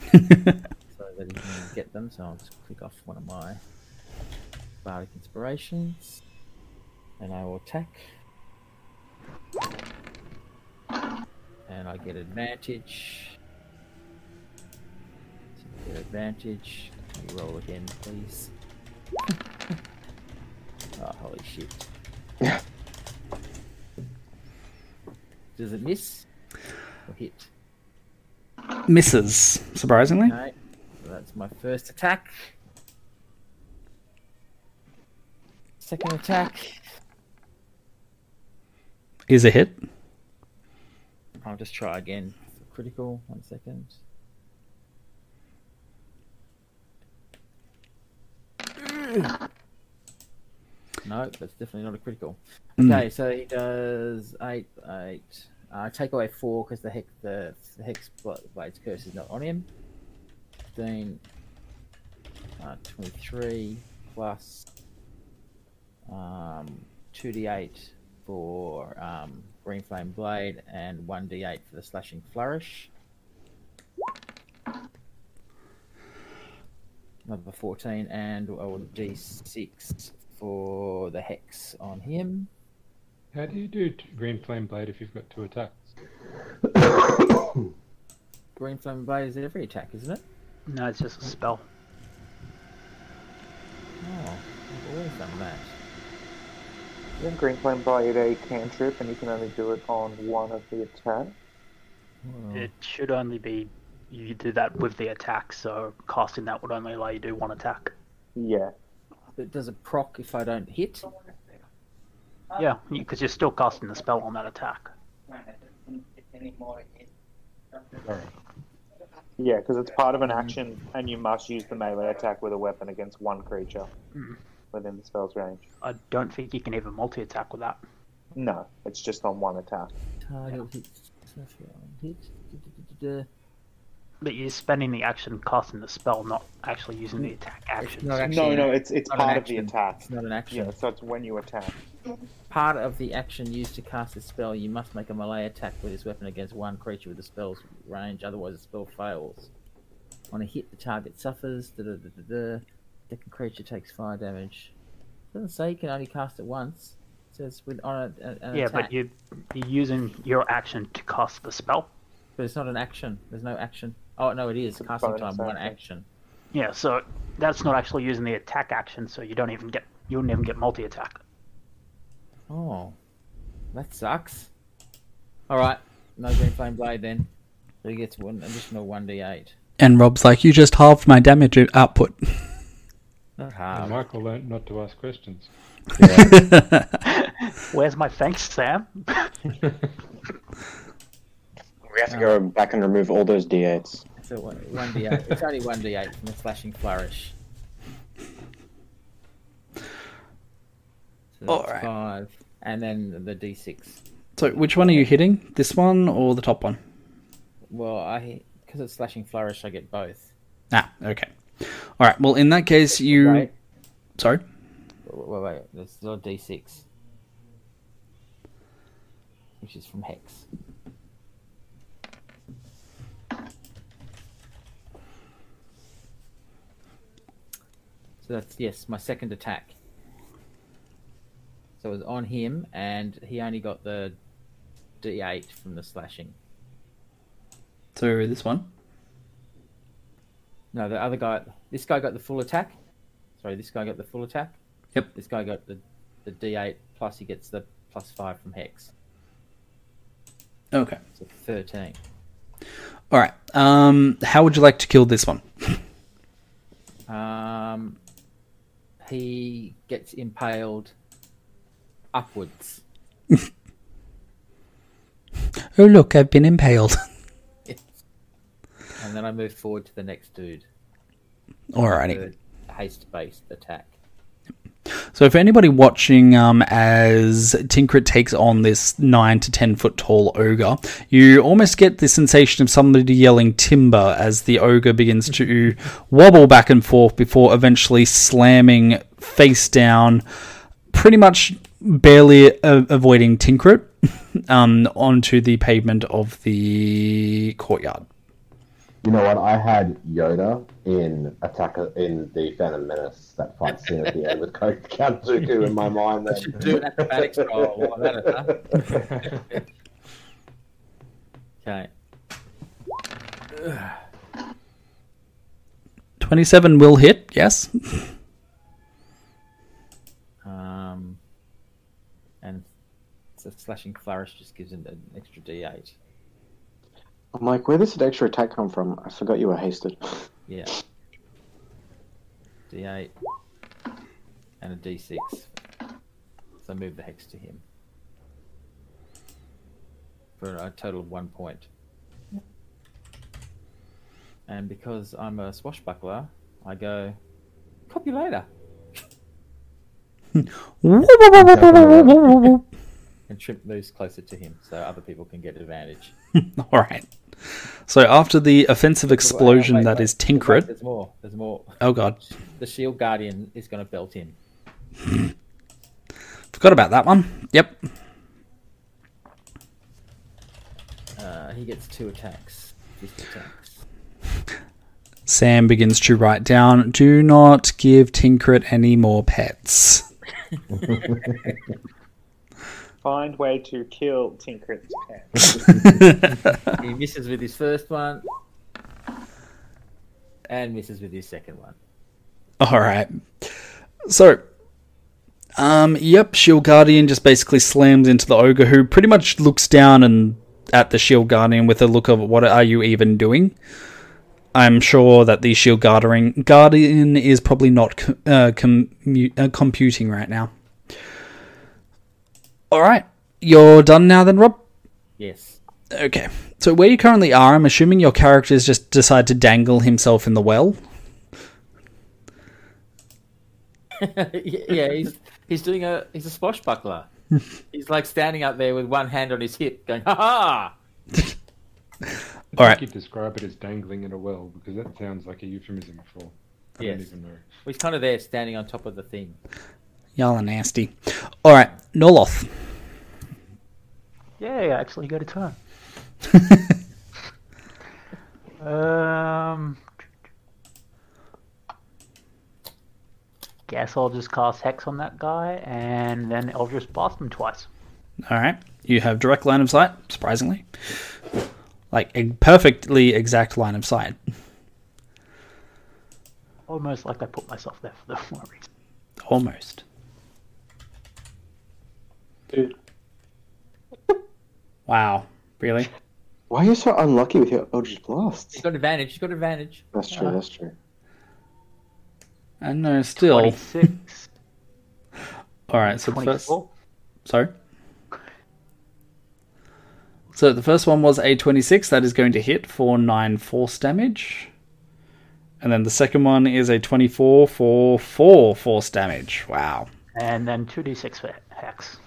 so that he can get them. So I'll just click off one of my bardic inspirations, and I will attack. And I get advantage. Get advantage. Can you roll again, please? oh, holy shit. Does it miss? Or hit? Misses, surprisingly. Okay. So that's my first attack. Second attack. Is a hit. I'll just try again. Critical. One second. No, that's definitely not a critical. Hmm. Okay, so he does eight, eight. Uh, take away four because the hex, the, the hex bl- blade's curse is not on him. Fifteen. Uh, Twenty-three plus um, two d eight for um, green flame blade and one d eight for the slashing flourish. Another fourteen and a d six for the hex on him. How do you do green flame blade if you've got two attacks? Green flame blade is every attack, isn't it? No, it's just a spell. Oh, I've always done that. Isn't Green Flame Blade a cantrip and you can only do it on one of the attacks? It should only be you do that with the attack, so casting that would only allow you to do one attack. Yeah. But does it proc if I don't hit? Yeah, because you're still casting the spell on that attack. Yeah, because it's part of an action and you must use the melee attack with a weapon against one creature Mhm. within the spell's range. I don't think you can even multi-attack with that. No, it's just on one attack. Target hit. Hit. But you're spending the action casting the spell, not actually using the attack action. not So- actually- no, no, it's it's not part of the action. attack. It's not an action. Yeah, so it's when you attack. Part of the action used to cast a spell, you must make a melee attack with this weapon against one creature with the spell's range, otherwise the spell fails. On a hit, the target suffers. Da, da, da, da, da. Second creature takes fire damage. doesn't say you can only cast it once. It says with on a, a, an yeah, attack. but you, you're using your action to cast the spell. But it's not an action. There's no action. Oh no, it is It's casting bonus time. One action. action. Yeah, so that's not actually using the attack action, so you don't even get you wouldn't even get multi-attack. Oh, that sucks. All right, no green flame blade then. So he gets one additional one d eight. And Rob's like, you just halved my damage output. Not And hard. Michael learnt not to ask questions. Where's my thanks, Sam? We have to go back and remove all those d8s. So one one d eight. It's only one d eight from the slashing flourish. That's Alright. five, and then the d six. So, which one are you hitting? This one or the top one? Well, I because it's slashing flourish, I get both. Ah, okay. All right. Well, in that case, you. Right? Sorry. Wait, wait, wait. There's still a d six, which is from hex. So that's yes, my second attack. So it was on him, and he only got the d8 from the slashing. So this one. No, the other guy. This guy got the full attack. Sorry, this guy got the full attack. Yep. This guy got the the d8 plus he gets the plus five from hex. Okay. So thirteen. All right. Um, how would you like to kill this one? Um, he gets impaled upwards. Oh, look, I've been impaled. And then I move forward to the next dude. Alrighty. Third haste-based attack. So, for anybody watching, um, as Tinkrit takes on this nine to ten foot tall ogre, you almost get the sensation of somebody yelling timber as the ogre begins to wobble back and forth before eventually slamming face down, pretty much barely a- avoiding Tinkrit um, onto the pavement of the courtyard. You know what? I had Yoda in Attack of- in the Phantom Menace. That fight scene at the end with Count Count Dooku in my mind. Then. should do an acrobatics roll I'm at it, Okay. 27 will hit, yes. Um, and so slashing flourish just gives him an extra D8. I'm like, where does that extra attack come from? I forgot you were hasted. Yeah. D8 and a D6. So move the hex to him for a total of one point. And because I'm a swashbuckler, I go copy All and Shrimp moves closer to him so other people can get advantage. All right. So after the offensive explosion Wait, that wait, is wait, wait, Tinkrit. There's more. There's more. Oh god, The shield guardian is going to belt him. forgot about that one. Yep. Uh, he gets two attacks. Attacks. Sam begins to write down: "Do not give Tinkrit any more pets." Find way to kill Tinkrit's pet. He misses with his first one, and misses with his second one. All right. So, um, yep, Shield Guardian just basically slams into the ogre, who pretty much looks down and at the Shield Guardian with a look of "What are you even doing?" I'm sure that the Shield Guardian Guardian is probably not co- uh, commu- uh, computing right now. All right, you're done now, then, Rob. Yes. Okay. So where you currently are, I'm assuming your characters just decide to dangle himself in the well. yeah, he's he's doing a he's a swashbuckler. he's like standing up there with one hand on his hip, going ha ha. I All right. think you'd describe it as dangling in a well because that sounds like a euphemism for. I Yes. don't even know. Well, he's kind of there, standing on top of the thing. Y'all are nasty. All right, Norloth. Yeah, I actually got a turn. um, guess I'll just cast Hex on that guy, and then I'll just blast him twice. All right, you have direct line of sight. Surprisingly, like a perfectly exact line of sight. Almost like I put myself there for the wrong reason. Almost. Dude, Wow. Really? why are you so unlucky with your Eldritch He's got advantage. He's got advantage. That's true, that's true. And no, still. 26, All right. So the first. Sorry. So the first one was a 26. That is going to hit for 9 force damage. And then the second one is a 24 for 4 force damage. Wow. And then 2d6 for Hex.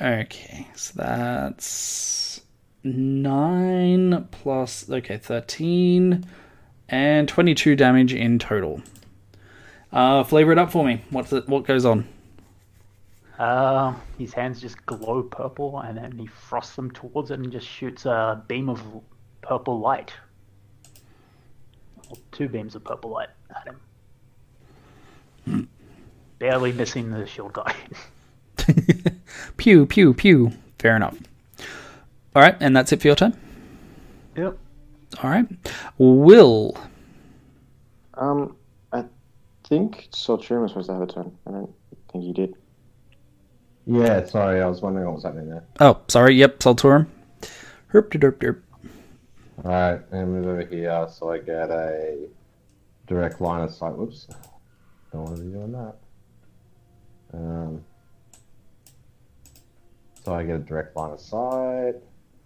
Okay, so that's 9 plus. Okay, 13 and 22 damage in total. Uh, flavor it up for me. What's it, what goes on? Uh, his hands just glow purple, and then he frosts them towards it and just shoots a beam of purple light. Or two beams of purple light at him. Barely missing the shield guardian. pew, pew, pew. Fair enough. All right, and that's it for your turn. Yep. All right, Will. Um, I think Solturum was supposed to have a turn. I don't think he did. Yeah, sorry, I was wondering what was happening there. Oh, sorry. Yep, Solturum. Herp de derp derp. Alright, and move over here so I get a direct line of sight. Whoops. Don't want to be doing that. Um, so I get a direct line of sight,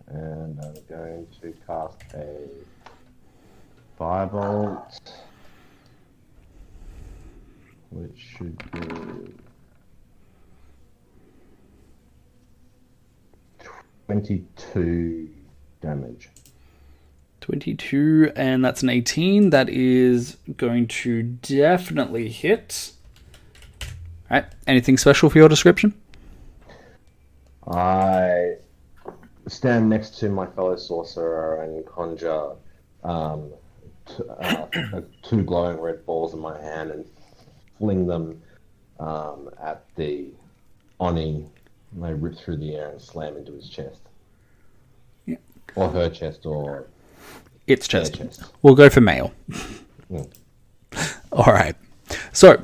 and I'm going to cast a Firebolt, which should be 22 damage. 22, and that's an 18. That is going to definitely hit. Alright, anything special for your description? I stand next to my fellow sorcerer and conjure um, uh, two glowing red balls in my hand and fling them um, at the Oni. And they rip through the air and slam into his chest. Yeah. Or her chest, or It's chest. chest. We'll go for male. Mm. All right. So,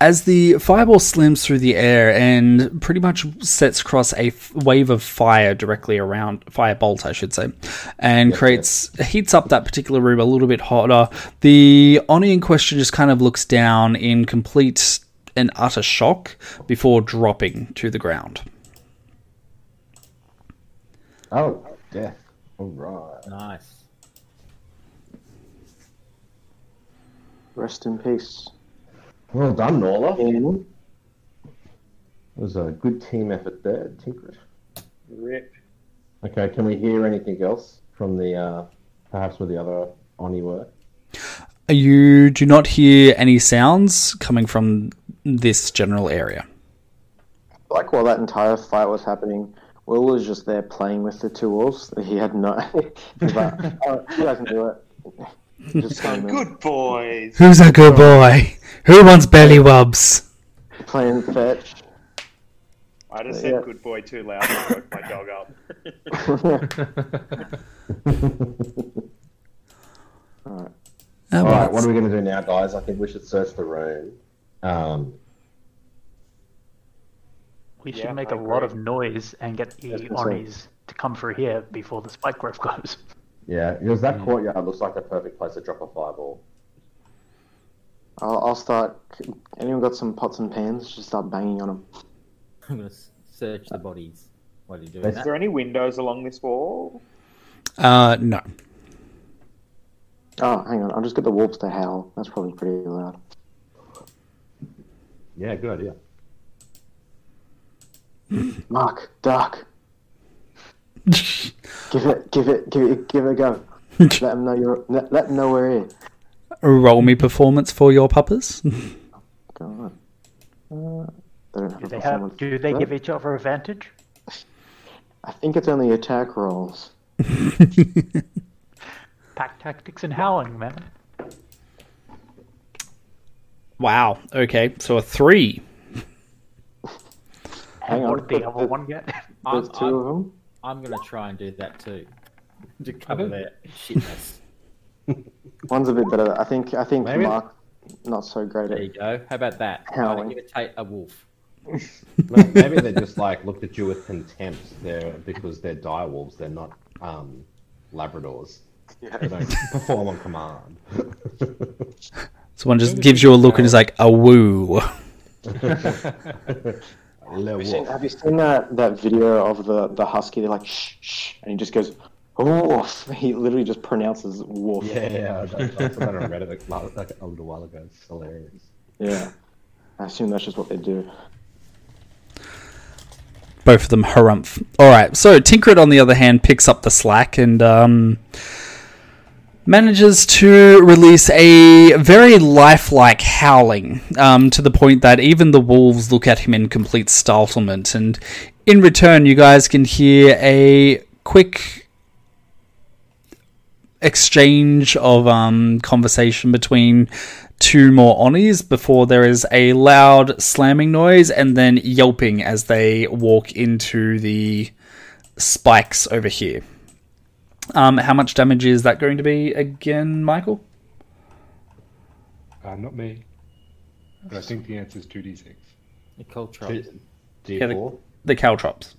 as the fireball slams through the air and pretty much sets across a f- wave of fire directly around, firebolt, I should say, and creates, heats up that particular room a little bit hotter, the Oni in question just kind of looks down in complete and utter shock before dropping to the ground. Oh, death. All right. Nice. Rest in peace. Well done, Norla. It was a good team effort there, Tinkrit. Rip. Okay, can we hear anything else from the, uh, perhaps where the other Oni were? You do not hear any sounds coming from this general area. Like while that entire fight was happening, Will was just there playing with the two wolves. He had no. He's like, oh, you guys can do it. Just standing there, Good boys. Who's a good boy? Who wants belly wubs? playing fetch. I just Yeah. said good boy too loud and woke my dog up. All well, right, what are we going to do now, guys? I think we should search the room. Um, We should Yeah, make I a lot agree. of noise and get the That's what I'm saying. Onis to come through here before the spike growth goes. Yeah, because that courtyard looks like the perfect place to drop a fireball. I'll, I'll start. Anyone got some pots and pans? Just start banging on them. I'm gonna search the bodies. While you're doing Is Is that. there any windows along this wall? uh, no. Oh, hang on. I'll just get the wolves to howl. That's probably pretty loud. Yeah, good idea. Mark, Dark. give it, give it, give it, give it a go. let them know you're. Let, let them know we're here. Roll me performance for your puppers. Go on. Uh, they don't have Do they have? Do they give each other advantage? I think it's only attack rolls. Pack tactics and howling, man. wow. Okay, so a three. Hang And on, what did the other one get? There's I'm, two I'm, of them. I'm gonna try and do that too. To cover don't- their shitness. One's a bit better. I think. I think Maybe- Mark, not so great There you at. go. How about that? Howling. I'll imitate a wolf. Maybe they just like looked at you with contempt there because they're direwolves. They're not um, Labradors. They don't perform on command. So one just gives you a look and is like a woo. Le Have you seen, have you seen that, that video of the, the husky? They're like shh shh, and he just goes woof. He literally just pronounces woof. Yeah, yeah, I I saw that on Reddit like, like a little while ago. It's hilarious. Yeah. I assume that's just what they do. Both of them harumph. All right. So Tinkrit, on the other hand, picks up the slack and um, manages to release a very lifelike howling um, to the point that even the wolves look at him in complete startlement. And in return, you guys can hear a quick exchange of um, conversation between two more Onis before there is a loud slamming noise and then yelping as they walk into the spikes over here. Um, how much damage is that going to be again, Michael? Uh, not me. But I think the answer is 2d6. The Caltrops. Yeah, D4. the, the caltrops.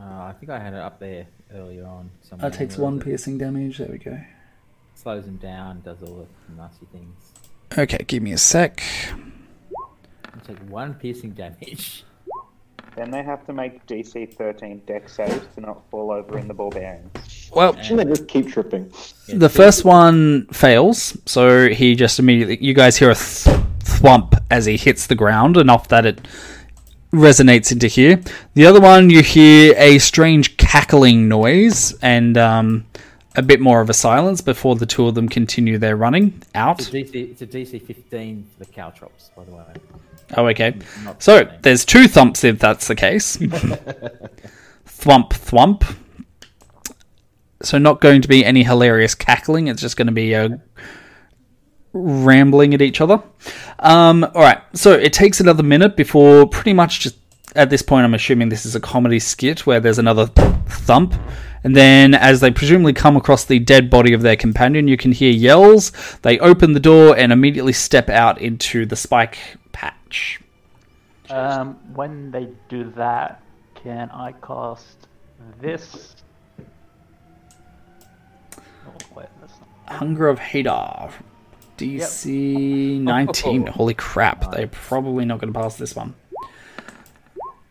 Uh, I think I had it up there earlier on. somewhere. That takes one it? piercing damage. There we go. Slows him down, does all the nasty things. Okay, give me a sec. You take one piercing damage. Then they have to make DC 13 dex saves to not fall over in the ball bearings. Well, Shouldn't they just keep tripping? Yeah, the first one fails, so he just immediately. You guys hear a th- thwump as he hits the ground, enough that it resonates into here. The other one, you hear a strange cackling noise and um, a bit more of a silence before the two of them continue their running out. It's a DC, it's a DC 15 for the Caltrops, by the way. Oh, okay. So there's two thumps if that's the case. thwump, thwump. So not going to be any hilarious cackling. It's just going to be a rambling at each other. Um, all right, so it takes another minute before pretty much just at this point, I'm assuming this is a comedy skit where there's another thump. And then, as they presumably come across the dead body of their companion, you can hear yells. They open the door and immediately step out into the spike Um, when they do that, can I cast this? Oh, wait, that's not... Hunger of Hadar. DC 19. Holy crap, they're probably not going to pass this one.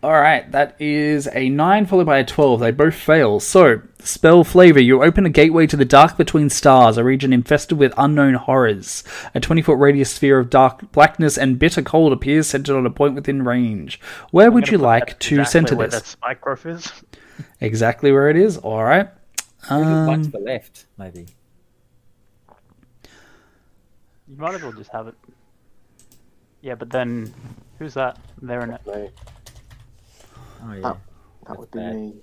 Alright, that is a 9 followed by a 12. They both fail. So, spell flavor. You open a gateway to the dark between stars, a region infested with unknown horrors. A 20 foot radius sphere of dark blackness and bitter cold appears centered on a point within range. Where would you gonna put like that to exactly center where this? that spike growth is. Exactly where it is. Alright. One Um, to the left, maybe. You might as well just have it. Yeah, but then who's that? They're in it. Oh yeah. that That's would be bad. me.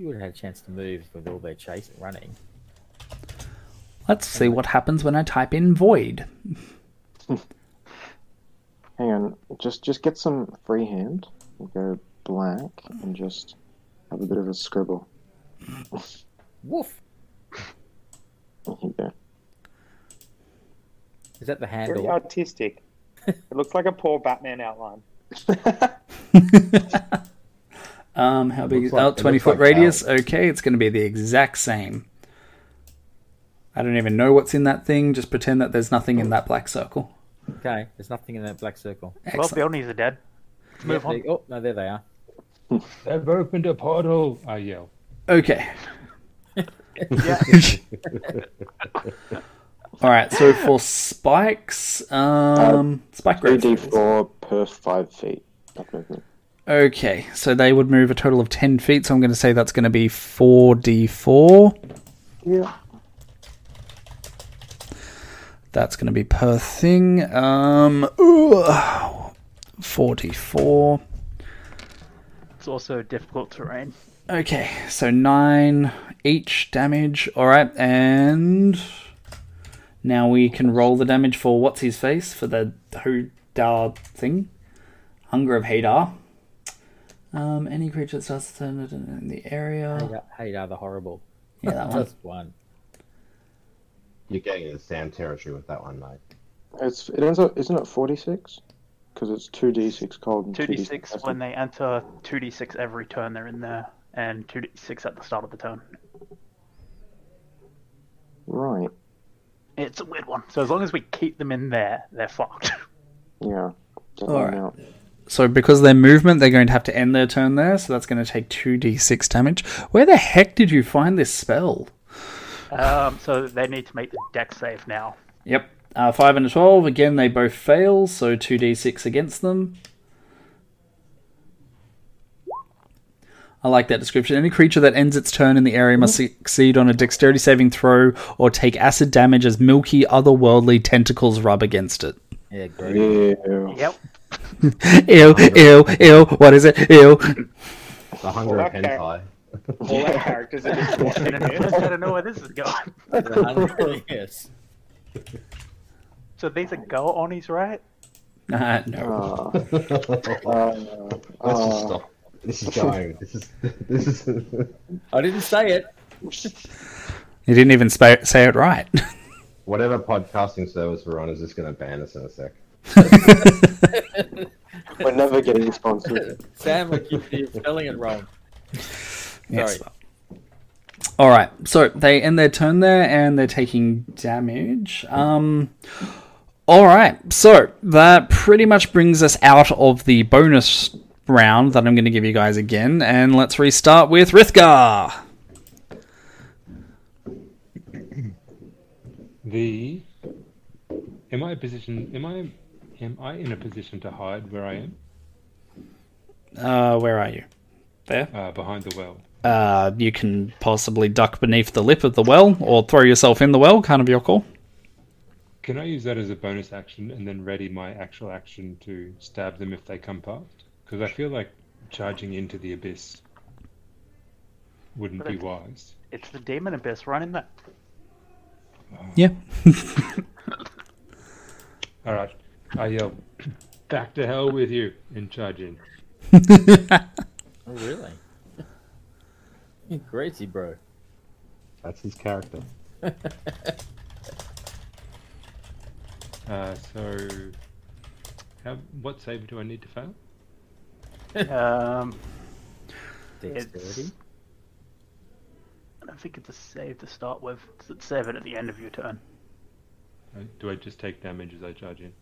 You would have had a chance to move with all their chase running. let's see what happens when I type in void. Hang on, just just get some freehand. We'll go black and just have a bit of a scribble. Woof. Here you go. Is that the handle? Very handle? artistic. it looks like a poor Batman outline. Um, how big is looks like- oh, 20 foot like radius? Okay, it's going to be the exact same. I don't even know what's in that thing. Just pretend that there's nothing in that black circle. Okay, there's nothing in that black circle. Well, Excellent. Billnies are dead. Let's move Yeah, on. they- oh, no, there they are. They've opened a portal. I yell. Okay. All right. So for spikes, um, spike growth. 3d4 per 5 feet of movement. Okay, so they would move a total of 10 feet, so I'm going to say that's going to be 4d4. Yeah. That's going to be per thing. Um, ugh, 4d4. It's also difficult terrain. Okay, so 9 each damage. Alright, and now we can roll the damage for what's his face for the Hadar thing. Hunger of Hadar. Um, any creature that starts to turn it in the area. Hadar, Hadar the horrible. Yeah, that one. Just one. You're getting into Sam territory with that one, mate. It's it ends up isn't it 46? Because it's 2d6 cold and 2d6 when they enter, 2d6 every turn they're in there, and 2d6 at the start of the turn. Right. It's a weird one. So as long as we keep them in there, they're fucked. Yeah. Alright. out. So because of their movement, they're going to have to end their turn there, so that's going to take 2d6 damage. Where the heck did you find this spell? um, so they need to make the dex save now. Yep. Uh, 5 and a 12. Again, they both fail, so 2d6 against them. I like that description. Any creature that ends its turn in the area must succeed on a dexterity saving throw or take acid damage as milky, otherworldly tentacles rub against it. Yeah, great. Ew. Yep. Ew, ew, ew. What is it? Ew. The hunger Well, of that hentai. All our characters are just walking in I here. don't know where this is going. The hunger- yes. So these are go onis, right? Uh, no. Uh, Let's uh, just uh, stop. This is going. This is. This is. I didn't say it. You didn't even spa- say it right. Whatever podcasting service we're on is just going to ban us in a sec. we're never getting sponsored. Sam, like you- you're spelling it wrong. Yes. Sorry. All right. So they end their turn there, and they're taking damage. Um. All right. So that pretty much brings us out of the bonus round that I'm going to give you guys again, and let's restart with Rithgar. The. Am I a position? Am I? Am I in a position to hide where I am? Uh, where are you? There. Uh, behind the well. Uh, you can possibly duck beneath the lip of the well, or throw yourself in the well. Kind of your call. Can I use that as a bonus action and then ready my actual action to stab them if they come past? Because I feel like charging into the abyss wouldn't be wise. It's the demon abyss running that. Yeah. All right. I yell, back to hell with you in charging. Oh, really? You're crazy, bro. That's his character. Uh, so, how, what save do I need to fail? Um, Dexterity. It's- I don't think it's a save to start with. It's a save it at the end of your turn. Uh, Do I just take damage as I charge in?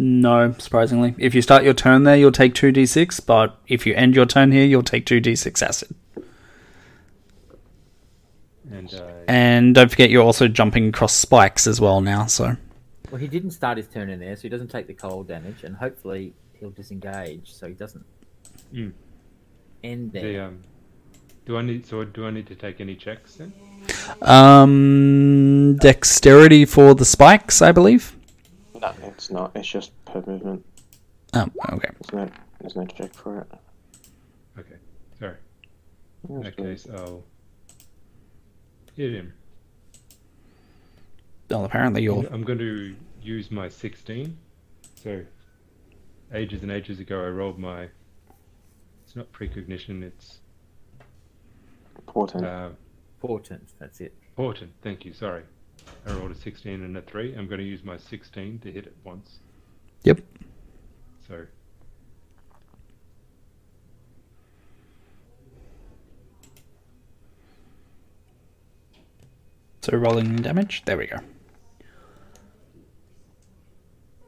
No, surprisingly. If you start your turn there, you'll take 2d6, but if you end your turn here, you'll take 2d6 acid. And uh, And don't forget you're also jumping across spikes as well now, so. Well, he didn't start his turn in there, so he doesn't take the cold damage, and hopefully he'll disengage, so he doesn't Mm. end there. the um, do I need so do I need to take any checks then? Um, dexterity for the spikes, I believe. No, it's not. It's just per movement. Oh, okay. There's no, there's no check for it. Okay, sorry. In That's that case, I'll hit him. Well, apparently you're. I'm going to use my 16. So, ages and ages ago, I rolled my. It's not precognition, it's Portent. uh, Portent, that's it. portent. Thank you, sorry. I rolled a 16 and a 3. I'm going to use my 16 to hit it once. Yep. So, So rolling damage. There we go.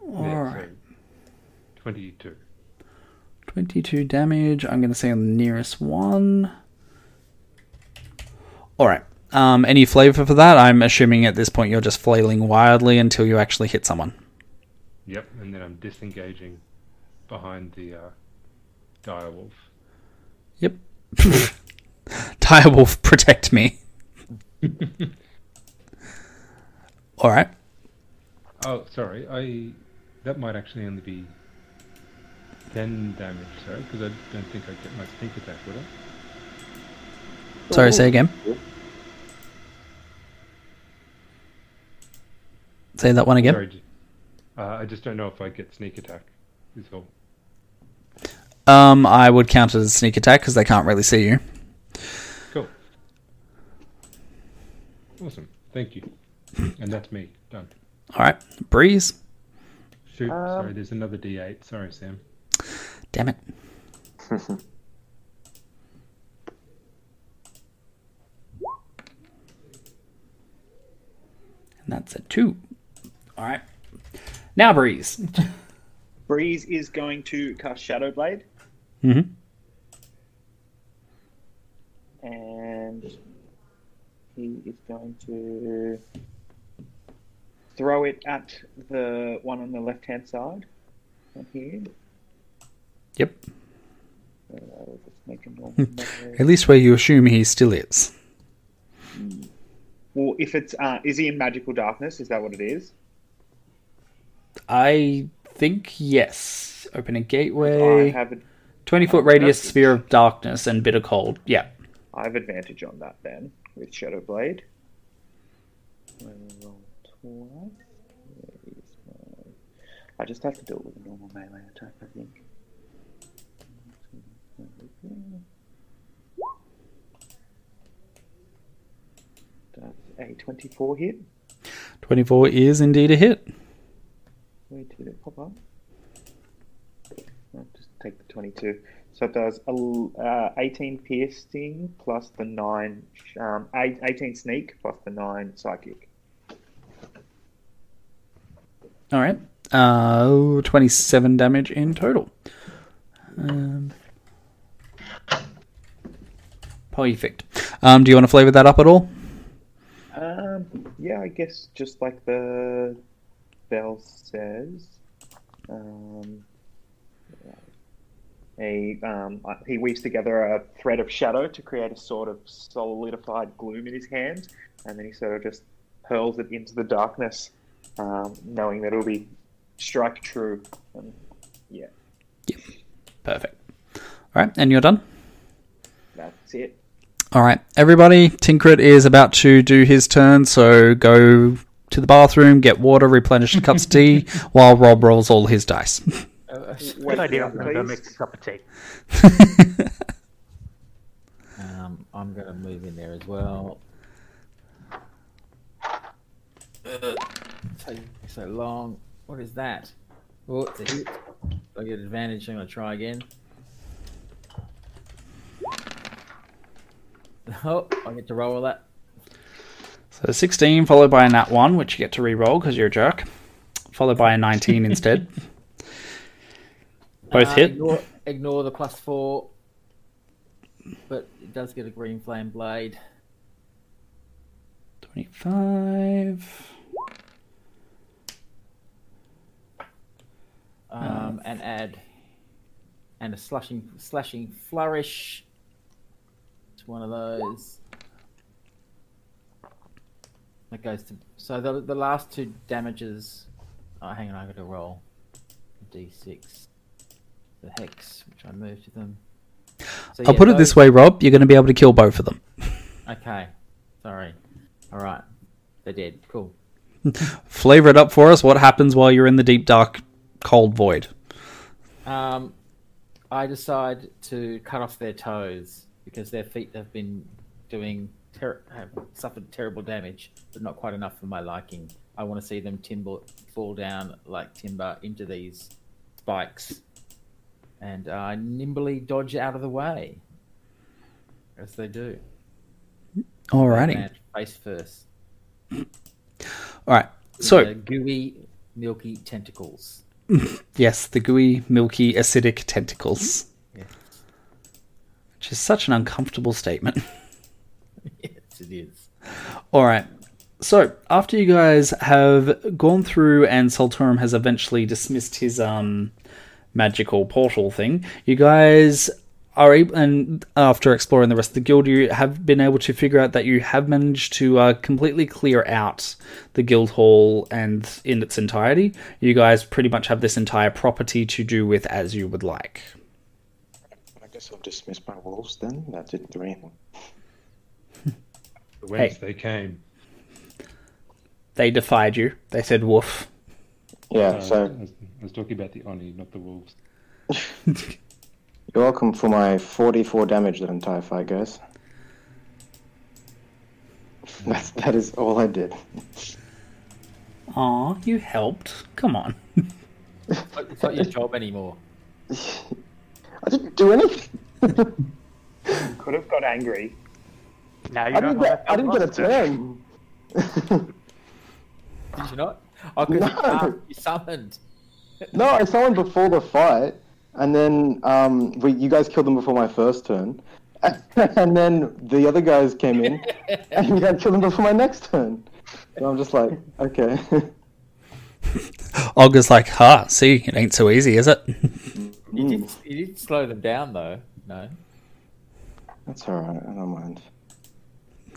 yeah, Alright. so 22. 22 damage. I'm going to say on the nearest one. Alright. Um, any flavor for that? I'm assuming at this point you're just flailing wildly until you actually hit someone. Yep, and then I'm disengaging behind the uh, direwolf. Yep. Direwolf, protect me. Alright. Oh, sorry. I that might actually only be ten damage. Sorry, because I don't think I get my sneak attack, would I? Sorry, say again. Say that one again. Sorry, uh, I just don't know if I get sneak attack. Is all. Um, I would count it as sneak attack because they can't really see you. Cool. Awesome. Thank you. And that's me. Done. Alright. Breeze. Shoot. sorry, there's another D8. Sorry, Sam. Damn it. And that's a two. Alright. Now Breeze. Breeze is going to cast Shadow Blade, hmm and he is going to throw it at the one on the left hand side. Right here. Yep. We'll just make a normal melee. At least where you assume he still is. Well, if it's uh, is he in magical darkness? Is that what it is? I think yes. Open a gateway. have a, 20 foot radius sphere of darkness and bitter cold. Yeah. I have advantage on that then with Shadow Blade. I will roll twice. Where is my- I just have to do it with a normal melee attack, I think. That's a 24 hit. 24 is indeed a hit. Where did it pop up? I'll just take the 22. So it does uh, 18 piercing plus the 9, um, eight- 18 sneak plus the 9 psychic. Alright. Uh, 27 damage in total. Um, perfect. Um, do you want to flavor that up at all? Um, yeah, I guess just like the bell says, um, a um, uh, he weaves together a thread of shadow to create a sort of solidified gloom in his hand, and then he sort of just hurls it into the darkness, um, knowing that it'll be strike true. And yeah, Yep. Perfect. Alright, and you're done? that's it. All right, everybody. Tinkrit is about to do his turn, so go to the bathroom, get water, replenish the cups of tea, while Rob rolls all his dice. Good idea. I'm gonna make a cup of tea. Um, I'm going to move in there as well. Ugh, taking so long. What is that? Oh, it's a hit. I get advantage. I'm going to try again. Oh, I get to roll that. So 16 followed by a nat 1, which you get to re-roll because you're a jerk. Followed by a 19 instead. Both Uh, hit. Ignore, ignore the plus four, but it does get a green flame blade. 25. um, and add and a slashing slashing flourish to one of those. That goes to so the the last two damages. Oh, hang on, I got to roll d6. The hex, which I moved to them. So, I'll yeah, put it those- this way, Rob. You're going to be able to kill both of them. Okay, sorry. All right, they're dead. Cool. Flavor it up for us. What happens while you're in the deep, dark, cold void? Um, I decide to cut off their toes because their feet have been doing ter- have suffered terrible damage, but not quite enough for my liking. I want to see them timber fall down like timber into these spikes, and uh, nimbly dodge out of the way, as they do. Alrighty. Face first. All right. So, The gooey, milky tentacles. yes, the gooey, milky, acidic tentacles. Yes. Which is such an uncomfortable statement. yes, it is. All right. So after you guys have gone through and Solturum has eventually dismissed his um magical portal thing, you guys are able, and after exploring the rest of the guild, you have been able to figure out that you have managed to uh, completely clear out the guild hall and in its entirety. You guys pretty much have this entire property to do with as you would like. I guess I'll dismiss my wolves then. That didn't do anything. Whence they came. They defied you. They said woof. Yeah, Uh, so I, was, I was talking about the Oni, not the wolves. you're welcome for my 44 damage that entire fight, guys. That's, that is all I did. Aw, you helped. Come on. It's not your job anymore. I didn't do anything. Could have got angry. Now you I know didn't get. I didn't get a turn. Did you not? Oh, because you, No. you summoned. no, I saw him before the fight, and then um, we, you guys killed him before my first turn, and then the other guys came in, and you guys killed him before my next turn. So I'm just like, okay. Olga's like, ha, see, it ain't so easy, is it? You did, you did slow them down though. No. That's alright, I don't mind.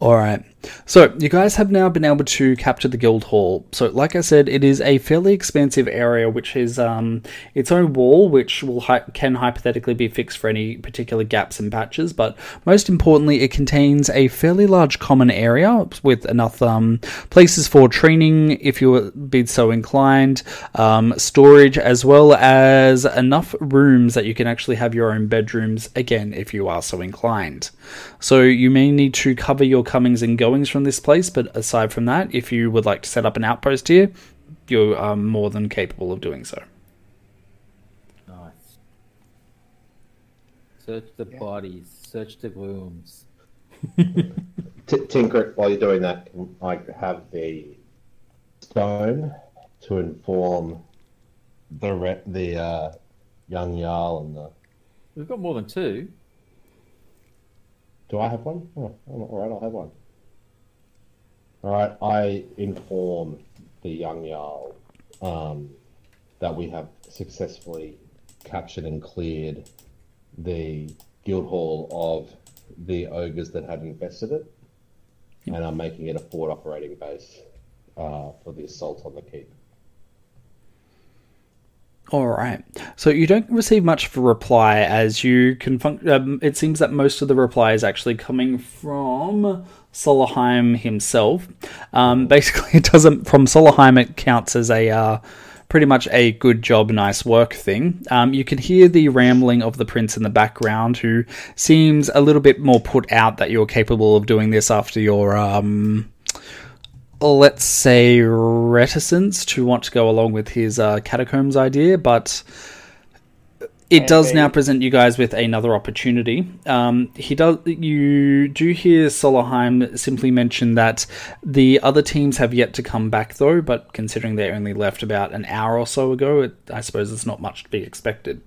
All right. So, you guys have now been able to capture the guild hall. So, like I said, it is a fairly expansive area which is um, its own wall, which will hy- can hypothetically be fixed for any particular gaps and patches. But most importantly, it contains a fairly large common area with enough um, places for training, if you would be so inclined, um, storage, as well as enough rooms that you can actually have your own bedrooms again, if you are so inclined. So you may need to cover your comings and goings from this place, but aside from that, if you would like to set up an outpost here, you are more than capable of doing so. Nice. Search the bodies. Search the rooms. T- Tinker, while you're doing that, can I have the stone to inform the re- the uh, young Jarl and the. We've got more than two. Do I have one? Oh, all right, I'll have one. All right, I inform the young Jarl um, that we have successfully captured and cleared the guild hall of the ogres that had infested it, and are making it a forward operating base uh, for the assault on the keep. All right. So you don't receive much of a reply as you can. Fun- um, it seems that most of the reply is actually coming from Solheim himself. Um, basically, it doesn't. From Solheim, it counts as a uh, pretty much a good job, nice work thing. Um, you can hear the rambling of the prince in the background, who seems a little bit more put out that you're capable of doing this after your um, let's say, reticence to want to go along with his uh, catacombs idea, but it does now present you guys with another opportunity. Um, he does. You do hear Solheim simply mention that the other teams have yet to come back, though. But considering they only left about an hour or so ago, it, I suppose it's not much to be expected.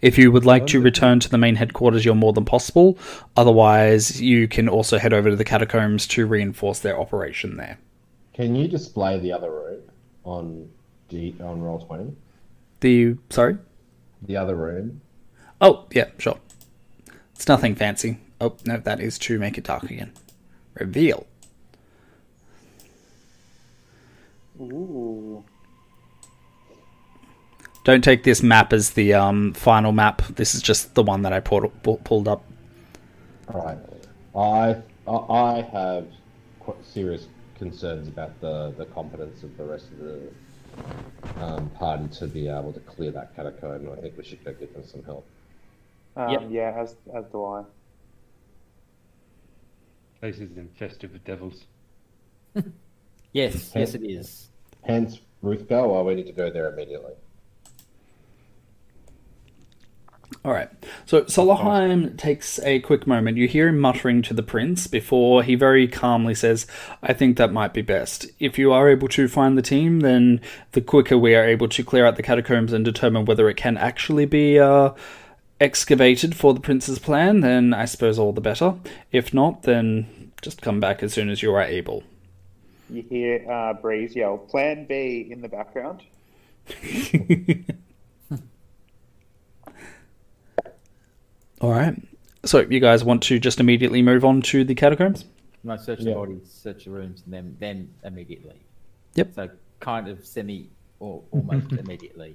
If you would like to return to the main headquarters, you're more than possible. Otherwise, you can also head over to the catacombs to reinforce their operation there. Can you display the other room on D on roll twenty? The sorry. The other room. Oh yeah, sure. It's nothing fancy. Oh no, that is to make it dark again. Reveal. Ooh. Don't take this map as the um, final map. This is just the one that I pulled, pulled up. All right. I I I have quite serious concerns about the the competence of the rest of the um, party to be able to clear that catacomb. I think we should go get them some help. Um, Yep. Yeah, as as do I. Place is infested with devils. Yes, yes, it is. Hence, Ruth go, or we need to go there immediately. All right. So Solheim takes a quick moment. You hear him muttering to the prince before he very calmly says, "I think that might be best. If you are able to find the team, then the quicker we are able to clear out the catacombs and determine whether it can actually be uh, excavated for the prince's plan, then I suppose all the better. If not, then just come back as soon as you are able." You hear uh, Breeze yell, "Plan B" in the background. All right. So you guys want to just immediately move on to the catacombs? No, search Yeah. the bodies, search the rooms, and then then immediately. Yep. So kind of semi or almost immediately.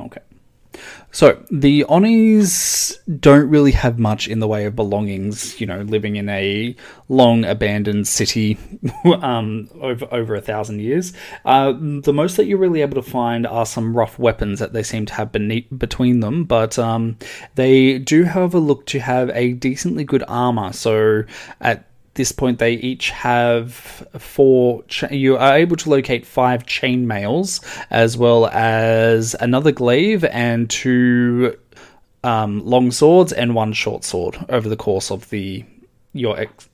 Okay. So the Onis don't really have much in the way of belongings, you know, living in a long abandoned city um, over over a thousand years. Uh, the most that you're really able to find are some rough weapons that they seem to have beneath, between them, but um, they do, however, look to have a decently good armor. So at this point they each have four cha- you are able to locate five chain mails as well as another glaive and two um, long swords and one short sword over the course of the your ex-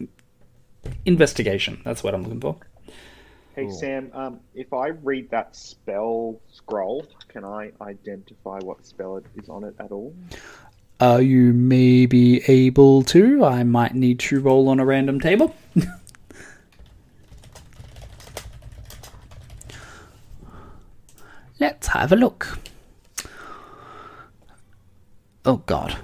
investigation. That's what i'm looking for. Hey Sam, um, if I read that spell scroll, can I identify what spell it is on it at all? Are you maybe able to? I might need to roll on a random table. Let's have a look. Oh god.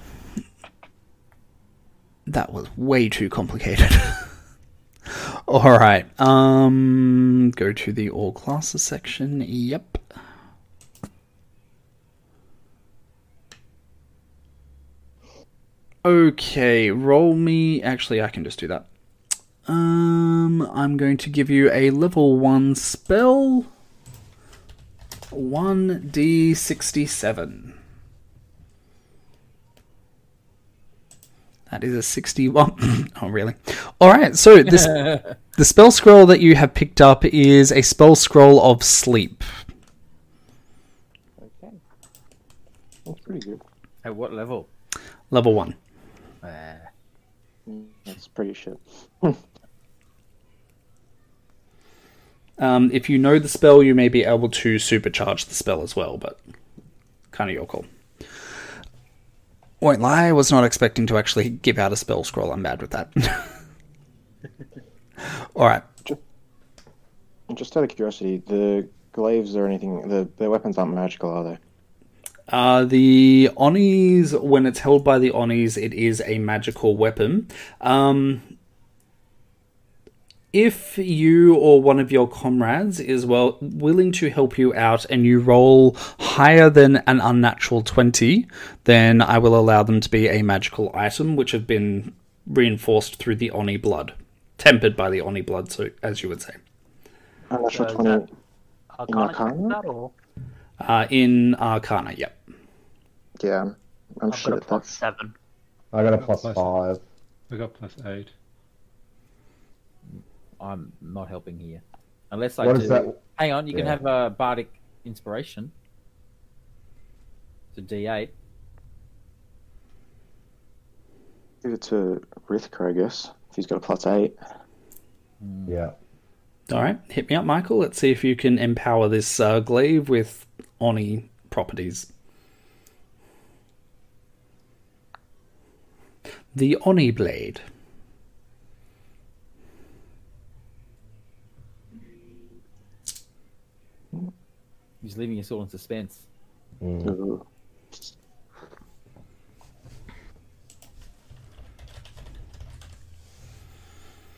That was way too complicated. All right um go to the all classes section. Yep Okay, roll me. Actually, I can just do that. Um, I'm going to give you a level 1 spell. 1d67. That is a 61. oh, really? Alright, so this the spell scroll that you have picked up is a spell scroll of sleep. Okay. That's pretty good. At what level? Level 1. That's pretty shit. Um, if you know the spell, you may be able to supercharge the spell as well, but kind of your call. Won't lie, I was not expecting to actually give out a spell scroll. I'm bad with that. All right. And just out of curiosity, the glaives or anything, the, the weapons aren't magical, are they? Uh, the Onis, when it's held by the Onis, it is a magical weapon. Um, if you or one of your comrades is well willing to help you out and you roll higher than an unnatural 20 then i will allow them to be a magical item which have been reinforced through the oni blood tempered by the oni blood so as you would say Unnatural So is 20. that Arcana Arcana? that, or uh, in arcana yep Yeah, I'm, I'm I've sure got a plus that's. seven. I got a plus plus- five. I got plus eight. I'm not helping here. Unless I What do. is that? Hang on, you can have a bardic inspiration. It's a D8. Give it to Rithka, I guess. If he's got a plus 8. Yeah. All right hit me up michael let's see if you can empower this uh, glaive with oni properties the oni blade He's leaving us all in suspense. Ooh.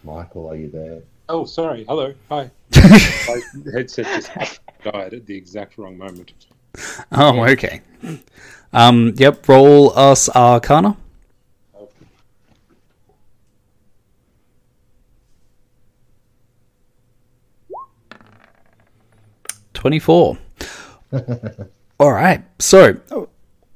Michael, are you there? Oh, sorry. Hello. Hi. My headset just died at the exact wrong moment. Oh, okay. Um, yep, roll us Arcana. Twenty-four. All right. So,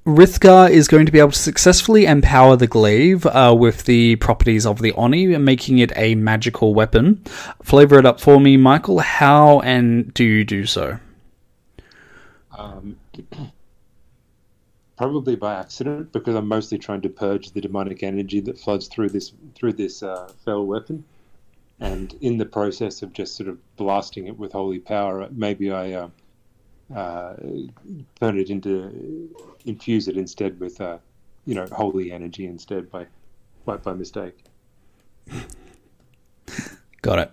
Rithgar is going to be able to successfully empower the glaive uh, with the properties of the Oni, making it a magical weapon. Flavor it up for me, Michael. How and do you do so? Um, probably by accident, because I'm mostly trying to purge the demonic energy that floods through this through this uh, fell weapon, and in the process of just sort of blasting it with holy power, maybe I uh, uh, turn it into infuse it instead with uh, you know holy energy instead by by, by mistake. Got it.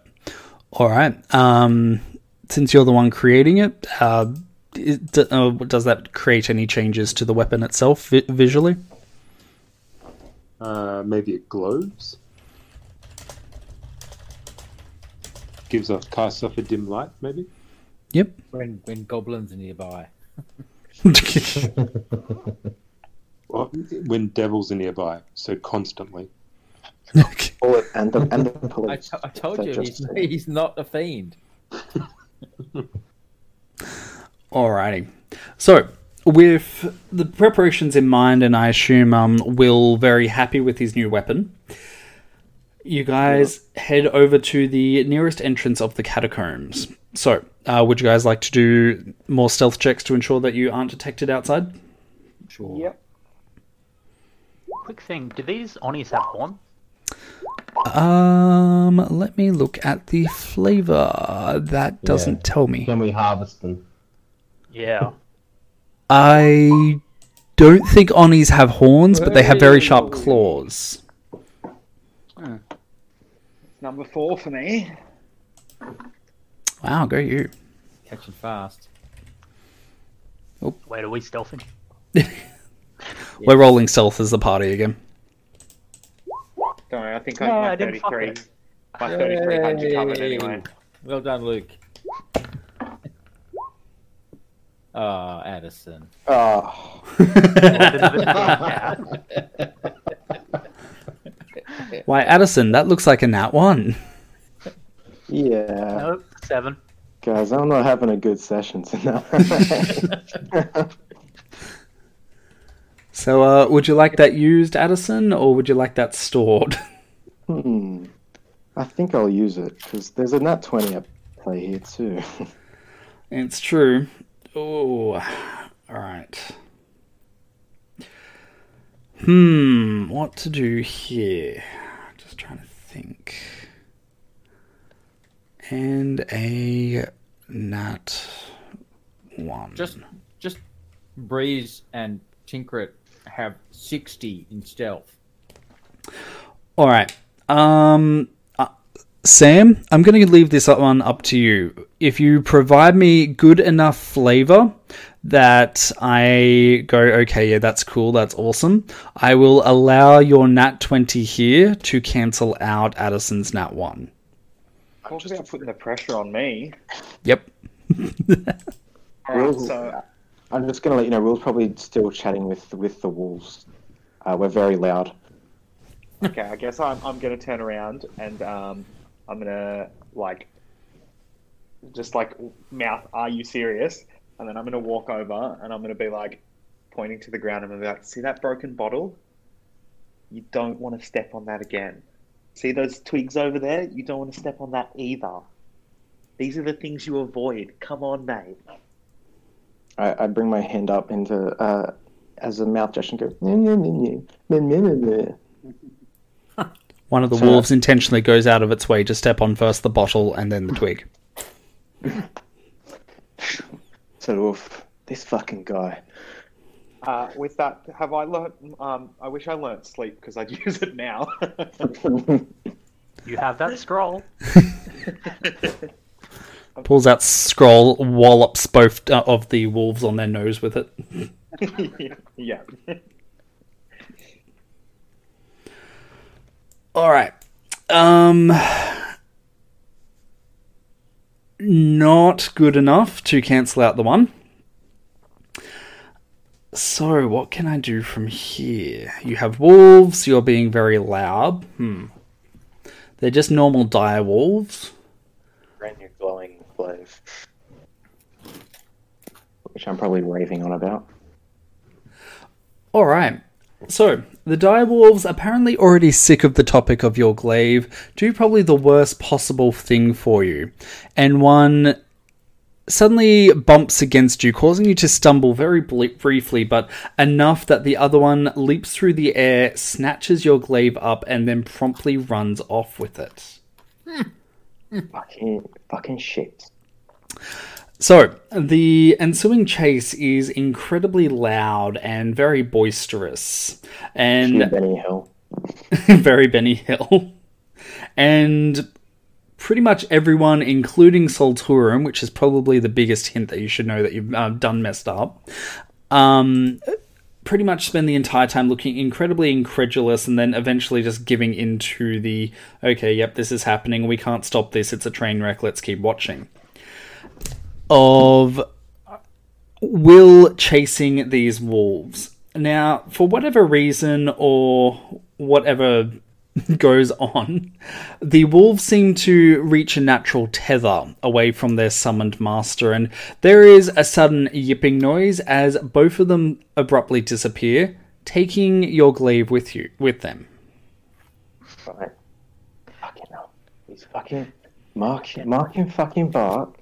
All right. Um, since you're the one creating it, uh, is- uh, does that create any changes to the weapon itself vi- visually? Uh, maybe it glows. Gives off casts off a dim light, maybe. Yep. When when goblins are nearby. Well, when devils are nearby, so constantly. Pull and the, and the pull I, it. t- I told you just- he's, he's not a fiend. Alrighty. So, with the preparations in mind, and I assume um, Will very happy with his new weapon, you guys head over to the nearest entrance of the catacombs. So, uh, would you guys like to do more stealth checks to ensure that you aren't detected outside? Sure. Yep. Quick thing: Do these Onis have horn? Um, let me look at the flavor. That doesn't Yeah. tell me. Can we harvest them? Yeah. I don't think Onis have horns, but they have very sharp claws. Number four for me. Wow, go you. Catching fast. Wait, are we stealthing? We're rolling stealth as the party again. Don't worry, I think Yeah, I, my I didn't 33, it. my 3300 covered anyway. Well done, Luke. Ah, Addison. Oh, Why, Addison, that looks like a nat one. yeah. Nope, seven. Guys, I'm not having a good session tonight. So, uh, would you like that used, Addison, or would you like that stored? hmm. I think I'll use it because there's a nat 20 at play here too. it's true. Oh, all right. Hmm, what to do here? Just trying to think. And a nat one. Just just Breeze and Tinkrit have sixty in stealth. All right. Um, uh, Sam, I'm going to leave this one up to you. If you provide me good enough flavor that I go, okay, yeah, that's cool, that's awesome, I will allow your nat 20 here to cancel out Addison's nat 1. Talk about putting the pressure on me. Yep. All right, Rules- so I'm just gonna let you know. Will's probably still chatting with with the wolves. Uh, we're very loud. okay, I guess I'm I'm gonna turn around and um I'm gonna like just like mouth, "Are you serious?" And then I'm gonna walk over and I'm gonna be like pointing to the ground and I'm gonna be like, "See that broken bottle? You don't want to step on that again. See those twigs over there? You don't want to step on that either. These are the things you avoid. Come on, mate." I, I bring my hand up into uh, as a mouth gesture and go. One of the So- wolves intentionally goes out of its way to step on first the bottle and then the twig. So the wolf, this fucking guy. Uh, with that, have I learned? Um, I wish I learnt sleep because I'd use it now. You have that scroll. Pulls out scroll, wallops both uh, of the wolves on their nose with it. yeah. All right. Um not good enough to cancel out the one. So, what can I do from here? You have wolves, you're being very loud. Hmm. They're just normal dire wolves. Brand new glowing glaive. Which I'm probably raving on about. All right. So, the direwolves, apparently already sick of the topic of your glaive, do probably the worst possible thing for you. And one suddenly bumps against you, causing you to stumble very briefly, but enough that the other one leaps through the air, snatches your glaive up, and then promptly runs off with it. Fucking, fucking shit. So, the ensuing chase is incredibly loud and very boisterous. And Benny Hill. very Benny Hill. And pretty much everyone, including Solturum, which is probably the biggest hint that you should know that you've uh, done messed up, um, pretty much spend the entire time looking incredibly incredulous and then eventually just giving into the okay, yep, this is happening, we can't stop this, it's a train wreck, let's keep watching. Of Will chasing these wolves. Now, for whatever reason or whatever goes on, the wolves seem to reach a natural tether away from their summoned master, and there is a sudden yipping noise as both of them abruptly disappear, taking your glaive with you with them. Right. Fucking hell. He's fucking Mark Mark fucking Bark.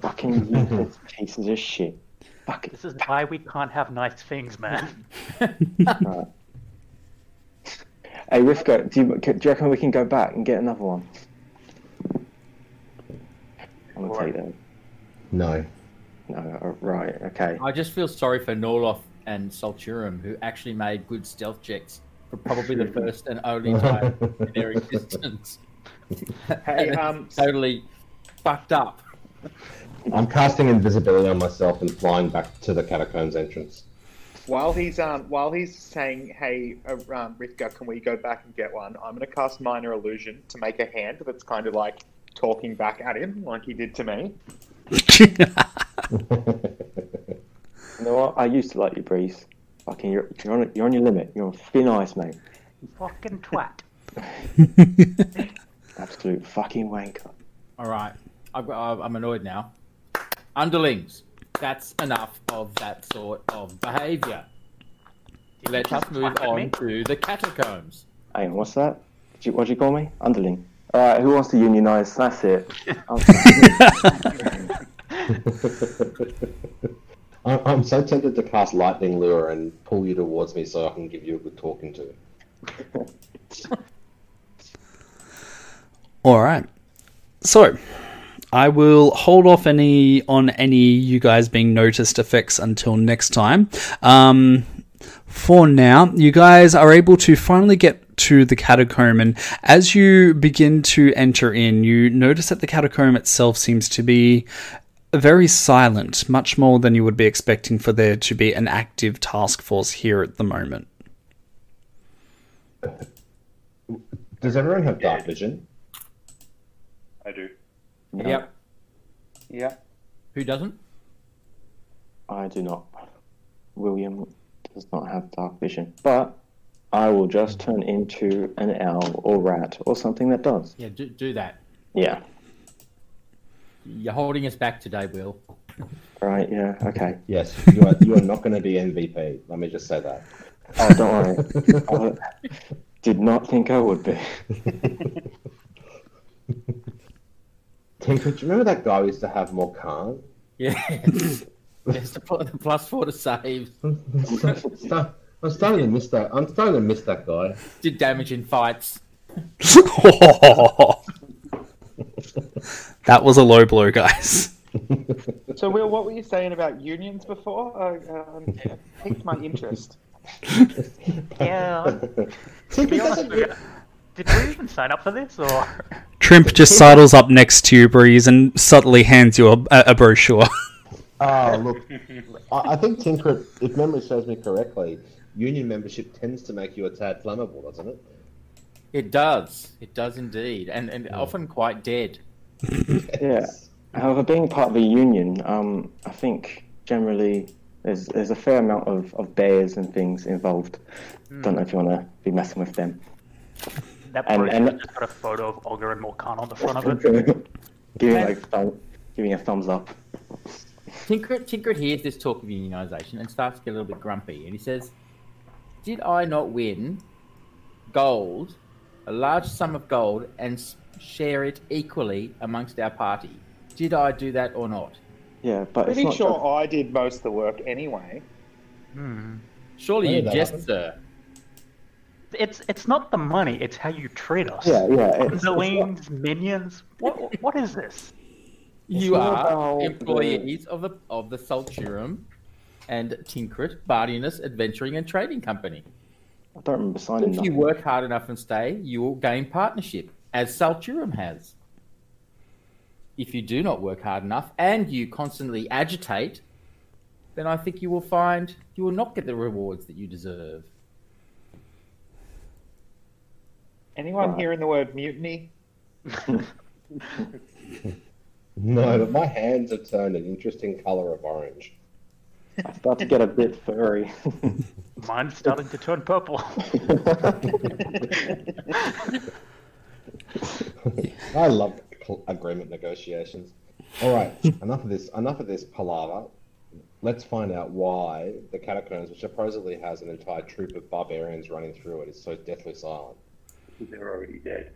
Fucking useless pieces of shit. Fuck. This is why we can't have nice things, man. Right. Hey Rifka, do you, do you reckon we can go back and get another one? I'm gonna take that. No. No, uh, right, okay. I just feel sorry for Norloth and Solturum, who actually made good stealth checks for probably the first and only time in their existence. Hey, um, totally fucked up. I'm casting invisibility on myself and flying back to the catacombs entrance. While he's um while he's saying, "Hey, uh, um, Rithka, can we go back and get one?" I'm gonna cast minor illusion to make a hand that's kind of like talking back at him, like he did to me. You know what? I used to like you, Breeze. Fucking, you're, you're on you're on your limit. You're on thin ice, mate. Fucking twat. Absolute fucking wanker. All right, I've got, I'm annoyed now. Underlings, that's enough of that sort of behaviour. Let us move on me. to the catacombs. Hang on, what's that? Did you, what'd you call me? Underling. Alright, who wants to unionise? That's it. I'm so tempted to cast lightning lure and pull you towards me so I can give you a good talking to. All right. So, I will hold off any on any you guys being noticed effects until next time. Um, for now, you guys are able to finally get to the catacomb, and as you begin to enter in, you notice that the catacomb itself seems to be very silent, much more than you would be expecting for there to be an active task force here at the moment. Does everyone have dark vision? I do. No, Yep. Yeah. Who doesn't? I do not. William does not have dark vision, but I will just turn into an owl or rat or something that does. Yeah, do, do that. Yeah. You're holding us back today, Will. Right. Yeah. Okay. Yes, you are. You are not going to be MVP. Let me just say that. Oh, don't worry. I did not think I would be. Tinker, do you remember that guy who used to have more Con? Yeah. Yes, the pl- the plus four to save. Start- I'm starting to miss that. I'm starting to miss that guy. Did damage in fights. that was a low blow, guys. So, Will, what were you saying about unions before? Uh, um, piqued my interest. Yeah. To Tinker be honest you, did we even sign up for this, or Trimp just sidles up next to you, Breeze, and subtly hands you a, a brochure. Oh, look. I, I think Tinker, if memory serves me correctly, union membership tends to make you a tad flammable, doesn't it? It does. It does indeed, and and often quite dead. Yeah. However, being part of a union, um, I think generally there's there's a fair amount of, of bears and things involved. Don't know if you want to be messing with them. That And- brochure and- just got a photo of Olga and Morkan on the front of it? giving like thumb, giving a thumbs up. Tinker, Tinker hears this talk of unionisation and starts to get a little bit grumpy, and he says, "Did I not win gold, a large sum of gold, and share it equally amongst our party? Did I do that or not? Yeah, but it's Pretty not. sure I did most of the work anyway. Hmm. Surely Where you did jest, sir. It's it's not the money; it's how you treat us. Yeah, yeah. It's, it's Underlings, minions. What what is this? You are about the- employees of the of the Solturum and Tinkrit Bardinus Adventuring and Trading Company. I don't remember signing that. If you work hard enough and stay, you will gain partnership, as Solturum has. If you do not work hard enough and you constantly agitate, then I think you will find you will not get the rewards that you deserve. Anyone Right. hearing the word mutiny? No, but my hands have turned an interesting color of orange. I start to get a bit furry. Mine's starting to turn purple. I love agreement negotiations. All right, enough of this. Enough of this palaver. Let's find out why the catacombs, which supposedly has an entire troop of barbarians running through it, is so deathly silent. They're already dead.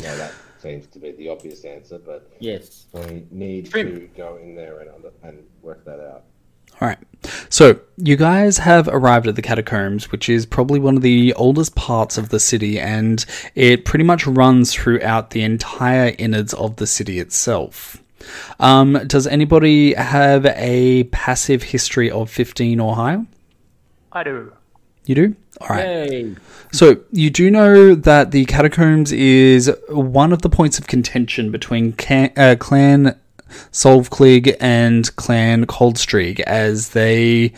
Now that seems to be the obvious answer, but Yes. we need Trim. to go in there and under, and work that out. All right. So, you guys have arrived at the catacombs, which is probably one of the oldest parts of the city, and it pretty much runs throughout the entire innards of the city itself. Um, does anybody have a passive history of 15 or higher? I do. You do? All right. Yay. So you do know that the catacombs is one of the points of contention between can, uh, Clan Solvklig and Clan Coldstreak, as they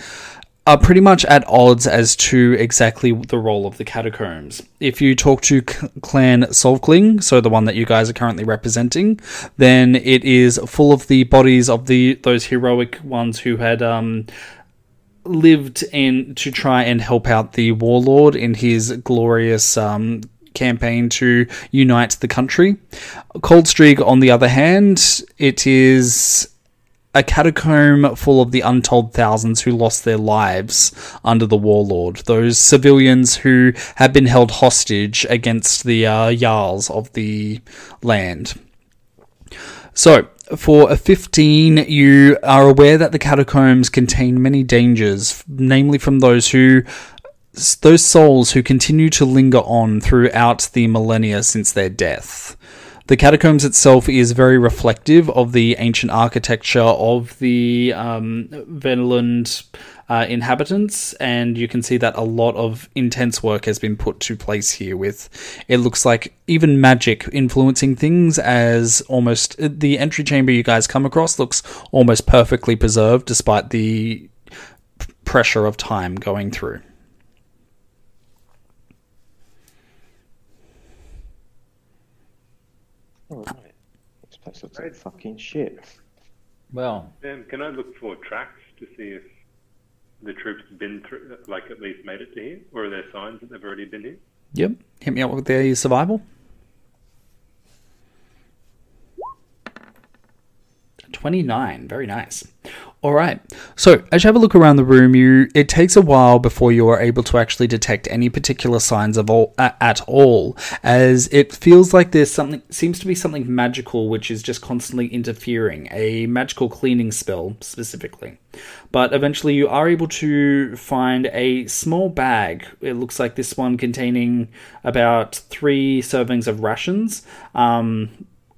are pretty much at odds as to exactly the role of the catacombs. If you talk to C- Clan Solvkling, so the one that you guys are currently representing, then it is full of the bodies of the those heroic ones who had um, lived in to try and help out the warlord in his glorious um, campaign to unite the country. Coldstreak, on the other hand, it is a catacomb full of the untold thousands who lost their lives under the warlord. Those civilians who have been held hostage against the uh, jarls of the land. So, for a 15, you are aware that the catacombs contain many dangers, namely from those who those souls who continue to linger on throughout the millennia since their death. The catacombs itself is very reflective of the ancient architecture of the um, Veneland uh, inhabitants, and you can see that a lot of intense work has been put to place here. With it looks like even magic influencing things, as almost the entry chamber you guys come across looks almost perfectly preserved despite the pressure of time going through. Oh. This place looks like fucking shit. Well, Sam, can I look for tracks to see if the troops been through, like at least made it to here, or are there signs that they've already been here? Yep. Hit me up with their survival. 29. Very nice. All right. So, as you have a look around the room, you it takes a while before you are able to actually detect any particular signs of all a- at all, as it feels like there's something seems to be something magical which is just constantly interfering, a magical cleaning spell specifically. But eventually, you are able to find a small bag. It looks like this one containing about three servings of rations. Um,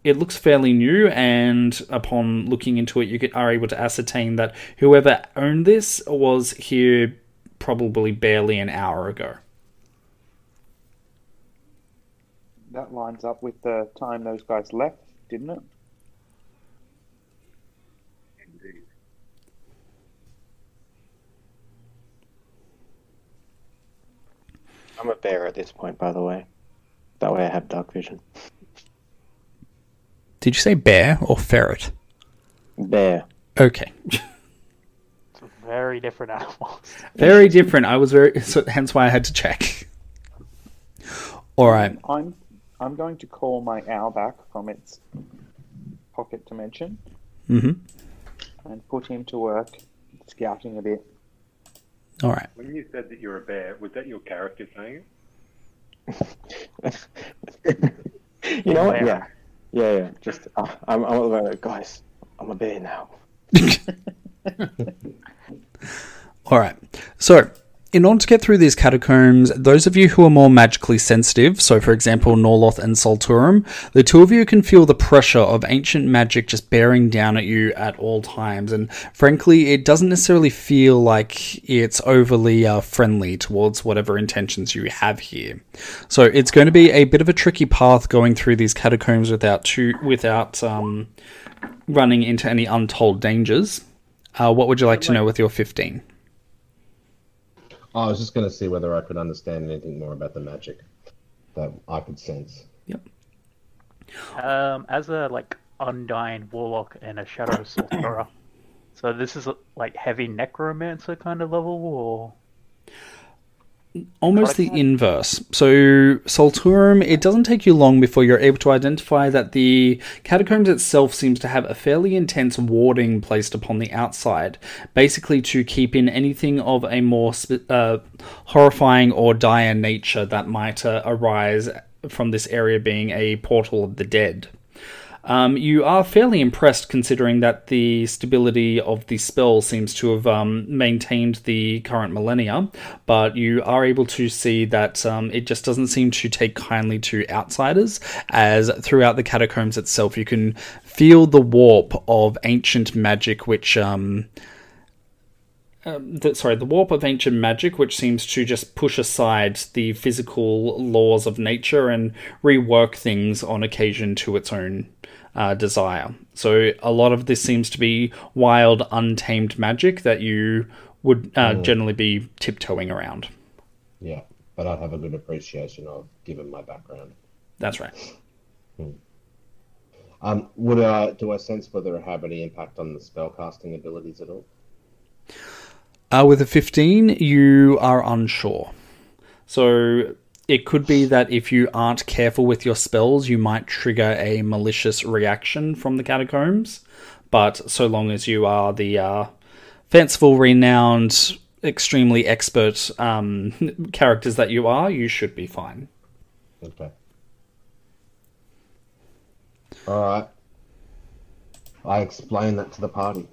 it looks fairly new, and upon looking into it, you get, are able to ascertain that whoever owned this was here probably barely an hour ago. That lines up with the time those guys left, didn't it? Indeed. I'm a bear at this point, by the way. That way I have dark vision. Did you say bear or ferret? Bear. Okay, Very different animals. very different. I was very so hence why I had to check. All right. I'm I'm going to call my owl back from its pocket dimension Mm-hmm. and put him to work scouting a bit. All right. When you said that you're a bear, was that your character saying it? you know what? Yeah. Yeah, yeah. Just, uh, I'm, I'm it. Guys, I'm a bear now. All right. So, in order to get through these catacombs, those of you who are more magically sensitive, so for example Norloth and Solturum, the two of you can feel the pressure of ancient magic just bearing down at you at all times. And frankly, it doesn't necessarily feel like it's overly uh, friendly towards whatever intentions you have here. So it's going to be a bit of a tricky path going through these catacombs without too, without um, running into any untold dangers. Uh, what would you like to know with your 15? I was just going to see whether I could understand anything more about the magic that I could sense. Um, as a like undying warlock and a shadow sorcerer. so this is like heavy necromancer kind of level, or almost the inverse. So, Solturum, it doesn't take you long before you're able to identify that the catacombs itself seems to have a fairly intense warding placed upon the outside, basically to keep in anything of a more uh, horrifying or dire nature that might uh, arise from this area being a portal of the dead. Um, you are fairly impressed considering that the stability of the spell seems to have um, maintained the current millennia, but you are able to see that um, it just doesn't seem to take kindly to outsiders, as throughout the catacombs itself, you can feel the warp of ancient magic, which. Um, um, the, sorry, the warp of ancient magic, which seems to just push aside the physical laws of nature and rework things on occasion to its own uh, desire. So a lot of this seems to be wild, untamed magic that you would uh, generally be tiptoeing around. Yeah, but I'd have a good appreciation of given my background. That's right. Um, would I do I sense whether it have any impact on the spellcasting abilities at all? Uh, with a 15, you are unsure. So it could be that if you aren't careful with your spells, you might trigger a malicious reaction from the catacombs. But so long as you are the uh, fanciful, renowned, extremely expert um, characters that you are, you should be fine. Okay. All right. I explain that to the party.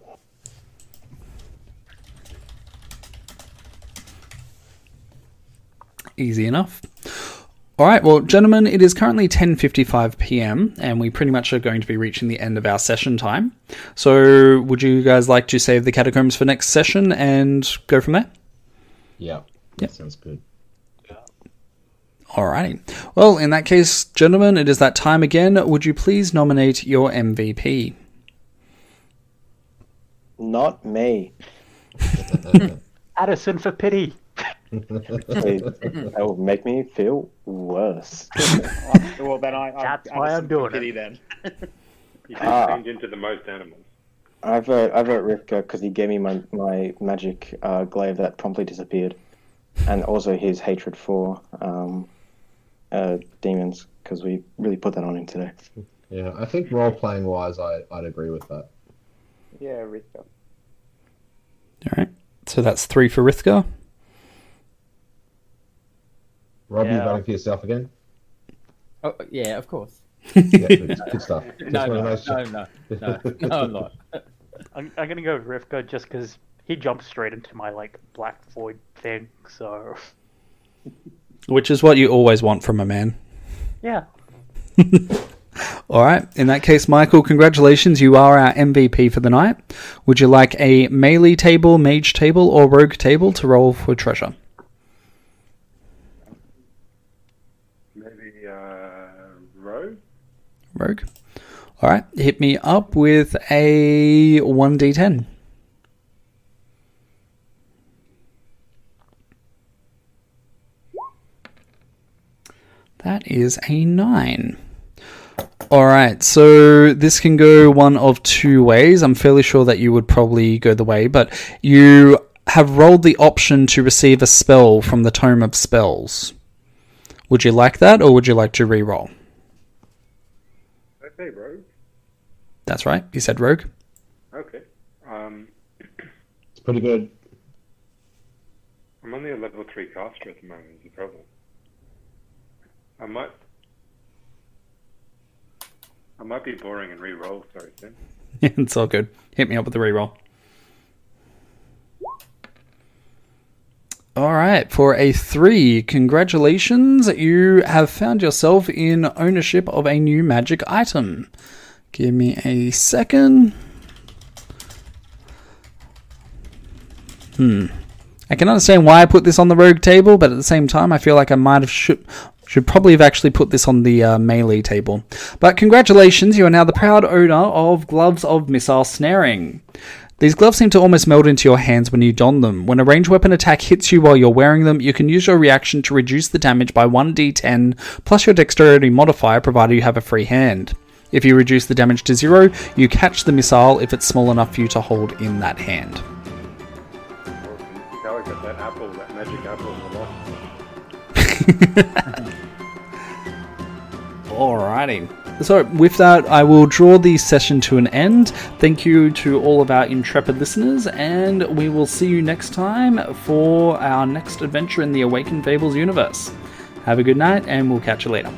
Easy enough. All right, well, gentlemen, it is currently 10:55 p.m. and we pretty much are going to be reaching the end of our session time. So, would you guys like to save the catacombs for next session and go from there? Yeah, that sounds good. Alrighty. Well, in that case, gentlemen, it is that time again. Would you please nominate your MVP? Not me. Addison for pity. Please, that will make me feel worse. well, then I. I That's I why I'm doing pity it. Then. You Ah. can change into the most animals. I vote I vote Rivka because he gave me my my magic uh, glaive that promptly disappeared, and also his hatred for um, uh, demons because we really put that on him today. Yeah, I think role playing wise, I, I'd agree with that. Yeah, Rika. All right. So that's three for Rithka. Rob, you Yeah. voting for yourself again? Oh, yeah, of course. Yeah, good, good stuff. Just No, no, no, no, no, no, I'm not. I'm, I'm gonna go with Rivka just because he jumped straight into my like black void thing. So Which is what you always want from a man. yeah, All right. In that case, Michael, congratulations. You are our MVP for the night. Would you like a melee table, mage table, or rogue table to roll for treasure? Maybe uh, rogue. Rogue. All right. Hit me up with a 1d10. That is a 9. All right, so this can go one of two ways. I'm fairly sure that you would probably go the way, but you have rolled the option to receive a spell from the Tome of Spells. Would you like that, or would you like to re-roll? Okay, rogue. That's right. You said rogue. Okay. Um, It's pretty good. I'm only a level three caster at the moment. Is the problem? I might. I might be boring and re-roll. Sorry, Tim. it's all good. Hit me up with the re-roll. All right, for a three, congratulations. You have found yourself in ownership of a new magic item. Give me a second. Hmm. I can understand why I put this on the rogue table, but at the same time, I feel like I might have should should probably have actually put this on the uh, melee table. But congratulations, you are now the proud owner of gloves of missile snaring. These gloves seem to almost melt into your hands when you don them. When a ranged weapon attack hits you while you're wearing them, you can use your reaction to reduce the damage by 1d10 plus your dexterity modifier provided you have a free hand. If you reduce the damage to zero, you catch the missile if it's small enough for you to hold in that hand. Awesome. How I got that apple, that magic apple in the loft. Alrighty. So, with that, I will draw the session to an end. Thank you to all of our intrepid listeners, and we will see you next time for our next adventure in the Awakened Fables universe. Have a good night, and we'll catch you later.